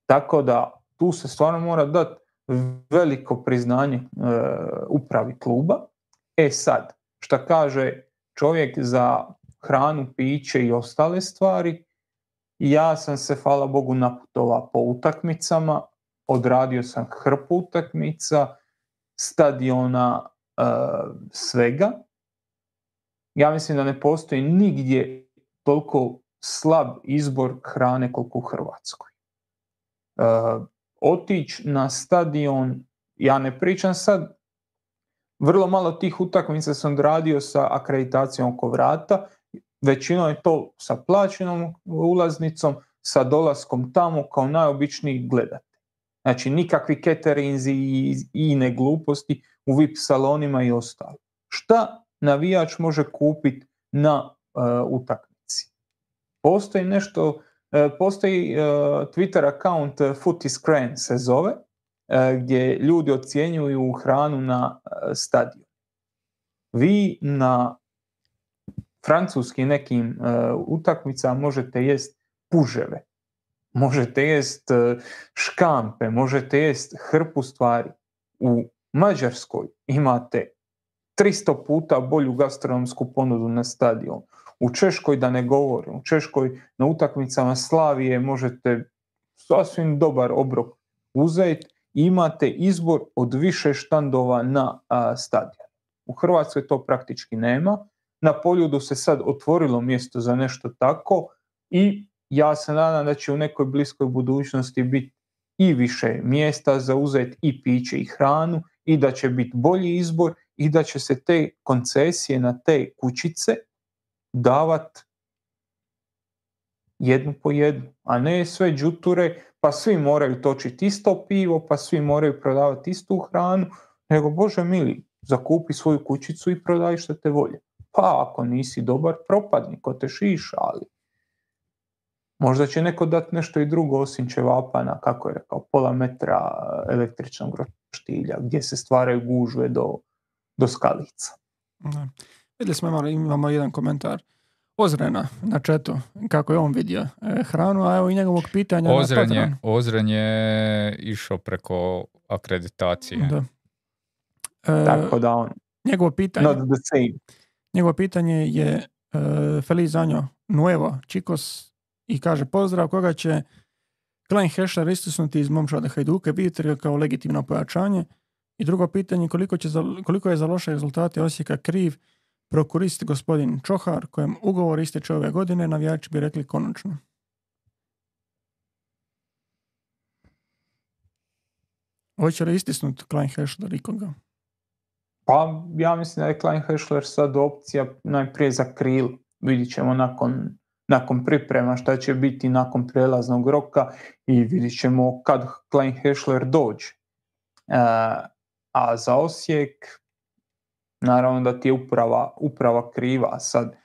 Tako da tu se stvarno mora dati veliko priznanje e, upravi kluba. E sad, šta kaže čovjek za hranu, piće i ostale stvari, ja sam se, hvala Bogu, naputova po utakmicama, odradio sam hrpu utakmica, stadiona, svega. Ja mislim da ne postoji nigdje toliko slab izbor hrane koliko u Hrvatskoj. E, otići na stadion, ja ne pričam sad, vrlo malo tih utakmica sam odradio sa akreditacijom oko vrata, većinom je to sa plaćenom ulaznicom, sa dolaskom tamo kao najobičniji gledati. Znači nikakvi caterinzi i ine gluposti u VIP salonima i ostalo. Šta navijač može kupiti na uh, utakmici? Postoji nešto, uh, postoji uh, Twitter account uh, Footy Scran se zove, gdje ljudi ocjenjuju hranu na stadion. Vi na francuskim nekim utakmicama možete jest puževe, možete jest škampe, možete jest hrpu stvari. U Mađarskoj imate 300 puta bolju gastronomsku ponudu na stadion. U Češkoj da ne govorim, u Češkoj na utakmicama Slavije možete sasvim dobar obrok uzeti imate izbor od više štandova na stadion. U Hrvatskoj to praktički nema. Na Poljudu se sad otvorilo mjesto za nešto tako i ja se nadam da će u nekoj bliskoj budućnosti biti i više mjesta za uzeti i piće i hranu i da će biti bolji izbor i da će se te koncesije na te kućice davat jednu po jednu, a ne sve džuture, pa svi moraju točiti isto pivo, pa svi moraju prodavati istu hranu, nego Bože mili, zakupi svoju kućicu i prodaj što te volje. Pa ako nisi dobar, propadni, ko te šiša, ali možda će neko dati nešto i drugo osim ćevapa kako je rekao, pola metra električnog štilja gdje se stvaraju gužve do, do skalica. Da. Vidjeli smo imali, imamo jedan komentar Ozrena na četu, kako je on vidio e, hranu, a evo i njegovog pitanja Ozren na je, Ozren je išao preko akreditacije. Da. E, Tako da on... Njegovo pitanje, njegovo pitanje je e, Feliz Anjo Nuevo, Čikos, i kaže pozdrav koga će Klein Hešler istisnuti iz momčada Hajduke, vidite ga kao legitimno pojačanje? I drugo pitanje, koliko, će za, koliko je za loše rezultate Osijeka kriv prokurist gospodin Čohar, kojem ugovor isteče ove godine, navijači bi rekli konačno. Hoće li istisnuti Klein Hešler ikoga? Pa ja mislim da je Klein Hešler sad opcija najprije za kril. Vidit ćemo nakon nakon priprema šta će biti nakon prelaznog roka i vidit ćemo kad Klein Hešler dođe. E, a za Osijek naravno da ti je uprava, uprava kriva. Sad,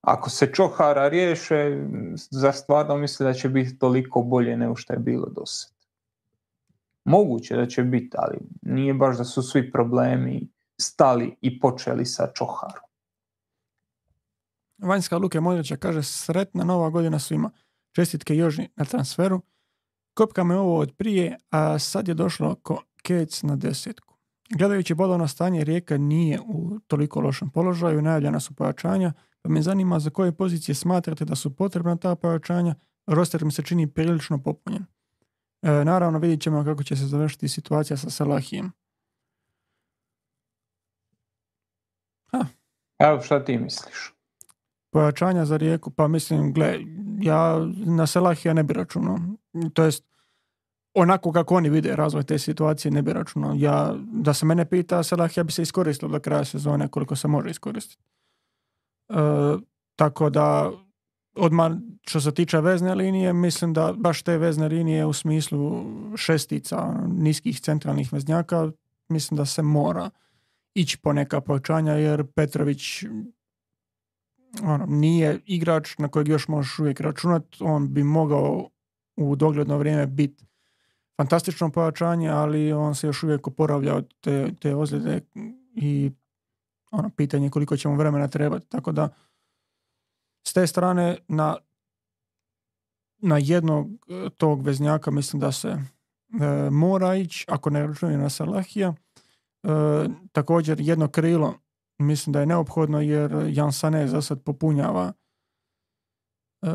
ako se Čohara riješe, za stvarno misli da će biti toliko bolje nego što je bilo do sad. Moguće da će biti, ali nije baš da su svi problemi stali i počeli sa Čoharom. Vanjska Luke Modrića kaže sretna nova godina svima. Čestitke Joži na transferu. Kopka me ovo od prije, a sad je došlo ko kec na desetku. Gledajući bodovno stanje, Rijeka nije u toliko lošem položaju, najavljena su pojačanja, pa me zanima za koje pozicije smatrate da su potrebna ta pojačanja, roster mi se čini prilično popunjen. E, naravno, vidjet ćemo kako će se završiti situacija sa Salahijem. Ha. Evo šta ti misliš? Pojačanja za rijeku, pa mislim, gle, ja na Selahija ne bi računao. To jest, onako kako oni vide razvoj te situacije ne bi računao. Ja, da se mene pita, Salah ja bi se iskoristio do kraja sezone koliko se može iskoristiti. E, tako da odmah što se tiče vezne linije, mislim da baš te vezne linije u smislu šestica, niskih centralnih veznjaka, mislim da se mora ići po neka pojačanja jer Petrović ono, nije igrač na kojeg još možeš uvijek računati. On bi mogao u dogledno vrijeme biti fantastično pojačanje, ali on se još uvijek oporavlja od te, te ozljede i ono, pitanje koliko će mu vremena trebati. Tako da s te strane na, na jednog e, tog veznjaka mislim da se e, mora ići, ako ne računuje na Salahija. E, također jedno krilo mislim da je neophodno jer Jan Sané za sad popunjava e,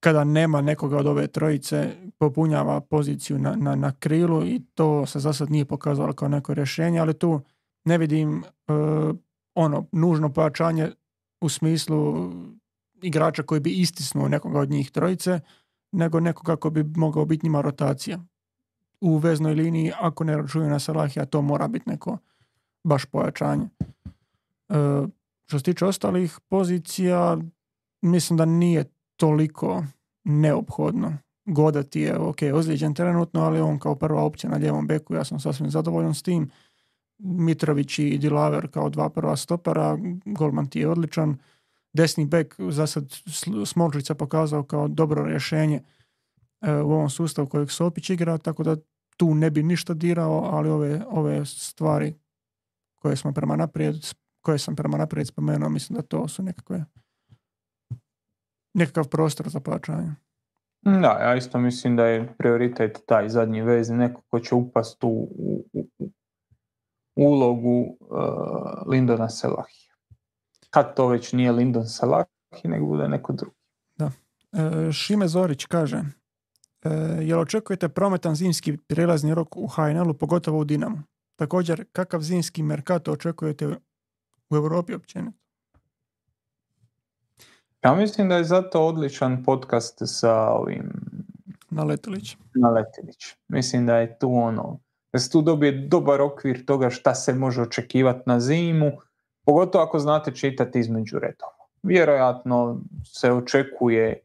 kada nema nekoga od ove trojice popunjava poziciju na, na, na krilu i to se za sad nije pokazalo kao neko rješenje, ali tu ne vidim e, ono nužno pojačanje u smislu igrača koji bi istisnuo nekoga od njih trojice, nego nekoga koji bi mogao biti njima rotacija. U veznoj liniji, ako ne računaju na Salahija, to mora biti neko baš pojačanje. E, što se tiče ostalih pozicija, mislim da nije toliko neophodno. Godati je, ok, ozlijeđen trenutno, ali on kao prva opcija na ljevom beku, ja sam sasvim zadovoljan s tim. Mitrović i Dilaver kao dva prva stopera, golman ti je odličan. Desni bek za sad Smolčica pokazao kao dobro rješenje e, u ovom sustavu kojeg Sopić igra, tako da tu ne bi ništa dirao, ali ove, ove stvari koje smo prema naprijed, koje sam prema naprijed spomenuo, mislim da to su nekakve nekakav prostor za pojačanje. Da, ja isto mislim da je prioritet taj zadnji vez, neko ko će upast u, u, u ulogu uh, Lindona Selahija. Kad to već nije Lindon Selahi, nego bude neko drugi. Da. E, Šime Zorić kaže, e, jel očekujete prometan zimski prijelazni rok u HNL-u, pogotovo u Dinamu? Također, kakav zimski merkato očekujete u Europi općenito? Ja mislim da je zato odličan podcast sa ovim... Naletilić. Naletilić. Mislim da je tu ono, da se tu dobije dobar okvir toga šta se može očekivati na zimu, pogotovo ako znate čitati između redova. Vjerojatno se očekuje e,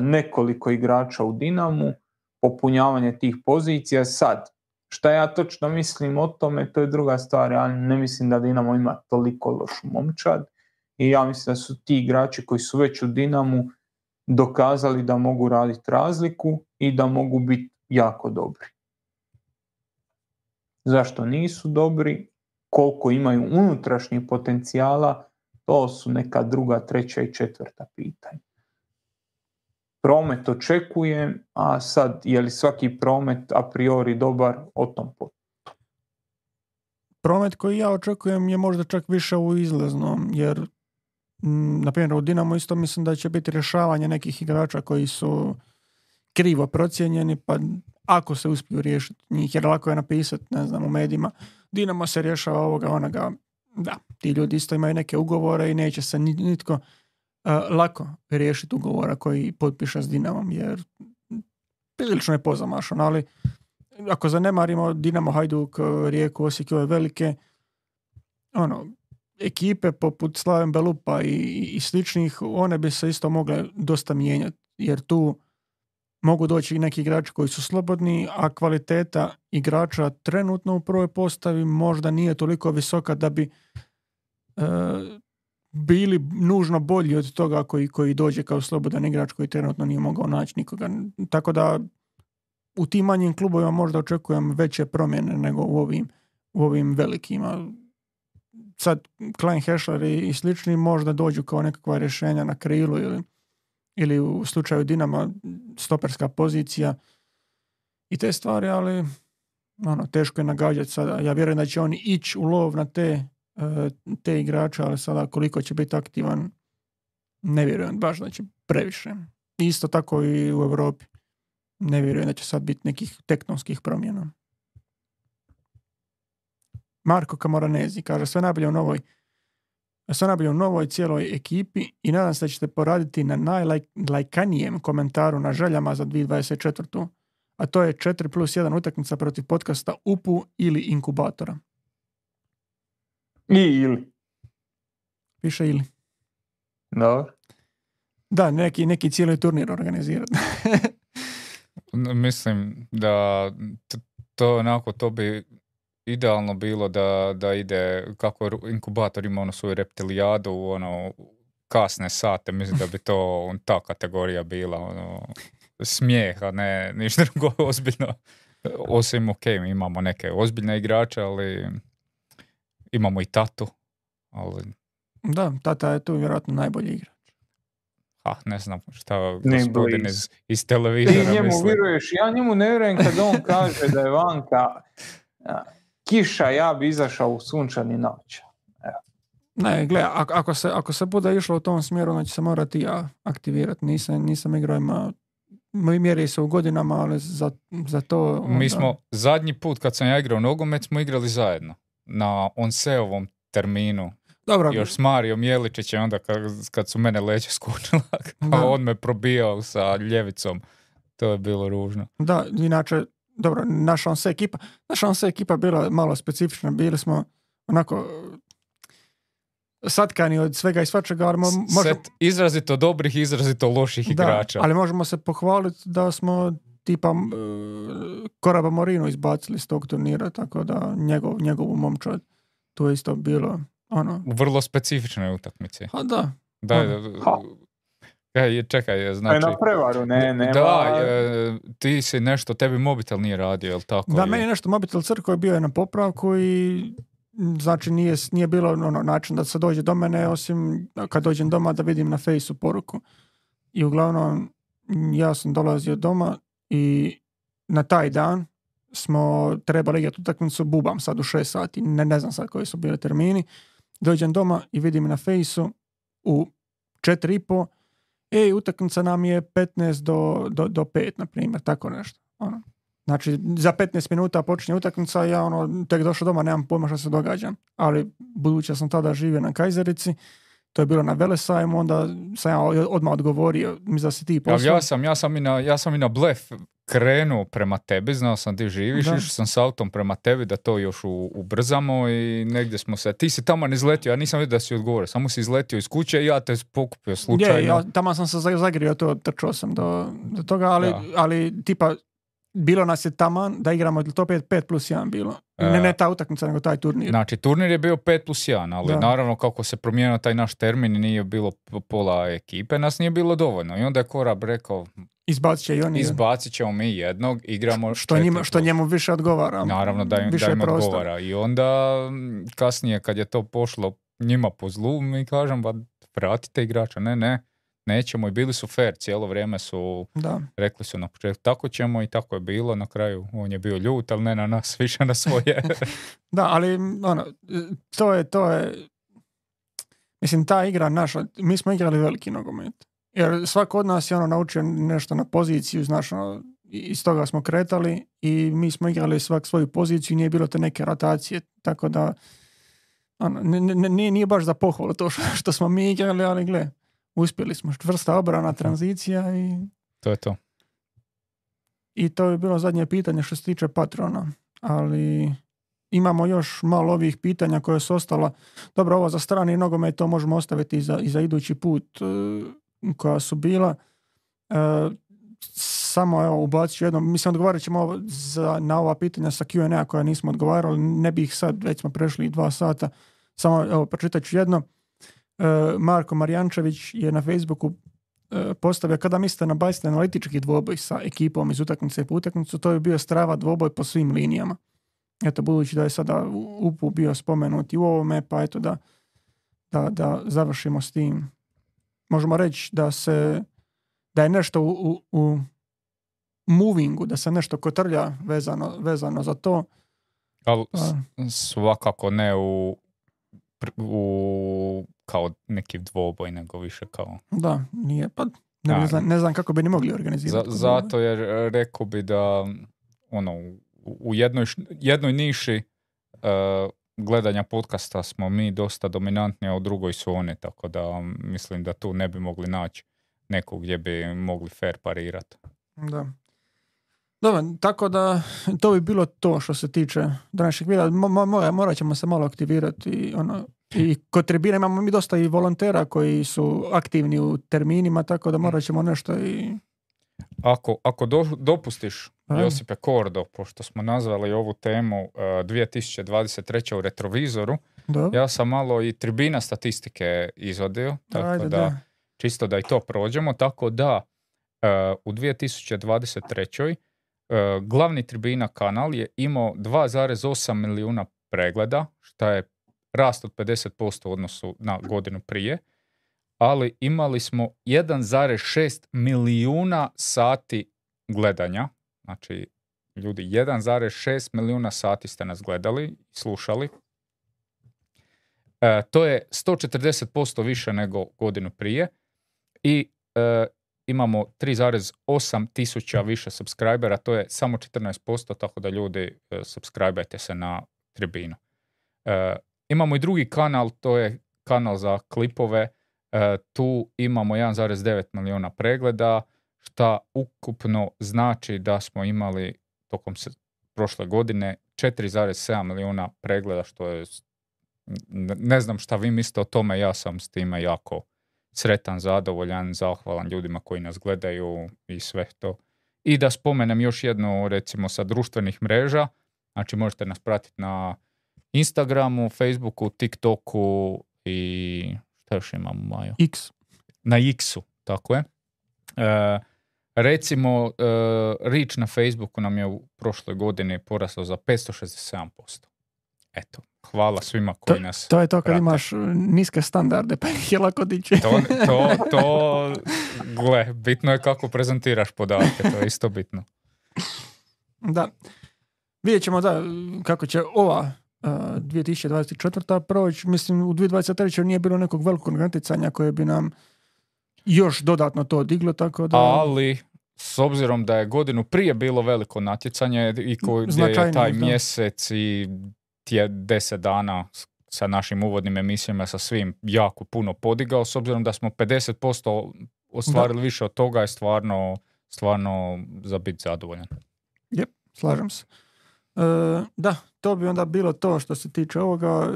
nekoliko igrača u Dinamu, popunjavanje tih pozicija. Sad, šta ja točno mislim o tome, to je druga stvar. Ja ne mislim da Dinamo ima toliko lošu momčad i ja mislim da su ti igrači koji su već u Dinamu dokazali da mogu raditi razliku i da mogu biti jako dobri. Zašto nisu dobri? Koliko imaju unutrašnjih potencijala? To su neka druga, treća i četvrta pitanja. Promet očekujem, a sad je li svaki promet a priori dobar, o tom potom. Promet koji ja očekujem je možda čak više u izlaznom, jer Mm, na primjer u Dinamo isto mislim da će biti rješavanje nekih igrača koji su krivo procijenjeni, pa ako se uspiju riješiti njih, jer lako je napisati, ne znam, u medijima, Dinamo se rješava ovoga, onoga, da, ti ljudi isto imaju neke ugovore i neće se nitko lako riješiti ugovora koji potpiše s Dinamom, jer prilično je pozamašan, ali ako zanemarimo Dinamo, Hajduk, Rijeku, Osijek ove velike, ono, ekipe poput Slaven Belupa i, i sličnih, one bi se isto mogle dosta mijenjati, jer tu mogu doći i neki igrači koji su slobodni, a kvaliteta igrača trenutno u prvoj postavi možda nije toliko visoka da bi e, bili nužno bolji od toga koji, koji dođe kao slobodan igrač koji trenutno nije mogao naći nikoga. Tako da u tim manjim klubovima možda očekujem veće promjene nego u ovim, u ovim velikima sad Klein Hešler i, slični možda dođu kao nekakva rješenja na krilu ili, ili u slučaju Dinama stoperska pozicija i te stvari, ali ono, teško je nagađati sada. Ja vjerujem da će oni ići u lov na te, te igrače, ali sada koliko će biti aktivan, ne vjerujem baš da će previše. Isto tako i u Europi. Ne vjerujem da će sad biti nekih tektonskih promjena. Marko Camoranesi kaže sve najbolje u novoj sve najbolje u novoj cijeloj ekipi i nadam se da ćete poraditi na najlajkanijem komentaru na željama za 2024. a to je 4 plus 1 utakmica protiv podcasta UPU ili inkubatora. I ili. Piše ili. Dobro. Da, neki, neki cijeli turnir organizirati. Mislim da t- to onako, to bi idealno bilo da, da ide, kako inkubator ima ono svoju reptilijadu, ono, kasne sate, mislim da bi to ta kategorija bila, ono, smijeh, a ne ništa drugo ozbiljno. Osim, ok, mi imamo neke ozbiljne igrače, ali imamo i tatu, ali da, tata je tu vjerojatno najbolji igra. ah, ne znam šta Ne gospodin iz, iz Ti televizora njemu misli. vjeruješ, ja njemu ne vjerujem kad on kaže da je vanka kiša, ja bi izašao u sunčani noć. Ne, gle, ako, ako, se, ako se bude išlo u tom smjeru, onda će se morati ja aktivirati. Nisam, nisam igrao, ima, moji mjeri su u godinama, ali za, za to... Mi onda- smo zadnji put kad sam ja igrao nogomet smo igrali zajedno. Na Onseovom terminu. Dobro, Još s Marijom Jeličićem onda kad, kad su mene leće skočila. Da. A on me probijao sa ljevicom. To je bilo ružno. Da, inače, dobro, naša on se ekipa, naša on se ekipa bila malo specifična, bili smo onako satkani od svega i svačega, ali mo- možemo, Set izrazito dobrih, izrazito loših da, igrača. ali možemo se pohvaliti da smo tipa Koraba Morinu izbacili s tog turnira, tako da njegov, njegovu momčad, tu je isto bilo ono, U vrlo specifičnoj utakmici. a da, Da, Ono. Ha. e, čekaj, To je znači... na prevaru, ne, nema... Da, e, ti si nešto, tebi mobitel nije radio, jel tako? Da, I- meni je nešto mobitel crko je bio je na popravku i znači nije, nije bilo ono način da se dođe do mene osim kad dođem doma da vidim na fejsu poruku. I uglavnom ja sam dolazio doma i na taj dan smo trebali igrati utakmicu, bubam sad u 6 sati, ne, ne znam sad koji su bili termini. Dođem doma i vidim na fejsu u 4 i po, ej, utakmica nam je 15 do, do, do 5, na primjer, tako nešto. Ono. Znači, za 15 minuta počinje utakmica, ja ono, tek došao doma, nemam pojma što se događa. Ali, budući da sam tada živio na Kajzerici, to je bilo na Velesajmu, onda sam ja odmah odgovorio, mi da si ti Ja, poslao. ja, sam, ja, sam i na, ja sam i na blef krenuo prema tebi, znao sam ti živiš, išao sam s autom prema tebi da to još u, ubrzamo i negdje smo se, ti si tamo izletio, ja nisam vidio da si odgovorio, samo si izletio iz kuće i ja te pokupio slučajno. Je, ja, tamo sam se za- zagrio to, trčao sam do, do toga, ali, Da. ali tipa, bilo nas je taman da igramo, to 5, 5 plus 1 bilo. Ne, E. ne ta utakmica, nego taj turnir. Znači, turnir je bio 5 plus 1, ali Da. naravno kako se promijenio taj naš termin i nije bilo pola ekipe, nas nije bilo dovoljno. I onda je Korab rekao, Izbacit će i oni. izbacit ćemo mi jednog, igramo što, njima, što njemu više odgovara. Naravno da im, više da im odgovara. I onda kasnije kad je to pošlo njima po zlu, mi kažem, ba, vratite igrača. Ne, ne, nećemo. I bili su fair, cijelo vrijeme su, Da. rekli su na početku, tako ćemo i tako je bilo. Na kraju on je bio ljut, ali ne na nas, više na svoje. Da, ali ono, to je, to je, mislim, ta igra naša, mi smo igrali veliki nogomet. Jer svako od nas je ono naučio nešto na poziciju, znaš, ono, iz toga smo kretali i mi smo igrali svak svoju poziciju, nije bilo te neke rotacije, tako da ono, ne- ne- nije, baš za pohvalu to što smo mi igrali, ali gle, uspjeli smo, čvrsta obrana, tranzicija i to je to. I to je bilo zadnje pitanje što se tiče patrona. Ali imamo još malo ovih pitanja koje su ostala. Dobro, ovo za strani nogomet to možemo ostaviti i za, i za idući put e, koja su bila. E, samo evo ubacit ću jedno, mislim odgovarat ćemo za, na ova pitanja sa Q&A koja nismo odgovarali, ne bih sad, već smo prešli dva sata, samo evo pročitat ću jedno. E, Marko Marjančević je na Facebooku e, postavio kada mislite na baciti analitički dvoboj sa ekipom iz utakmice po utakmicu, to je bio strava dvoboj po svim linijama. Eto, budući da je sada UPU bio spomenut i u ovome, pa eto da, da, da završimo s tim. Možemo reći da se da je nešto u, u, u movingu, da se nešto kotrlja vezano, vezano za to. Ali Pa, svakako ne u, u kao neki dvoboj, nego više kao... da, nije, pa ne, ne, znam, ne znam kako bi ni mogli Za, organizirati. zato jer e, rekao bi da ono, u, jednoj, jednoj niši e, gledanja podcasta smo mi dosta dominantni, a u drugoj su oni, tako da mislim da tu ne bi mogli naći nekog gdje bi mogli fair parirati. Da. Dobro, tako da to bi bilo to što se tiče današnjeg videa. Mo- mo- morat ćemo se malo aktivirati i ono, i kod tribina imamo mi dosta i volontera koji su aktivni u terminima, tako da morat ćemo nešto i... Ako, ako do- dopustiš, Ajde. Josipe Kordo, pošto smo nazvali ovu temu uh, 2023. u retrovizoru, Dobro. ja sam malo i tribina statistike izvodio, tako Ajde, da, čisto da i to prođemo, tako da uh, u 2023. uh, glavni tribina kanal je imao 2,8 milijuna pregleda, što je rast od 50% u odnosu na godinu prije, ali imali smo 1,6 milijuna sati gledanja, znači ljudi 1,6 milijuna sati ste nas gledali slušali. E, to je 140% više nego godinu prije i e, imamo 3,8 tisuća više subscribera, to je samo 14%, tako da ljudi e, subscribajte se na tribinu. E, imamo i drugi kanal, to je kanal za klipove, e, tu imamo 1,9 milijuna pregleda, šta ukupno znači da smo imali tokom se, prošle godine 4,7 milijuna pregleda, što je, ne znam šta vi mislite o tome, ja sam s time jako sretan, zadovoljan, zahvalan ljudima koji nas gledaju i sve to. I da spomenem još jedno, recimo, sa društvenih mreža, znači možete nas pratiti na Instagramu, Facebooku, TikToku i šta još imamo, Majo? X. na X-u, tako je. E, recimo, e, reach na Facebooku nam je u prošloj godini porastao za 567%. Eto, hvala svima koji nas... To je to kad prate. imaš uh, niske standarde, pa ih je lako dići. To, to, to, gle, bitno je kako prezentiraš podatke, to je isto bitno. Da. Vidjet ćemo da kako će ova 2024. proći. Mislim, u 2023. nije bilo nekog velikog natjecanja koje bi nam još dodatno to diglo, tako da... Ali, s obzirom da je godinu prije bilo veliko natjecanje i ko, gdje je taj da. mjesec i tje deset dana sa našim uvodnim emisijama, sa svim jako puno podigao, s obzirom da smo 50% ostvarili više od toga je stvarno, stvarno za biti zadovoljan. Jep, slažem se. E, da, to bi onda bilo to što se tiče ovoga. E,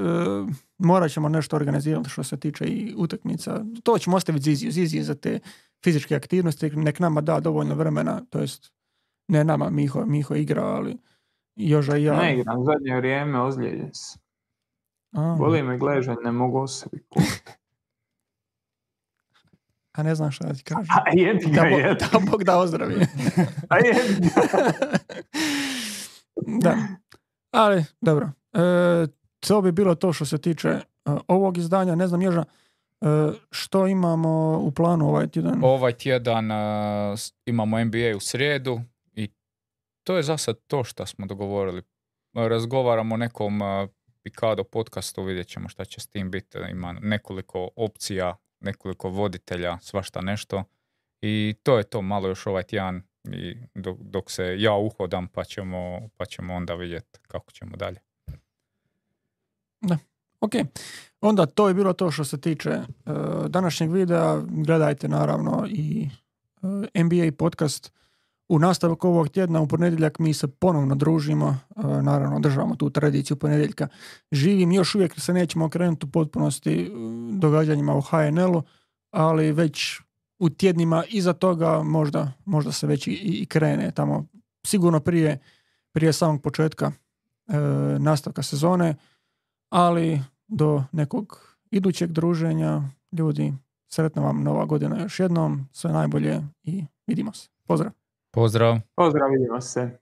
morat ćemo nešto organizirati što se tiče i utakmica. To ćemo ostaviti Ziziju. Ziziju za te fizičke aktivnosti. Nek nama da dovoljno vremena, to jest ne nama, Miho, Miho igra, ali Joža i ja. Ne igram, zadnje vrijeme ozlijeđen. A, Boli me gležanj, ne mogu o sebi a ne znam šta da ti kažem. A jebi ga, Da, Bog, jebi. da Bog da ozdravi. A jebi. da. Ali, dobro. E, to bi bilo to što se tiče e, ovog izdanja. Ne znam, Joža, e, što imamo u planu ovaj tjedan? Ovaj tjedan s- imamo NBA u srijedu i to je za sad to što smo dogovorili. Razgovaramo o nekom Picado podcastu, vidjet ćemo šta će s tim biti. Ima nekoliko opcija, nekoliko voditelja, svašta nešto. I to je to malo još ovaj tjedan i dok, dok se ja uhodam pa ćemo, pa ćemo onda vidjeti kako ćemo dalje. Ok, onda to je bilo to što se tiče e, današnjeg videa. Gledajte naravno i e, NBA podcast. U nastavku ovog tjedna u ponedjeljak mi se ponovno družimo, e, naravno državamo tu tradiciju ponedjeljka. Živim, još uvijek se nećemo okrenuti u potpunosti događanjima u HNL-u, ali već u tjednima iza toga možda, možda se već i, i krene tamo sigurno prije, prije samog početka e, nastavka sezone, ali do nekog idućeg druženja ljudi, sretna vam nova godina još jednom, sve najbolje i vidimo se. Pozdrav! Pozdrav! Pozdrav, vidimo se.